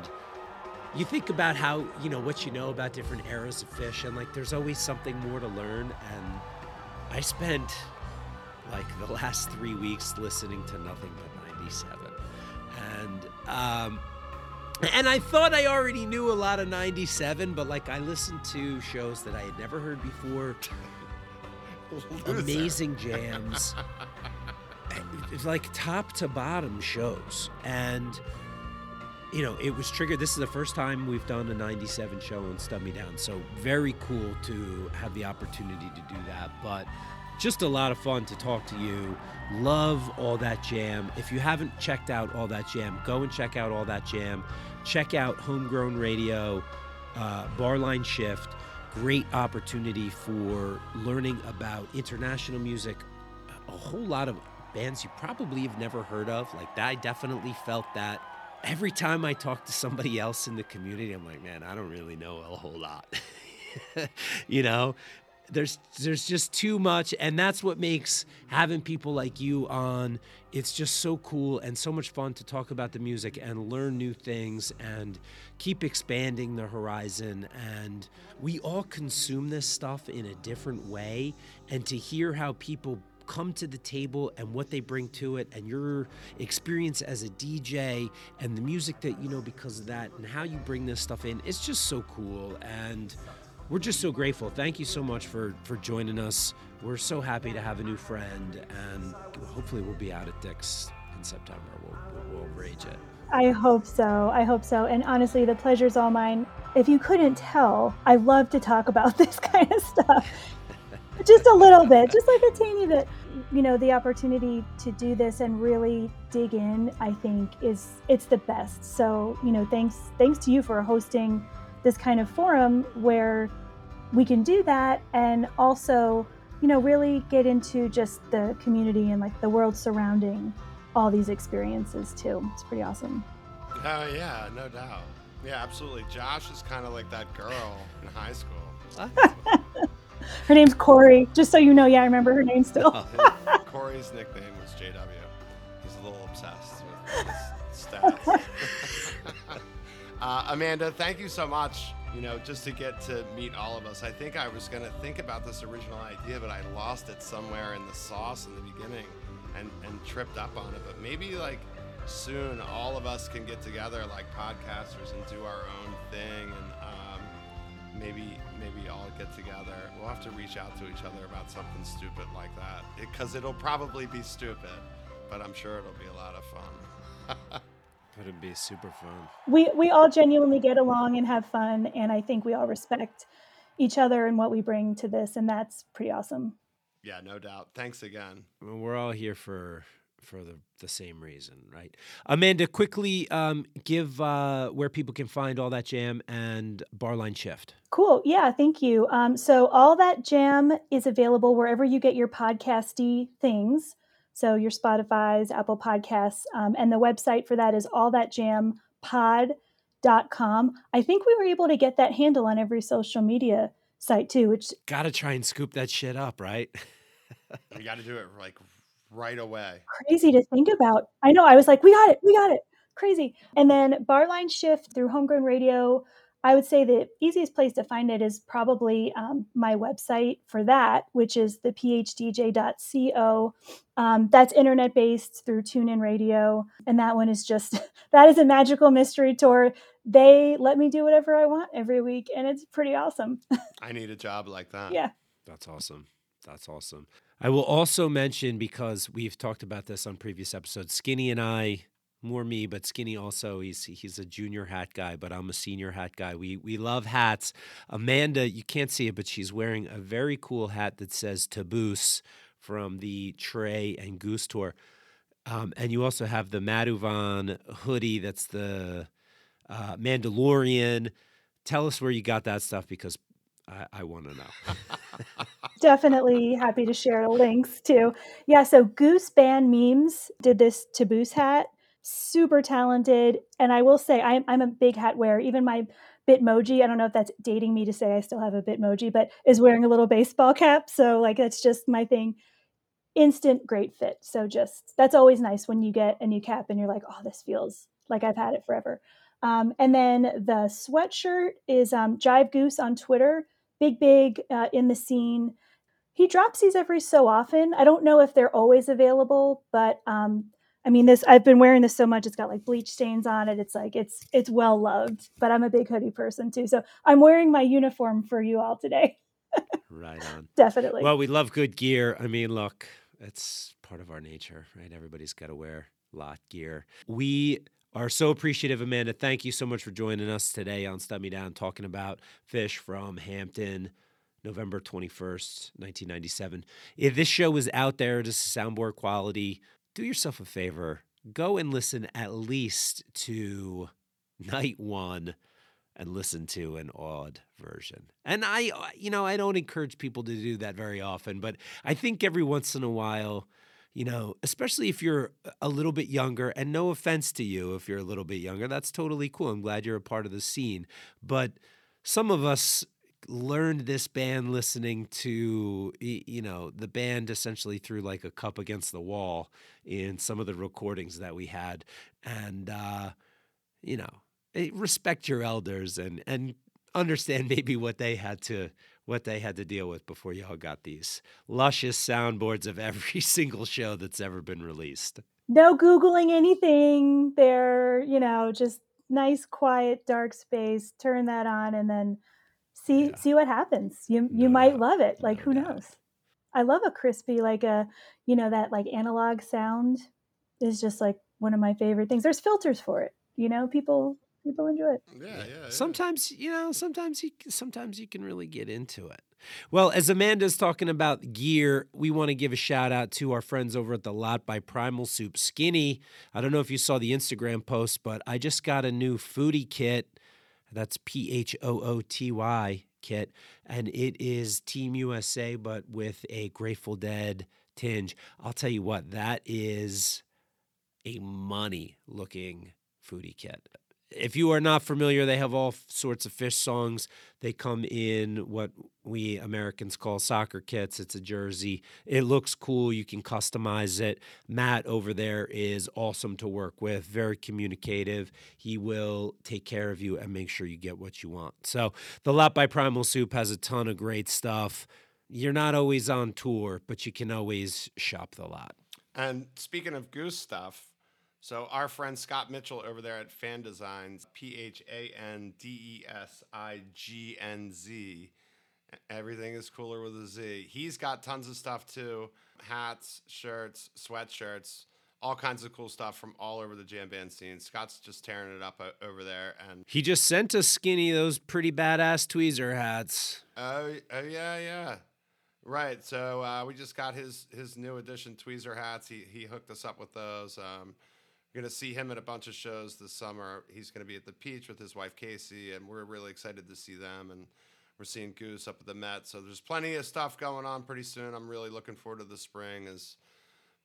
you think about how you know what you know about different eras of Phish, and like there's always something more to learn. And I spent like the last three weeks listening to nothing but 97 and um and i thought i already knew a lot of 97 but like i listened to shows that i had never heard before Amazing jams. Like top to bottom shows. And you know it was triggered. This is the first time we've done a 97 show on stub me down. So very cool to have the opportunity to do that. But just a lot of fun to talk to you. Love all that jam. If you haven't checked out all that jam go and check out all that jam. Check out homegrown radio uh, barline shift great opportunity for learning about international music a whole lot of bands you probably have never heard of. Like that i definitely felt that. Every time i talk to somebody else in the community i'm like man i don't really know a whole lot. You know there's there's just too much and that's what makes having people like you on it's just so cool and so much fun to talk about the music and learn new things and keep expanding the horizon. And we all consume this stuff in a different way. And to hear how people come to the table and what they bring to it and your experience as a DJ and the music that you know because of that and how you bring this stuff in it's just so cool. And we're just so grateful. Thank you so much for for joining us. We're so happy to have a new friend, and hopefully we'll be out at Dick's in September. We'll, we'll, rage it.
I hope so. I hope so. And honestly, the pleasure's all mine. If you couldn't tell, I love to talk about this kind of stuff. just a little bit, just like a teeny bit. You know, the opportunity to do this and really dig in, I think is it's the best. So, you know, thanks thanks to you for hosting this kind of forum where we can do that and also, you know, really get into just the community and like the world surrounding all these experiences too. It's pretty awesome.
Oh yeah, no doubt. Yeah, absolutely. Josh is kind of like that girl in high school.
Her name's Corey. Just so you know, yeah, I remember her name still.
Oh, Corey's nickname was JW. He's a little obsessed with his stats. Uh, Amanda, thank you so much. You know, just to get to meet all of us. I think I was going to think about this original idea, but I lost it somewhere in the sauce in the beginning and, and tripped up on it. But maybe like soon all of us can get together like podcasters and do our own thing and um, maybe maybe all get together we'll have to reach out to each other about something stupid like that because it, will probably be stupid but i'm sure it'll be a lot of fun
it'd be super fun.
We we all genuinely get along and have fun, and I think we all respect each other and what we bring to this, and that's pretty awesome.
yeah no doubt thanks again
I mean, we're all here for for the, the same reason, right? Amanda, quickly um, give uh, where people can find all that jam and Barline Shift.
Cool. Yeah, thank you. Um, so all that jam is available wherever you get your podcasty things. So your Spotify's, Apple Podcasts, um, and the website for that is allthatjampod.com. I think we were able to get that handle on every social media site too, which
gotta try and scoop that shit up, right?
you got to do it like right away.
Crazy to think about. I know. I was like, we got it. We got it. Crazy. And then Barline Shift through Homegrown Radio. I would say the easiest place to find it is probably um, my website for that, which is the phdj.co. Um, that's internet based through TuneIn Radio. And that one is just, that is a magical mystery tour. They let me do whatever I want every week, and it's pretty awesome.
I need a job like that.
Yeah.
That's awesome. That's awesome. I will also mention because we've talked about this on previous episodes. Skinny and I, more me, but Skinny also. He's he's a junior hat guy, but I'm a senior hat guy. We we love hats. Amanda, you can't see it, but she's wearing a very cool hat that says Taboose from the Trey and Goose tour. Um, and you also have the Maduvan hoodie. That's the uh, Mandalorian. Tell us where you got that stuff because I, I want to know.
Definitely happy to share links too. Yeah, so Goose Band Memes did this Taboose hat. Super talented. And I will say, I'm, I'm a big hat wearer. Even my Bitmoji, I don't know if that's dating me to say I still have a Bitmoji, but is wearing a little baseball cap. So, like, that's just my thing. Instant great fit. So, just that's always nice when you get a new cap and you're like, oh, this feels like I've had it forever. Um, and then the sweatshirt is um, Jive Goose on Twitter big, big uh, in the scene. He drops these every so often. I don't know if they're always available, but um, I mean, this I've been wearing this so much; it's got like bleach stains on it. It's like it's it's well loved. But I'm a big hoodie person too, so I'm wearing my uniform for you all today.
right on.
Definitely.
Well, we love good gear. I mean, look, it's part of our nature, right? Everybody's got to wear lot gear. We are so appreciative, Amanda. Thank you so much for joining us today on Stub Me Down, talking about Phish from Hampton, November 21st, 1997. If this show was out there, just soundboard quality, do yourself a favor. Go and listen at least to night one and listen to an odd version. And I, you know, I don't encourage people to do that very often, but I think every once in a while, you know, especially if you're a little bit younger, and no offense to you if you're a little bit younger, that's totally cool. I'm glad you're a part of the scene. But some of us learned this band listening to you know the band essentially through like a cup against the wall in some of the recordings that we had and uh you know eh, respect your elders and and understand maybe what they had to what they had to deal with before y'all got these luscious soundboards of every single show that's ever been released.
No Googling anything. They're, you know, just nice, quiet, dark space. Turn that on and then see yeah. see what happens. You you might doubt. love it. Like no who doubt. knows? I love a crispy, like a, you know, that like analog sound is just like one of my favorite things. There's filters for it. You know, people people enjoy it.
Yeah, yeah. yeah.
Sometimes you know, sometimes you sometimes you can really get into it. Well, as Amanda's talking about gear, we want to give a shout out to our friends over at the Lot by Primal Soup. Skinny, I don't know if you saw the Instagram post, but I just got a new Phooty kit. That's P H O O T Y kit, and it is Team USA, but with a Grateful Dead tinge. I'll tell you what, that is a money looking Phooty kit if you are not familiar, they have all sorts of Phish songs. They come in what we Americans call soccer kits. It's a jersey. It looks cool. You can customize it. Matt over there is awesome to work with, very communicative. He will take care of you and make sure you get what you want. So, The Lot by Primal Soup has a ton of great stuff. You're not always on tour, but you can always shop the lot.
And speaking of goose stuff, so our friend Scott Mitchell over there at Phan Designz, P H A N D E S I G N Z. Everything is cooler with a Z. He's got tons of stuff too: hats, shirts, sweatshirts, all kinds of cool stuff from all over the jam band scene. Scott's just tearing it up over there, and
he just sent us skinny those pretty badass tweezer hats.
Oh, oh yeah, yeah. Right. So uh, we just got his his new edition tweezer hats. He he hooked us up with those. Um, we're gonna see him at a bunch of shows this summer. He's gonna be at the Peach with his wife Casey, and we're really excited to see them. And we're seeing Goose up at the Met. So there's plenty of stuff going on pretty soon. I'm really looking forward to the spring. As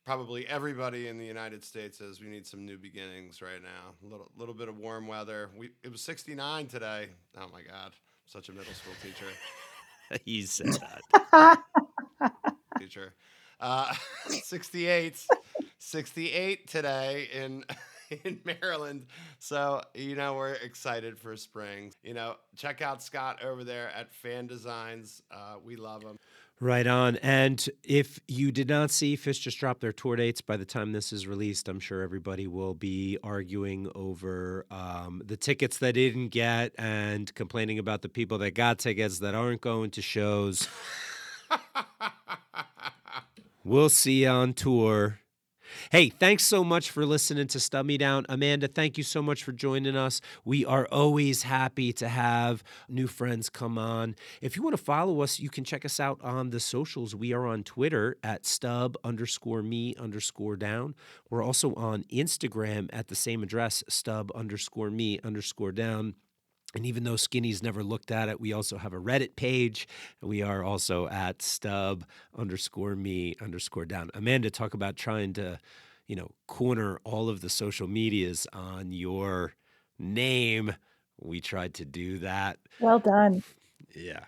probably everybody in the United States is, we need some new beginnings right now. A little little bit of warm weather. We it was 69 today. Oh my God, such a middle school teacher.
he said that.
Teacher. Uh, 68, 68 today in in Maryland. So, you know, we're excited for spring. You know, check out Scott over there at Phan Designz. Uh, we love him.
Right on. And if you did not see Phish just dropped their tour dates by the time this is released, I'm sure everybody will be arguing over um, the tickets that they didn't get and complaining about the people that got tickets that aren't going to shows. we'll see you on tour. Hey, thanks so much for listening to Stub Me Down. Amanda, thank you so much for joining us. We are always happy to have new friends come on. If you want to follow us, you can check us out on the socials. We are on Twitter at stub underscore me underscore down. We're also on Instagram at the same address, stub underscore me underscore down. And even though Skinny's never looked at it, we also have a Reddit page. We are also at stub underscore me underscore down. Amanda, talk about trying to, you know, corner all of the social medias on your name. We tried to do that.
Well done.
Yeah.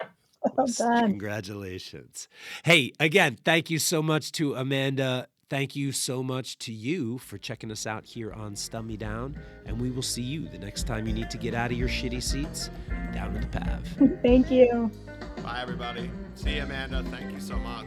Well done.
Congratulations. Hey, again, thank you so much to Amanda. Thank you so much to you for checking us out here on Stub Me Down. And we will see you the next time you need to get out of your shitty seats down to the PAV.
Thank you.
Bye, everybody. See you, Amanda. Thank you so much.